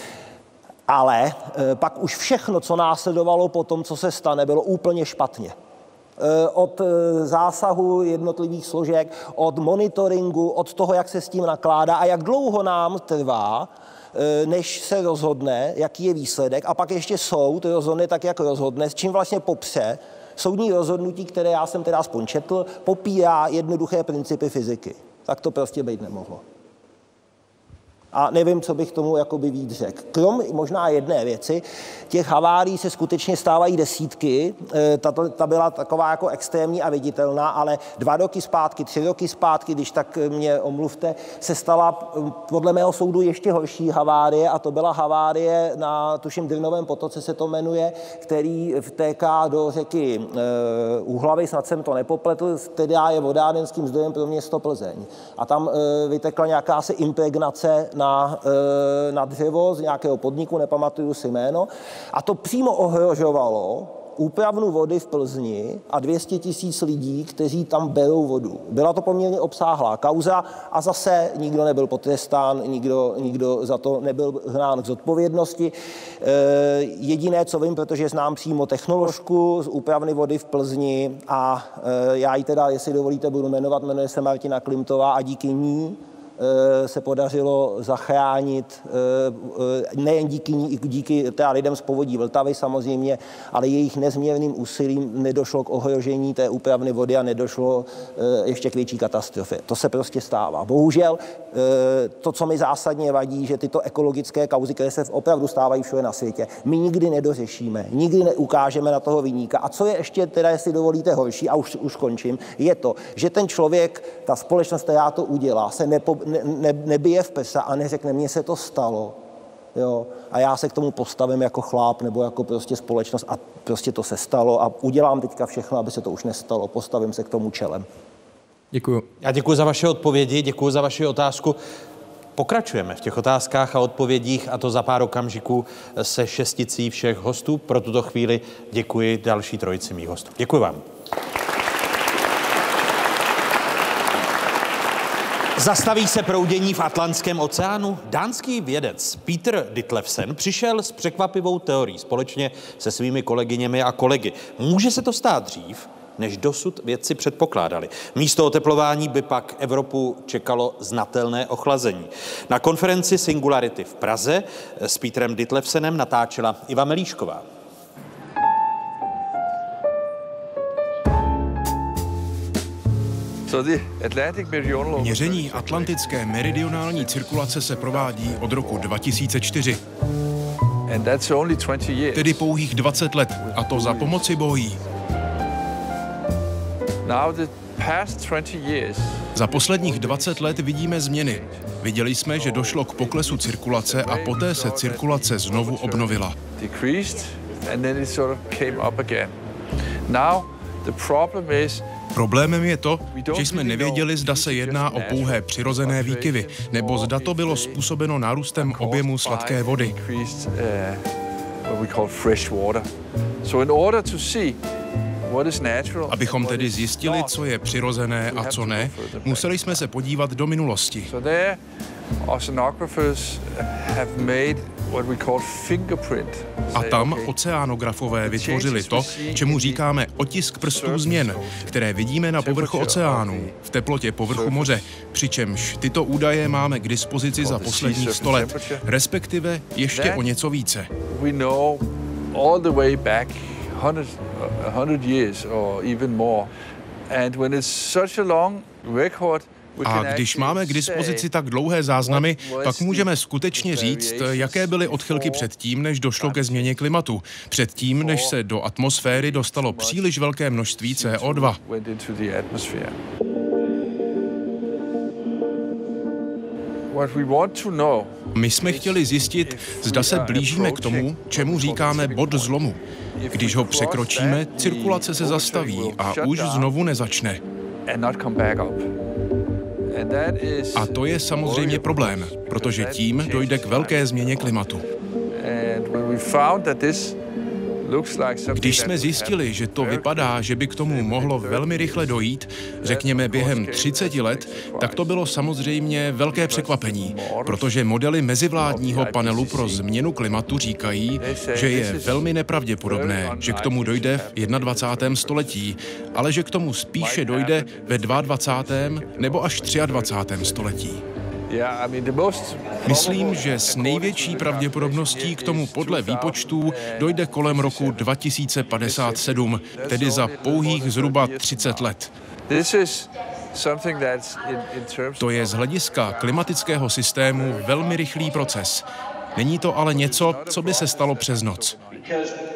Ale e, pak už všechno, co následovalo po tom, co se stane, bylo úplně špatně e, od zásahu jednotlivých složek, od monitoringu, od toho, jak se s tím nakládá a jak dlouho nám trvá, než se rozhodne, jaký je výsledek a pak ještě soud rozhodne tak, jak rozhodne, s čím vlastně popře soudní rozhodnutí, které já jsem teda aspoň četl, popírá jednoduché principy fyziky. Tak to prostě být nemohlo a nevím, co bych tomu jakoby víc řekl. Krom možná jedné věci, těch havárií se skutečně stávají desítky, e, ta, ta byla taková jako extrémní a viditelná, ale dva roky zpátky, tři roky zpátky, když tak mě omluvte, se stala podle mého soudu ještě horší havárie a to byla havárie na, tuším, Drnovém potoce se to jmenuje, který vtéká do řeky e, Úhlavy, snad jsem to nepopletl, která je vodárenským zdrojem pro město Plzeň. A tam e, vytekla nějaká se impregnace na, e, na dřevo z nějakého podniku, nepamatuju si jméno, a to přímo ohrožovalo úpravnu vody v Plzni a 200 tisíc lidí, kteří tam berou vodu. Byla to poměrně obsáhlá kauza a zase nikdo nebyl potrestán, nikdo, nikdo za to nebyl hnán k zodpovědnosti. E, jediné, co vím, protože znám přímo technoložku z úpravny vody v Plzni a e, já ji teda, jestli dovolíte, budu jmenovat, jmenuje se Martina Klimtová a díky ní se podařilo zachránit nejen díky, díky teda lidem z povodí Vltavy samozřejmě, ale jejich nezměrným úsilím nedošlo k ohrožení té úpravny vody a nedošlo ještě k větší katastrofě. To se prostě stává. Bohužel to, co mi zásadně vadí, že tyto ekologické kauzy, které se opravdu stávají všude na světě, my nikdy nedořešíme, nikdy neukážeme na toho vyníka. A co je ještě, teda, jestli dovolíte, horší, a už, už končím, je to, že ten člověk, ta společnost, která to udělá, se nepo, ne, ne, nebije v pesa a neřekne, mně se to stalo, Jo, a já se k tomu postavím jako chláp nebo jako prostě společnost a prostě to se stalo a udělám teďka všechno, aby se to už nestalo. Postavím se k tomu čelem. Děkuji. Já děkuji za vaše odpovědi, děkuji za vaši otázku. Pokračujeme v těch otázkách a odpovědích a to za pár okamžiků se šesticí všech hostů. Pro tuto chvíli děkuji další trojici mých hostů. Děkuji vám. Zastaví se proudění v Atlantském oceánu? Dánský vědec Peter Ditlevsen přišel s překvapivou teorií společně se svými kolegyněmi a kolegy. Může se to stát dřív, než dosud vědci předpokládali. Místo oteplování by pak Evropu čekalo znatelné ochlazení. Na konferenci Singularity v Praze s Petrem Ditlevsenem natáčela Iva Melíšková. Měření atlantické meridionální cirkulace se provádí od roku 2004. Tedy pouhých 20 let, a to za pomoci bojí. Za posledních 20 let vidíme změny. Viděli jsme, že došlo k poklesu cirkulace a poté se cirkulace znovu obnovila. Problémem je to, že jsme nevěděli, zda se jedná o pouhé přirozené výkyvy, nebo zda to bylo způsobeno nárůstem objemu sladké vody. Abychom tedy zjistili, co je přirozené a co ne, museli jsme se podívat do minulosti. A tam oceánografové vytvořili to, čemu říkáme otisk prstů změn, které vidíme na povrchu oceánů, v teplotě povrchu moře, přičemž tyto údaje máme k dispozici za posledních 100 let, respektive ještě o něco více. 100 years or even more. And when it's such a long record, a když máme k dispozici tak dlouhé záznamy, pak můžeme skutečně říct, jaké byly odchylky předtím, než došlo ke změně klimatu. Předtím, než se do atmosféry dostalo příliš velké množství CO2. My jsme chtěli zjistit, zda se blížíme k tomu, čemu říkáme bod zlomu. Když ho překročíme, cirkulace se zastaví a už znovu nezačne. A to je samozřejmě problém, protože tím dojde k velké změně klimatu. Když jsme zjistili, že to vypadá, že by k tomu mohlo velmi rychle dojít, řekněme během 30 let, tak to bylo samozřejmě velké překvapení, protože modely mezivládního panelu pro změnu klimatu říkají, že je velmi nepravděpodobné, že k tomu dojde v 21. století, ale že k tomu spíše dojde ve 22. nebo až 23. století. Myslím, že s největší pravděpodobností k tomu podle výpočtů dojde kolem roku 2057, tedy za pouhých zhruba 30 let. To je z hlediska klimatického systému velmi rychlý proces. Není to ale něco, co by se stalo přes noc.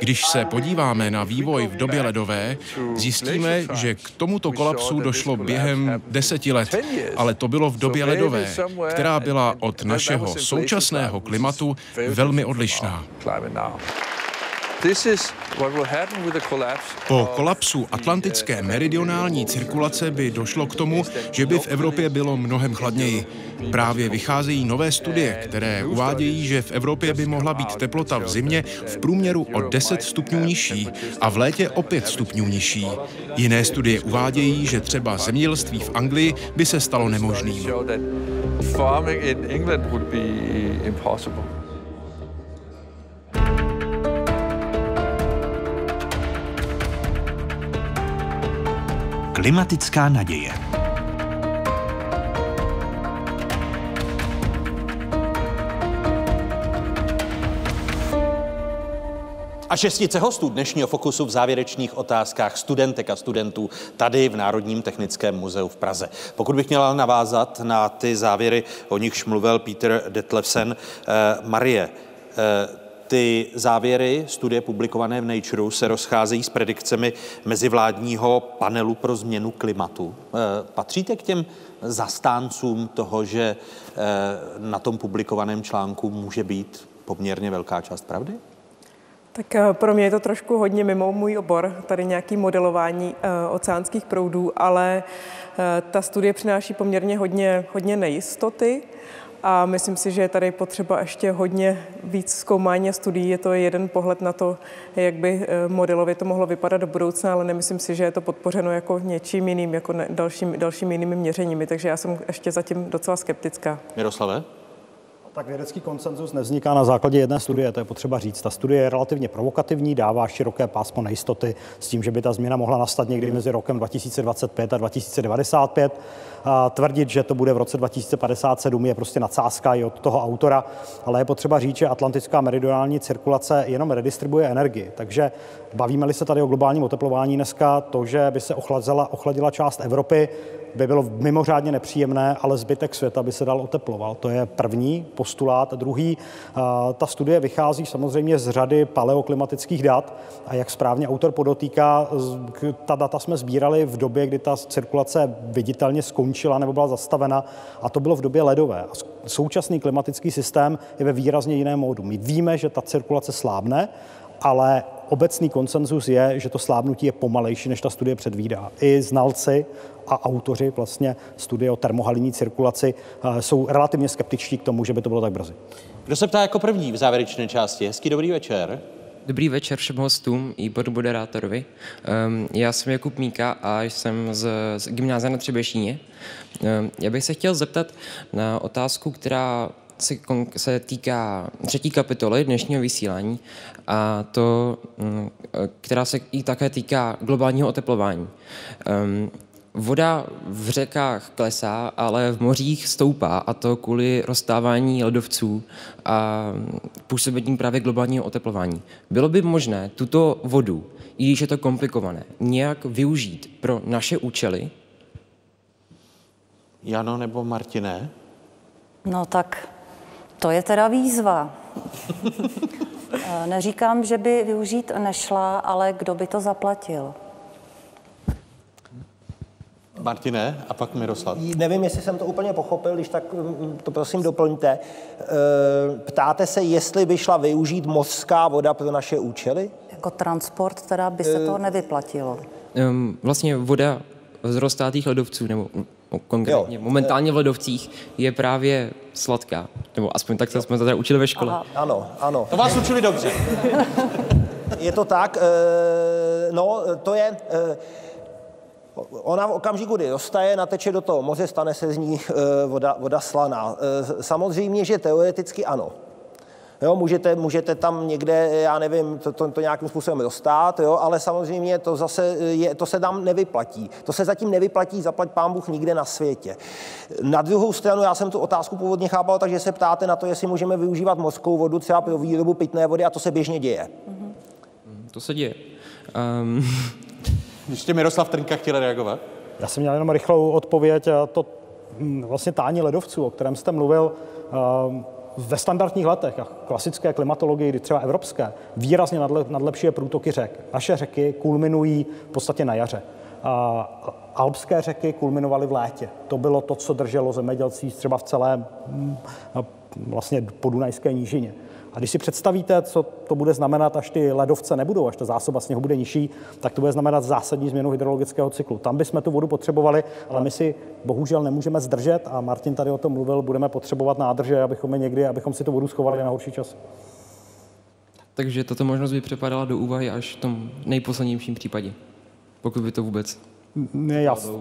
Když se podíváme na vývoj v době ledové, zjistíme, že k tomuto kolapsu došlo během deseti let, ale to bylo v době ledové, která byla od našeho současného klimatu velmi odlišná. Po kolapsu atlantické meridionální cirkulace by došlo k tomu, že by v Evropě bylo mnohem chladněji. Právě vycházejí nové studie, které uvádějí, že v Evropě by mohla být teplota v zimě v průměru o 10 stupňů nižší a v létě o 5 stupňů nižší. Jiné studie uvádějí, že třeba zemědělství v Anglii by se stalo nemožným. Farming in England would be impossible. Klimatická naděje. A šestice hostů dnešního fokusu v závěrečných otázkách studentek a studentů tady v Národním technickém muzeu v Praze. Pokud bych měla navázat na ty závěry, o nichž mluvil Peter Detlefsen, eh, Marie, eh, ty závěry studie publikované v Nature se rozcházejí s predikcemi mezivládního panelu pro změnu klimatu. Eh, patříte k těm zastáncům toho, že eh, na tom publikovaném článku může být poměrně velká část pravdy? Tak eh, pro mě je to trošku hodně mimo můj obor, tady nějaký modelování oceánských proudů, ale ta studie přináší poměrně hodně, hodně nejistoty a myslím si, že je tady potřeba ještě hodně víc zkoumání a studií. Je to jeden pohled na to, jak by eh, modelově to mohlo vypadat do budoucna, ale nemyslím si, že je to podpořeno jako něčím jiným, jako dalším, dalšími jinými měřeními. Takže já jsem ještě zatím docela skeptická. Miroslave? Tak vědecký konsenzus nevzniká na základě jedné studie, to je potřeba říct. Ta studie je relativně provokativní, dává široké pásmo nejistoty s tím, že by ta změna mohla nastat někdy mezi rokem 2025 a 2095. A tvrdit, že to bude v roce 2057 je prostě nadsázka i od toho autora, ale je potřeba říct, že atlantická meridionální cirkulace jenom redistribuje energii. Takže bavíme-li se tady o globálním oteplování dneska, to, že by se ochladila, ochladila část Evropy, by bylo mimořádně nepříjemné, ale zbytek světa by se dal oteploval. To je první postulát. Druhý, ta studie vychází samozřejmě z řady paleoklimatických dat a jak správně autor podotýká, ta data jsme sbírali v době, kdy ta cirkulace viditelně skončila nebo byla zastavena a to bylo v době ledové. Současný klimatický systém je ve výrazně jiném módu. My víme, že ta cirkulace slábne, ale obecný konsenzus je, že to slábnutí je pomalejší, než ta studie předvídá. I znalci a autoři vlastně studie o termohalinní cirkulaci eh, jsou relativně skeptičtí k tomu, že by to bylo tak brzy. Kdo se ptá jako první v závěrečné části? Hezký dobrý večer. Dobrý večer všem hostům i bodu moderátorovi. Um, já jsem Jakub Míka a jsem z, z gymnázia na Třebešíně. Um, já bych se chtěl zeptat na otázku, která se, se týká třetí kapitoly dnešního vysílání a to, um, která se i také týká globálního oteplování. Um, Voda v řekách klesá, ale v mořích stoupá a to kvůli rozstávání ledovců a působením právě globálního oteplování. Bylo by možné tuto vodu, i když je to komplikované, nějak využít pro naše účely? Jano nebo Martiné? No tak to je teda výzva. *laughs* Neříkám, že by využít nešla, ale kdo by to zaplatil? Martine, a pak Miroslav. Nevím, jestli jsem to úplně pochopil, když tak mm, mm, to prosím doplňte. E, ptáte se, jestli by šla využít mořská voda pro naše účely? Jako transport teda by se to e, nevyplatilo. Vlastně voda z roztátých ledovců, nebo konkrétně jo. momentálně v ledovcích, je právě sladká. Nebo aspoň tak jsme to teda učili ve škole. Aha. Ano, ano. To vás učili dobře. je to tak, e, no to je... Ona v okamžiku, kdy roztaje, nateče do toho moře, stane se z ní eh, voda, voda slaná. Eh, samozřejmě, že teoreticky ano. Jo, můžete, můžete tam někde, já nevím, to, to, to nějakým způsobem dostat, jo, ale samozřejmě to zase je, to se tam nevyplatí. To se zatím nevyplatí, zaplať pán Bůh nikde na světě. Na druhou stranu, já jsem tu otázku původně chápal, takže se ptáte na to, jestli můžeme využívat mořskou vodu třeba pro výrobu pitné vody a to se běžně děje. Mm-hmm. To se děje. Um, ještě Miroslav Trnka chtěl reagovat. Já jsem měl jenom rychlou odpověď. To hm, vlastně tání ledovců, o kterém jste mluvil, ehm, ve standardních letech a klasické klimatologii, kdy třeba evropské, výrazně nadlepšuje průtoky řek. Naše řeky kulminují v podstatě na jaře. A alpské řeky kulminovaly v létě. To bylo to, co drželo zemědělcí třeba v celé hm, vlastně podunajské nížině. A když si představíte, co to bude znamenat, až ty ledovce nebudou, až ta zásoba sněhu bude nižší, tak to bude znamenat zásadní změnu hydrologického cyklu. Tam bychom tu vodu potřebovali, ale my si bohužel nemůžeme zdržet a Martin tady o tom mluvil, budeme potřebovat nádrže, abychom je někdy, abychom si tu vodu schovali na horší čas. Takže tato možnost by přepadala do úvahy až v tom nejposlednějším případě, pokud by to vůbec ne, jasný.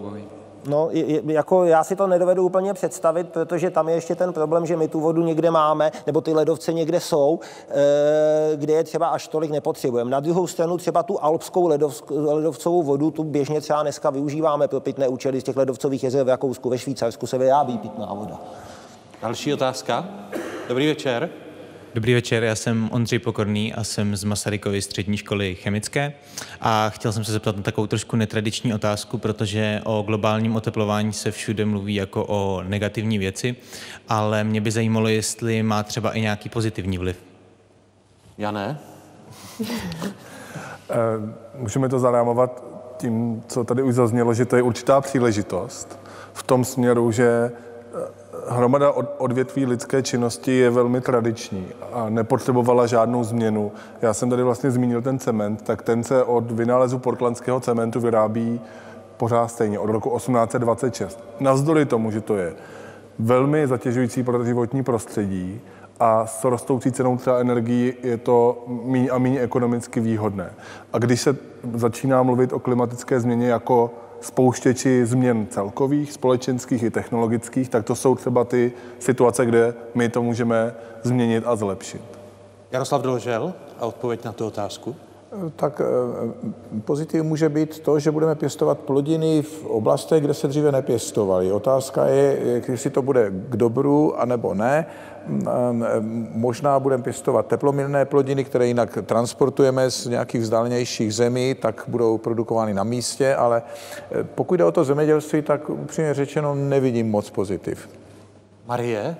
No, jako já si to nedovedu úplně představit, protože tam je ještě ten problém, že my tu vodu někde máme, nebo ty ledovce někde jsou, eh, kde je třeba až tolik nepotřebujeme. Na druhou stranu třeba tu alpskou ledovcovou vodu, tu běžně třeba dneska využíváme pro pitné účely z těch ledovcových jezer v Rakousku, ve Švýcarsku se vyrábí pitná voda. Další otázka. Dobrý večer. Dobrý večer, já jsem Ondřej Pokorný a jsem z Masarykovy střední školy chemické a chtěl jsem se zeptat na takovou trošku netradiční otázku, protože o globálním oteplování se všude mluví jako o negativní věci, ale mě by zajímalo, jestli má třeba i nějaký pozitivní vliv. Já ne. *laughs* Eh, můžeme to zarámovat tím, co tady už zaznělo, že to je určitá příležitost v tom směru, že hromada odvětví lidské činnosti je velmi tradiční a nepotřebovala žádnou změnu. Já jsem tady vlastně zmínil ten cement, tak ten se od vynálezu portlandského cementu vyrábí pořád stejně, od roku 1826. Navzdory tomu, že to je velmi zatěžující pro životní prostředí a s rostoucí cenou třeba energií je to méně a méně ekonomicky výhodné. A když se začíná mluvit o klimatické změně jako spouštěči změn celkových, společenských i technologických, tak to jsou třeba ty situace, kde my to můžeme změnit a zlepšit. Jaroslav Dolžel a odpověď na tu otázku. Tak eh, pozitiv může být to, že budeme pěstovat plodiny v oblastech, kde se dříve nepěstovaly. Otázka je, jestli to bude k dobru, anebo ne. Možná budeme pěstovat teplomilné plodiny, které jinak transportujeme z nějakých vzdálenějších zemí, tak budou produkovány na místě, ale eh, pokud jde o to zemědělství, tak upřímně řečeno nevidím moc pozitiv. Marie?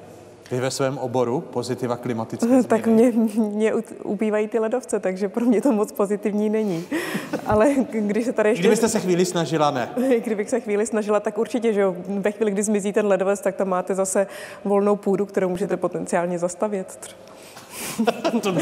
Vy ve svém oboru pozitiva klimatické *laughs* změny? Tak mě, mě ubývají ty ledovce, takže pro mě to moc pozitivní není. Ale když se tady ještě... Kdybyste se chvíli snažila, ne? *laughs* Kdybych se chvíli snažila, tak určitě, že jo, ve chvíli, kdy zmizí ten ledovec, tak tam máte zase volnou půdu, kterou můžete potenciálně zastavět. *laughs* to,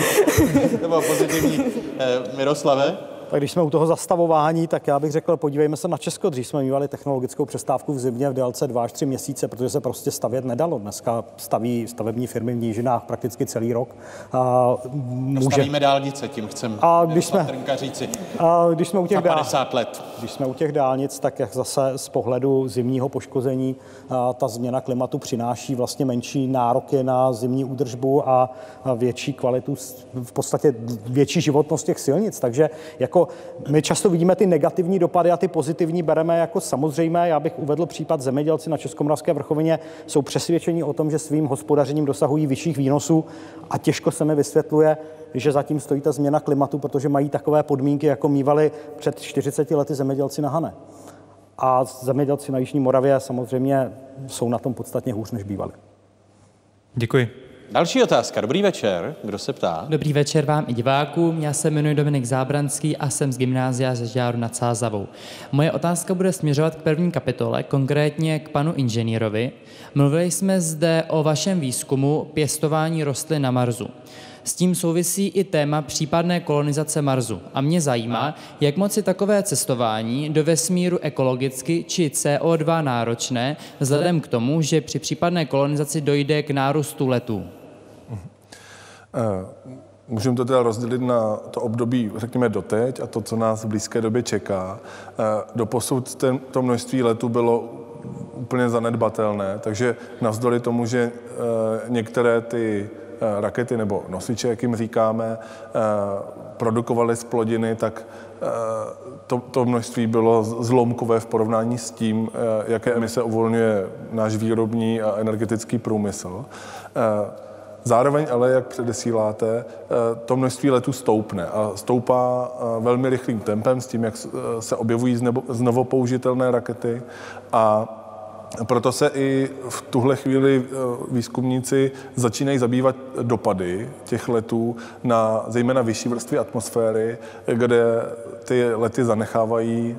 bylo pozitivní. Eh, Miroslave? Tak když jsme u toho zastavování, tak já bych řekl, podívejme se na Česko. Dřív jsme mývali technologickou přestávku v zimě v délce 2 až 3 měsíce, protože se prostě stavět nedalo. Dneska staví stavební firmy v Nížinách prakticky celý rok. A může... Stavíme dálnice, tím chcem a když jsme, říci. A když jsme u těch Za 50 let. Když jsme u těch dálnic, tak jak zase z pohledu zimního poškození ta změna klimatu přináší vlastně menší nároky na zimní údržbu a větší kvalitu, v podstatě větší životnost těch silnic. Takže jako jako my často vidíme ty negativní dopady a ty pozitivní bereme jako samozřejmé. Já bych uvedl případ zemědělci na Českomoravské vrchovině jsou přesvědčeni o tom, že svým hospodařením dosahují vyšších výnosů a těžko se mi vysvětluje, že zatím stojí ta změna klimatu, protože mají takové podmínky, jako mývali před 40 lety zemědělci na Hane. A zemědělci na Jižní Moravě samozřejmě jsou na tom podstatně hůř, než bývali. Děkuji. Další otázka. Dobrý večer. Kdo se ptá? Dobrý večer vám i divákům. Já se jmenuji Dominik Zábranský a jsem z gymnázia ze Žáru nad Sázavou. Moje otázka bude směřovat k první kapitole, konkrétně k panu inženýrovi. Mluvili jsme zde o vašem výzkumu pěstování rostlin na Marsu. S tím souvisí i téma případné kolonizace Marsu. A mě zajímá, jak moc je takové cestování do vesmíru ekologicky či CO2 náročné, vzhledem k tomu, že při případné kolonizaci dojde k nárůstu letů. Eh, můžeme to teda rozdělit na to období, řekněme, doteď a to, co nás v blízké době čeká. Eh, doposud ten, to množství letů bylo úplně zanedbatelné, takže navzdory tomu, že eh, některé ty rakety nebo nosiče, jak jim říkáme, produkovaly z plodiny, tak to, to množství bylo zlomkové v porovnání s tím, jaké emise uvolňuje náš výrobní a energetický průmysl. Zároveň ale, jak předesíláte, eh, to množství letů stoupne a stoupá eh, velmi rychlým tempem s tím, jak eh, se objevují znovu použitelné rakety. A proto se i v tuhle chvíli výzkumníci začínají zabývat dopady těch letů na zejména vyšší vrstvy atmosféry, kde ty lety zanechávají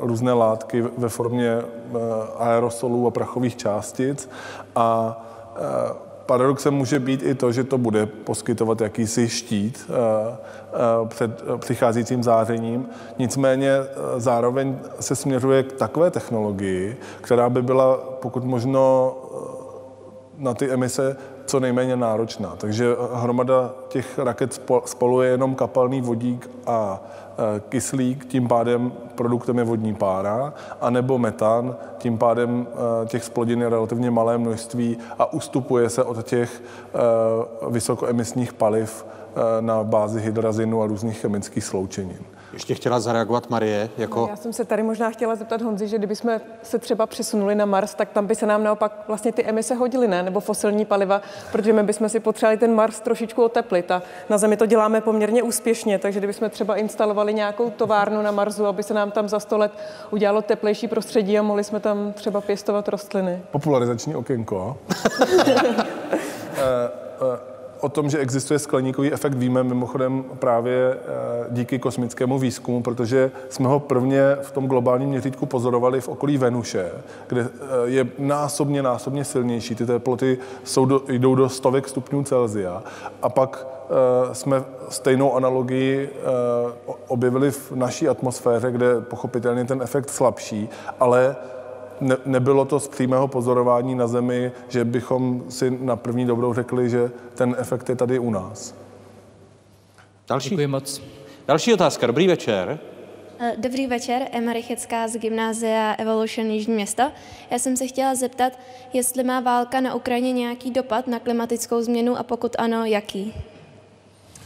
různé látky ve formě aerosolů a prachových částic. A Paradoxem může být i to, že to bude poskytovat jakýsi štít eh, eh, před přicházejícím zářením. Nicméně eh, zároveň se směřuje k takové technologii, která by byla pokud možno na ty emise co nejméně náročná. Takže hromada těch raket spoluje jenom kapalný vodík a kyslík, tím pádem produktem je vodní pára, anebo metan, tím pádem e, těch splodin je relativně malé množství a ustupuje se od těch e, vysokoemisních paliv na bázi hydrazinu a různých chemických sloučenin. Ještě chtěla zareagovat Marie jako... Já jsem se tady možná chtěla zeptat Honzi, že kdybychom se třeba přesunuli na Mars, tak tam by se nám naopak vlastně ty emise hodily, ne? Nebo fosilní paliva, protože my bychom si potřebovali ten Mars trošičku oteplit a na Zemi to děláme poměrně úspěšně, takže kdybychom třeba instalovali nějakou továrnu na Marsu, aby se nám tam za sto let udělalo teplejší prostředí a mohli jsme tam třeba pěstovat rostliny. Popularizační okénko. *laughs* Eh, eh, O tom, že existuje skleníkový efekt, víme mimochodem právě eh, díky kosmickému výzkumu, protože jsme ho prvně v tom globálním měřítku pozorovali v okolí Venuše, kde je násobně, násobně silnější. Ty teploty jsou do, jdou do stovek stupňů Celzia. A pak jsme stejnou analogii objevili v naší atmosféře, kde pochopitelně ten efekt slabší, ale ne, nebylo to z přímého pozorování na Zemi, že bychom si na první dobrou řekli, že ten efekt je tady u nás. Další. Děkuji moc. Další otázka. Dobrý večer. Eh, dobrý večer, Emma Rychecká z Gymnázia Evolution Jižní město. Já jsem se chtěla zeptat, jestli má válka na Ukrajině nějaký dopad na klimatickou změnu a pokud ano, jaký?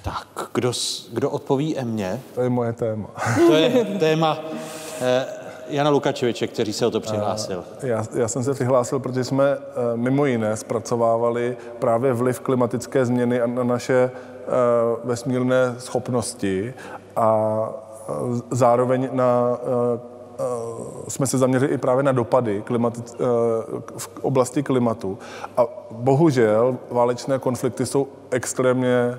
Tak, kdo, kdo odpoví Emě? To je moje téma. To je téma eh, Jana Lukačeviče, který se o to přihlásil. Já, já jsem se přihlásil, protože jsme eh, mimo jiné zpracovávali právě vliv klimatické změny na naše eh, vesmírné schopnosti a eh, zároveň na jsme se zaměřili i právě na dopady klimatic, v oblasti klimatu. A bohužel válečné konflikty jsou extrémně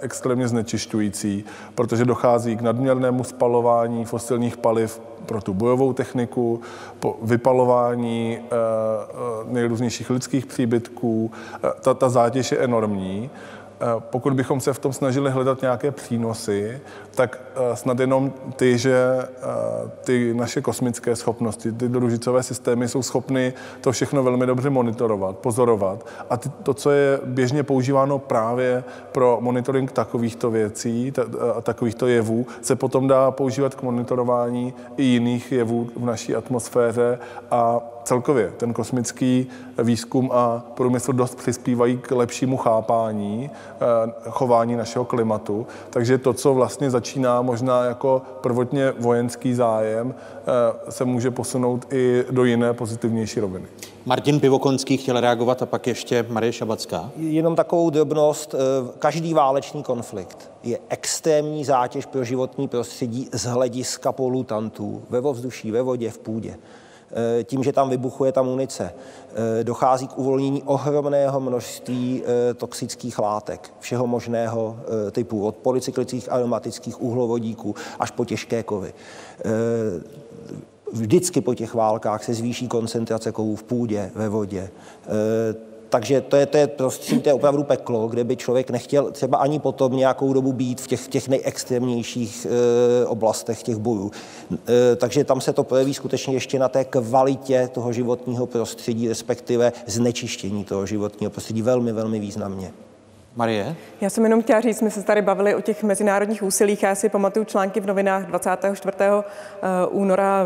extrémně znečišťující, protože dochází k nadměrnému spalování fosilních paliv pro tu bojovou techniku, po vypalování eh, eh, nejrůznějších lidských příbytků. Eh, ta, ta zátěž je enormní. Pokud bychom se v tom snažili hledat nějaké přínosy, tak snad jenom ty, že ty naše kosmické schopnosti, ty družicové systémy jsou schopny to všechno velmi dobře monitorovat, pozorovat. A to, co je běžně používáno právě pro monitoring takovýchto věcí, takovýchto jevů, se potom dá používat k monitorování i jiných jevů v naší atmosféře a celkově ten kosmický výzkum a průmysl dost přispívají k lepšímu chápání eh, chování našeho klimatu. Takže to, co vlastně začíná možná jako prvotně vojenský zájem, eh, se může posunout i do jiné pozitivnější roviny. Martin Pivokonský chtěl reagovat a pak ještě Marie Šabacká. Jenom takovou drobnost. Eh, každý válečný konflikt je extrémní zátěž pro životní prostředí z hlediska polutantů ve vzduší, ve vodě, v půdě. Eh, tím, že tam vybuchuje ta munice. Eh, dochází k uvolnění ohromného množství eh, toxických látek, všeho možného typu, od polycyklických aromatických uhlovodíků až po těžké kovy vždycky po těch válkách se zvýší koncentrace kovů v půdě, ve vodě. Takže to je, to je prostředí, to je opravdu peklo, kde by člověk nechtěl třeba ani potom nějakou dobu být v těch, těch nejextrémnějších e, oblastech těch bojů. E, takže tam se to projeví skutečně ještě na té kvalitě toho životního prostředí, respektive znečištění toho životního prostředí velmi, velmi významně. Marie? Já jsem jenom chtěla říct, my se tady bavili o těch mezinárodních úsilích. Já si pamatuju články v novinách 24. Eh, února,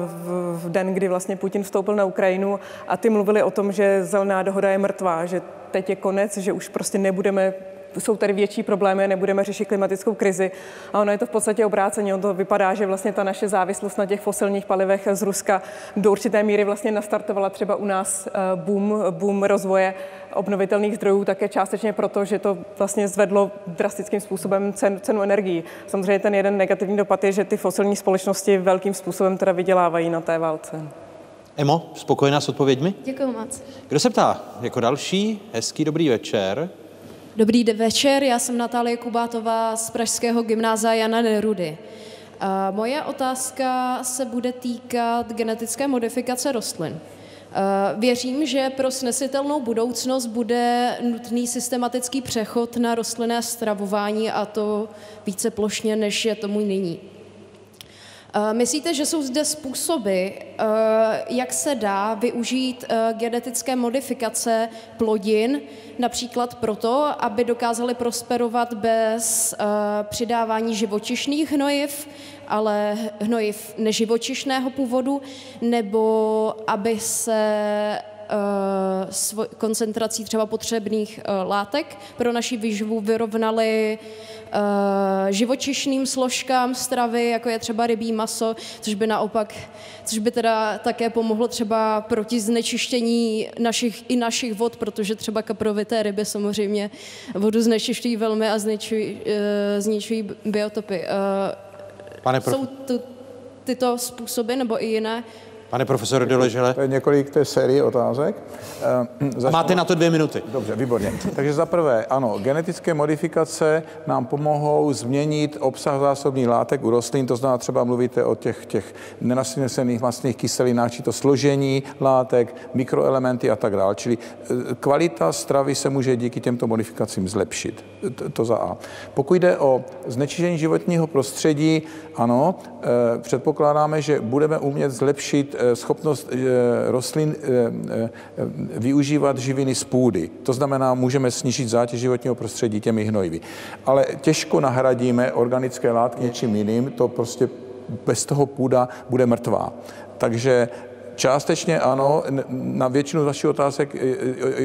v den, kdy vlastně Putin vstoupil na Ukrajinu a ty mluvili o tom, že zelená dohoda je mrtvá, že teď je konec, že už prostě nebudeme jsou tady větší problémy, nebudeme řešit klimatickou krizi. A ono je to v podstatě obráceně. Ono to vypadá, že vlastně ta naše závislost na těch fosilních palivech z Ruska do určité míry vlastně nastartovala třeba u nás eh, boom, boom rozvoje obnovitelných zdrojů také částečně proto, že to vlastně zvedlo drastickým způsobem cen, cenu energií. Samozřejmě ten jeden negativní dopad je, že ty fosilní společnosti velkým způsobem teda vydělávají na té válce. Emo, spokojená s odpověďmi? Děkuji moc. Kdo se ptá? Jako další, hezký dobrý večer. Dobrý večer, já jsem Natálie Kubátová z Pražského gymnázia Jana Nerudy. Moje otázka se bude týkat genetické modifikace rostlin. Věřím, že pro snesitelnou budoucnost bude nutný systematický přechod na rostlinné stravování a to více plošně, než je tomu nyní. Myslíte, že jsou zde způsoby, jak se dá využít genetické modifikace plodin, například proto, aby dokázali prosperovat bez přidávání živočišných hnojiv, ale hnojiv neživočišného původu, nebo aby se uh, koncentrací třeba potřebných uh, látek pro naši výživu, vyrovnali uh, živočišným složkám stravy, jako je třeba rybí maso, což by naopak, což by teda také pomohlo třeba proti znečištění našich, i našich vod, protože třeba kaprovité ryby samozřejmě vodu znečišťují velmi a zničují, zničují biotopy. Pane prof... Jsou to, tyto způsoby nebo i jiné? Pane profesore Doležele. To je několik té série otázek. Začnu... Máte na to dvě minuty. Dobře, výborně. Takže za prvé, ano, genetické modifikace nám pomohou změnit obsah zásobních látek u rostlin, to znamená třeba mluvíte o těch, těch nenasnesených masných kyselinách, či to složení látek, mikroelementy a tak dále. Čili e, kvalita stravy se může díky těmto modifikacím zlepšit. To, to za A. Pokud jde o znečištění životního prostředí, ano, e, předpokládáme, že budeme umět zlepšit Eh, schopnost eh, rostlin eh, využívat živiny z půdy. To znamená, můžeme snížit zátěž životního prostředí těmi hnojivy. Ale těžko nahradíme organické látky něčím jiným, to prostě bez toho půda bude mrtvá. Takže částečně ano, na většinu vašich otázek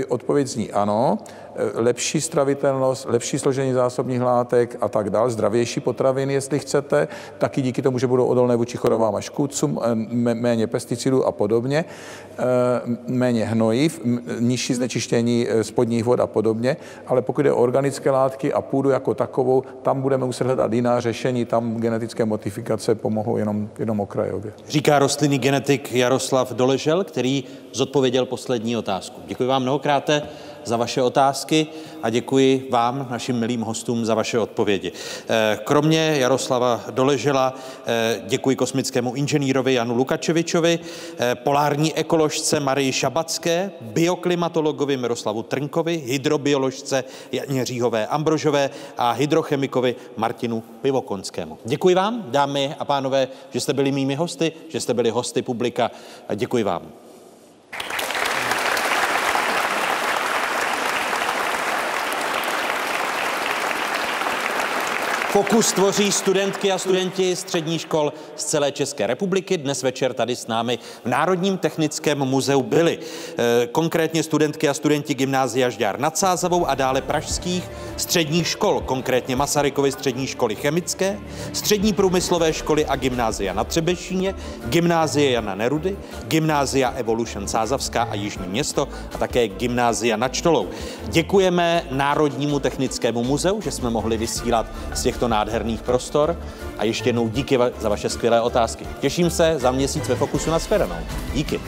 odpověď zní ano. Eh, lepší stravitelnost, lepší složení zásobních látek a tak dále, zdravější potraviny, jestli chcete, taky díky tomu, že budou odolné vůči chorobám a škůdcům, eh, méně pesticidů a podobně, eh, méně hnojiv, nižší znečištění spodních vod a podobně, ale pokud je o organické látky a půdu jako takovou, tam budeme muset hledat jiná řešení, tam genetické modifikace pomohou jenom, jenom okrajově. Říká rostlinný genetik Jaroslav Doležel, který zodpověděl poslední otázku. Děkuji vám mnohokrát za vaše otázky a děkuji vám, našim milým hostům, za vaše odpovědi. Eh, kromě Jaroslava Doležela eh, děkuji kosmickému inženýrovi Janu Lukačevičovi, eh, polární ekoložce Marii Šabacké, bioklimatologovi Miroslavu Trnkovi, hydrobioložce Janě Říhové Ambrožové a hydrochemikovi Martinu Pivokonskému. Děkuji vám, dámy a pánové, že jste byli mými hosty, že jste byli hosty publika. Děkuji vám. Fokus tvoří studentky a studenti střední škol z celé České republiky. Dnes večer tady s námi v Národním technickém muzeu byli. Eh, konkrétně studentky a studenti gymnázia Žďár nad Sázavou a dále pražských středních škol, konkrétně Masarykovy střední školy chemické, střední průmyslové školy a gymnázia na Třebešíně, gymnázie Jana Nerudy, gymnázia Evolution Sázavská a Jižní město a také gymnázia nad Čtolou. Děkujeme Národnímu technickému muzeu, že jsme mohli vysílat z těchto nádherných prostor a ještě jednou díky za vaše skvělé otázky. Těším se za měsíc ve Fokusu na shledanou. Díky.